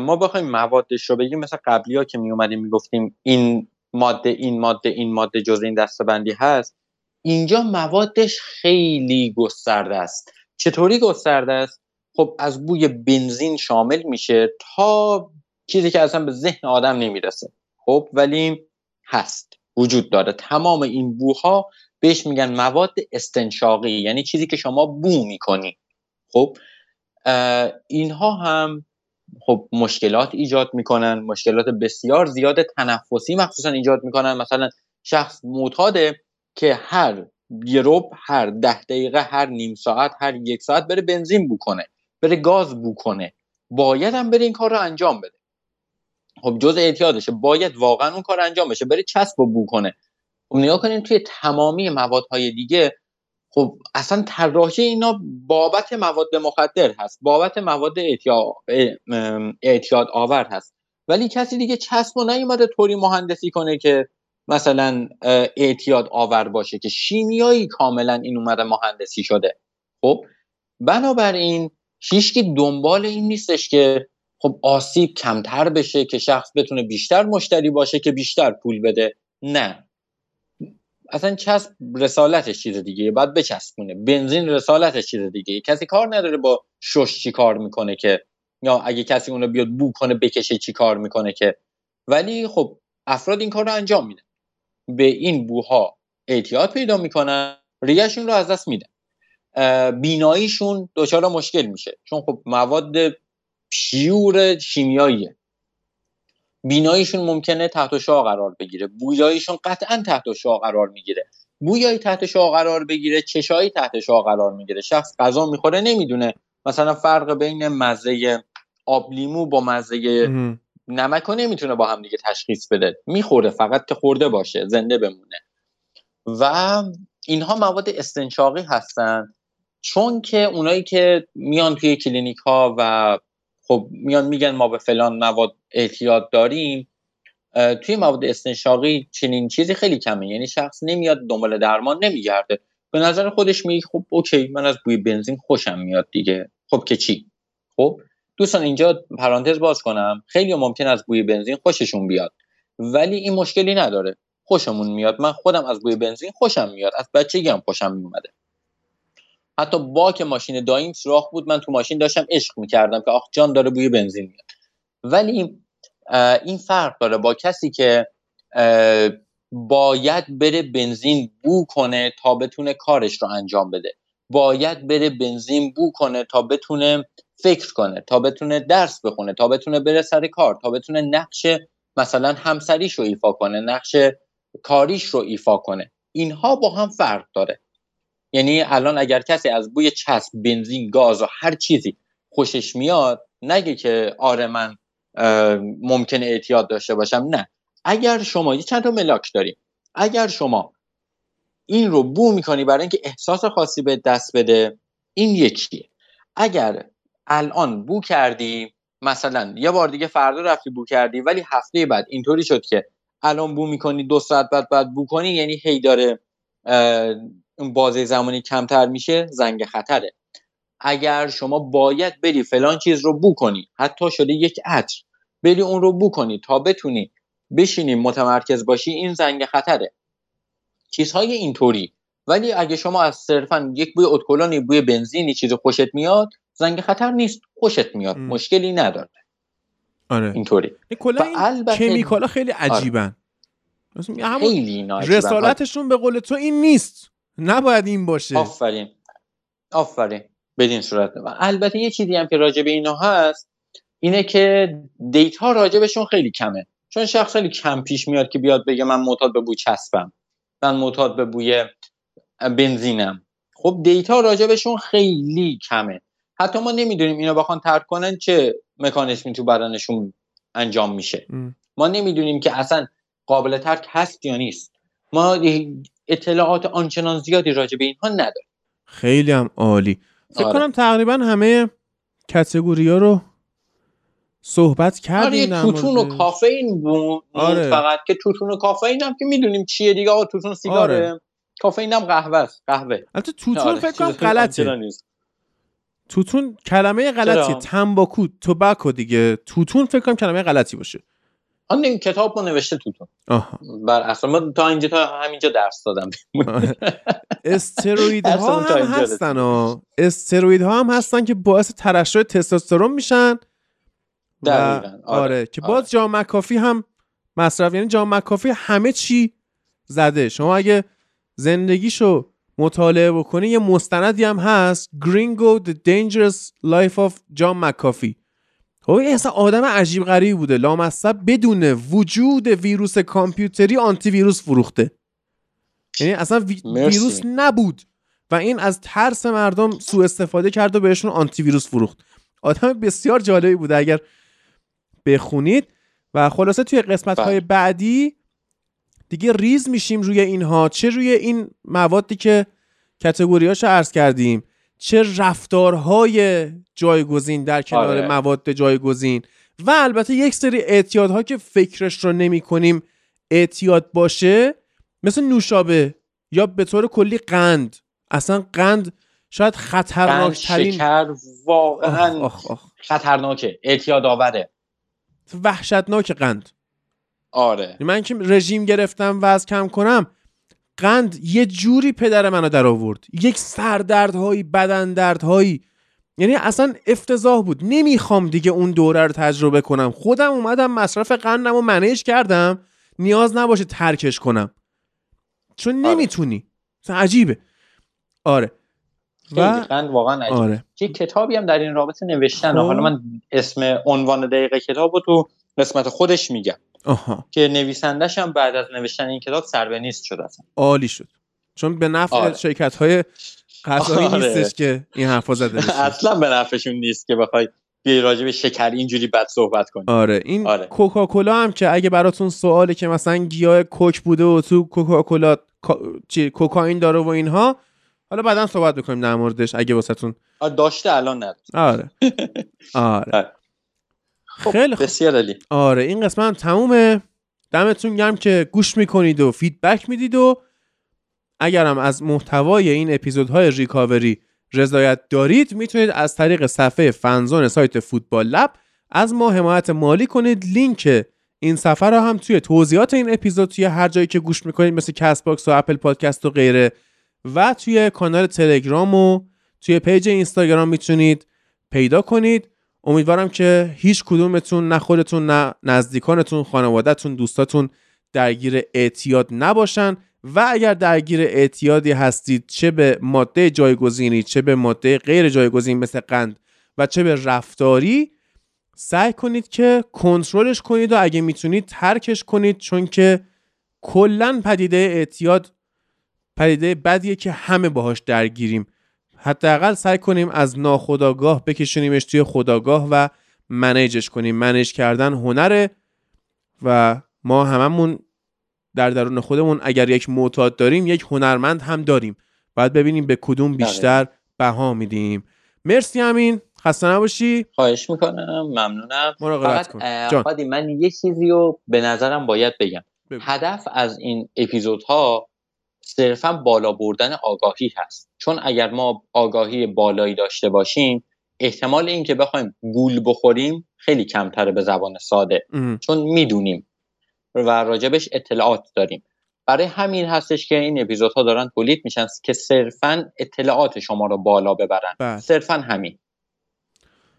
ما بخوایم موادش رو بگیم. مثل قبلی ها که می اومدیم می‌گفتیم این ماده این ماده این ماده جز این دسته بندی هست. اینجا موادش خیلی گسترده است. چطوری گسترده است؟ خب از بوی بنزین شامل میشه تا چیزی که اصلا به ذهن آدم نمی‌رسه. خب ولی هست. وجود داره. تمام این بوها بهش میگن مواد استنشاقی یعنی چیزی که شما بو می‌کنی. خب اینها هم خب مشکلات ایجاد می‌کنن مشکلات بسیار زیاد تنفسی مخصوصا ایجاد می‌کنن. مثلا شخص معتاده که هر ربع هر ده دقیقه هر نیم ساعت هر یک ساعت بره بنزین بو کنه بره گاز بو کنه. باید هم بره این کار رو انجام بده. خب جز اعتیادشه. باید واقعا اون کار انجام بشه. بره چسب رو بو کنه. نگاه کنین توی تمامی موادهای دیگه خب اصلا طراحی اینا بابت مواد مخدر هست بابت مواد اعتیاد, آور هست. ولی کسی دیگه چسب و نیومده طوری مهندسی کنه که مثلا اعتیاد آور باشه که شیمیایی کاملا این اومده مهندسی شده. خب بنابراین هیچکی دنبال این نیستش که خب آسیب کمتر بشه که شخص بتونه بیشتر مشتری باشه که بیشتر پول بده. نه. اصلا چسب رسالتش چیز دیگه باید بچسبونه. بنزین رسالتش چیز دیگه. کسی کار نداره با شش چی کار می‌کنه که یا اگه کسی اونو بیاد بو کنه بکشه چی کار می‌کنه که. ولی خب افراد این کار رو انجام میدن. به این بوها اعتیاد پیدا می‌کنن ریهشون رو از دست میدن. بیناییشون دچار مشکل میشه. چون خب مواد پیور شیمیاییه. بیناییشون ممکنه تحت شعاع قرار بگیره. بویاییشون قطعا تحت شعاع قرار می‌گیره. بویایی تحت شعاع قرار بگیره چشایی تحت شعاع قرار می‌گیره. شخص غذا می‌خوره نمی‌دونه. مثلا فرق بین مزه آب لیمو با مزه. نمک رو نمی‌تونه با هم دیگه تشخیص بده. می‌خوره فقط که خورده باشه زنده بمونه. و اینها مواد استنشاقی هستن. چون که اونایی که میان توی کلینیک ها و خب میان میگن ما به فلان مواد اعتیاد داریم. توی مواد استنشاقی چنین چیزی خیلی کمه. یعنی شخص نمیاد دنبال درمان نمیگرده. به نظر خودش میگه خب اوکی من از بوی بنزین خوشم میاد دیگه. خب که چی؟ خب دوستان اینجا پرانتز باز کنم. خیلی ممکن از بوی بنزین خوششون بیاد ولی این مشکلی نداره. خوشمون میاد. من خودم از بوی بنزین خوشم میاد. از بچگی هم خوشم میومده حتی باک ماشین داییم سوراخ بود. من تو ماشین داشتم عشق می‌کردم که آخ جان داره بوی بنزین میاد. ولی این فرق داره. با کسی که باید بره بنزین بو کنه تا بتونه کارش رو انجام بده. باید بره بنزین بو کنه تا بتونه فکر کنه تا بتونه درس بخونه تا بتونه بره سر کار تا بتونه نقش مثلا همسریش رو ایفا کنه نقش کاریش رو ایفا کنه. اینها با هم فرق داره. یعنی الان اگر کسی از بوی چسب بنزین گاز و هر چیزی خوشش میاد نگه که آره من اه، ممکنه اعتیاد داشته باشم. نه. اگر شما یه چند تا ملاک داریم. اگر شما این رو بو می‌کنی برای اینکه احساس خاصی به دست بده این یکیه. اگر الان بو کردی مثلا یه بار دیگه فردا رفتی بو کردی ولی هفته بعد اینطوری شد که الان بو می‌کنی دو ساعت بعد بعد بو کنی یعنی هی داره بازه زمانی کمتر میشه زنگ خطره. اگر شما باید بری فلان چیز رو بو کنی حتی شده یک عطر بری اون رو بو کنی تا بتونی بشینی متمرکز باشی این زنگ خطره. چیزهای اینطوری. ولی اگه شما از صرفا یک بوی اتکلونی بوی بنزینی چیز خوشت میاد زنگ خطر نیست. خوشت میاد. ام. مشکلی نداره. آره. اینطوری. این کلا و این البته- کمیکالا خیلی عجیبن. مثلا همون خیلی عجیبن. رسالتشون به قول تو این نیست. نباید این باشه. آفرین. آفرین. بدین صورت. البته یه چیزی هم که راجع به اینا هست اینه که دیتا راجبشون خیلی کمه. چون شخص خیلی کم پیش میاد که بیاد بگه من معتاد به بوی چسبم. من معتاد به بوی بنزینم. خب دیتا راجبشون خیلی کمه. حتی ما نمی‌دونیم اینا بخوان ترک کنن چه مکانیزمی تو بدنشون انجام میشه. ما نمی‌دونیم که اصلا قابل ترک هست یا نیست. ما اطلاعات آنچنان زیادی راجع به اینها نداریم. خیلی هم عالی. فکر آره. کنم تقریبا همه کتگوری ها رو صحبت کردیم آره توتون و کافئین بود. آره. فقط که توتون و کافئین هم که می‌دونیم چیه دیگه. آقا توتون سیگاره. آره. کافئین هم قهوه است. قهوه. البته توتون آره. فکر کنم غلطه. توتون کلمه غلطی تنباکو توباکو دیگه. توتون فکر کنم کلمه غلطی باشه. آن این کتاب رو نوشته توتون آها. بر اصلا ما تا اینجا تا همینجا درس دادم [LAUGHS] استروید ها هم هستن ها استروید ها هم هستن که باعث ترشح تستوسترون میشن آره. آره. که باز آره. جام مکافی هم مصرف یعنی جام مکافی همه چی زده شما اگه زندگیشو مطالعه بکنی یه مستندی هم هست Gringo The Dangerous Life of جان مکافی خب اصلا آدم عجیب غریبی بوده. لامصب بدون وجود ویروس کامپیوتری آنتی ویروس فروخته. یعنی اصلا ویروس نبود. و این از ترس مردم سوء استفاده کرد و بهشون آنتی ویروس فروخت. آدم بسیار جالبی بوده. اگر بخونید و خلاصه توی قسمت های بله. بعدی دیگه ریز میشیم روی اینها. چه روی این موادی که کتگوریاش عرض کردیم؟ چه رفتارهای جایگزین در کنار آره. مواد جایگزین. و البته یک سری اعتیادها که فکرش رو نمی کنیم اعتیاد باشه مثل نوشابه یا به طور کلی قند. اصلا قند شاید خطرناک ترین شکر واقعا خطرناکه. اعتیاد آوره. وحشتناک قند. آره. من که رژیم گرفتم و از کم کنم قند یه جوری پدر منو در آورد. یک سردردهایی بدن دردهایی یعنی اصلا افتضاح بود. نمی‌خوام دیگه اون دوره رو تجربه کنم. خودم اومدم مصرف قندم و منیج کردم. نیاز نباشه ترکش کنم. چون آره. نمی‌تونی. عجیبه. آره. و قند واقعا عجیبه. آره. یه کتابی هم در این رابطه نوشتن. حالا خب. من اسم عنوان دقیقه کتاب رو تو قسمت خودش میگم. آها. که نویسندش هم بعد از نوشتن این کتاب نیست شد اصلا. عالی شد. چون به نفع آره. شرکت های غذایی آره. نیستش که این حرفا زده بشه. [LAUGHS] اصلا به نفعشون نیست که بخوای بیای راجع به شکر اینجوری بد صحبت کنی. آره. این آره. کوکاکولا هم که اگه براتون سواله که مثلا گیاه کوک بوده و تو کوکاکولا چی کوکائین داره و اینها حالا بعدا صحبت می‌کنیم در موردش اگه واسهتون داشته الان نه [LAUGHS] آره. آره, خب، خیلی خوب. بسیار علی آره این قسمت تمومه. دمتون گرم که گوش می‌کنید و feedback می‌دید و اگرم از محتوای این اپیزودهای ریکاوری رضایت دارید می‌تونید از طریق صفحه Fanzone سایت فوتبال لب از ما حمایت مالی کنید. لینک این صفحه رو هم توی توضیحات این اپیزود توی هر جایی که گوش می‌کنید مثل Castbox و Apple Podcast و غیره و توی کانال تلگرام و توی page اینستاگرام می‌تونید پیدا کنید. امیدوارم که هیچ کدومتون نه خودتون نه نزدیکانتون خانوادهتون دوستاتون درگیر اعتیاد نباشن و اگر درگیر اعتیادی هستید چه به ماده جایگزینی چه به ماده غیر جایگزین مثل قند و چه به رفتاری سعی کنید که کنترلش کنید و اگه می‌تونید ترکش کنید چون که کلا پدیده اعتیاد پدیده بدیه که همه باهاش درگیریم. حداقل سعی کنیم از ناخداگاه بکشونیمش توی خداگاه و منیجش کنیم. منیج کردن هنره و ما هممون در درون خودمون اگر یک معتاد داریم یک هنرمند هم داریم. باید ببینیم به کدوم بیشتر بها میدیم. مرسی همین خسته نباشی. خواهش می‌کنم. ممنونم. مراقبت کن. من یه چیزی رو به نظرم باید بگم. هدف از این اپیزودها صرفا بالا بردن آگاهی هست. چون اگر ما آگاهی بالایی داشته باشیم احتمال اینکه بخوایم گول بخوریم خیلی کمتره به زبان ساده. چون می‌دونیم و راجبش اطلاعات داریم. برای همین هستش که این اپیزودها دارن تولید میشن که صرفا اطلاعات شما رو بالا ببرن. بله. صرفا همین.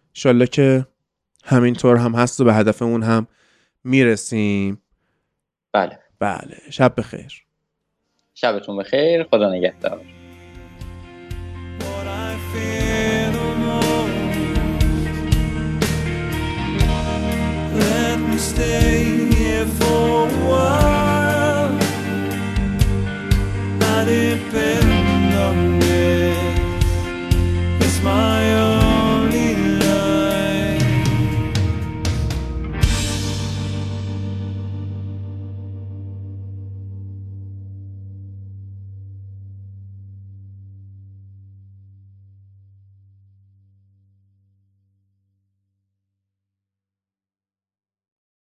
انشالله که همینطور هم هست و به هدفمون هم می‌رسیم. بله. بله. شب بخیر. شبتون بخیر. خدا نگهدار.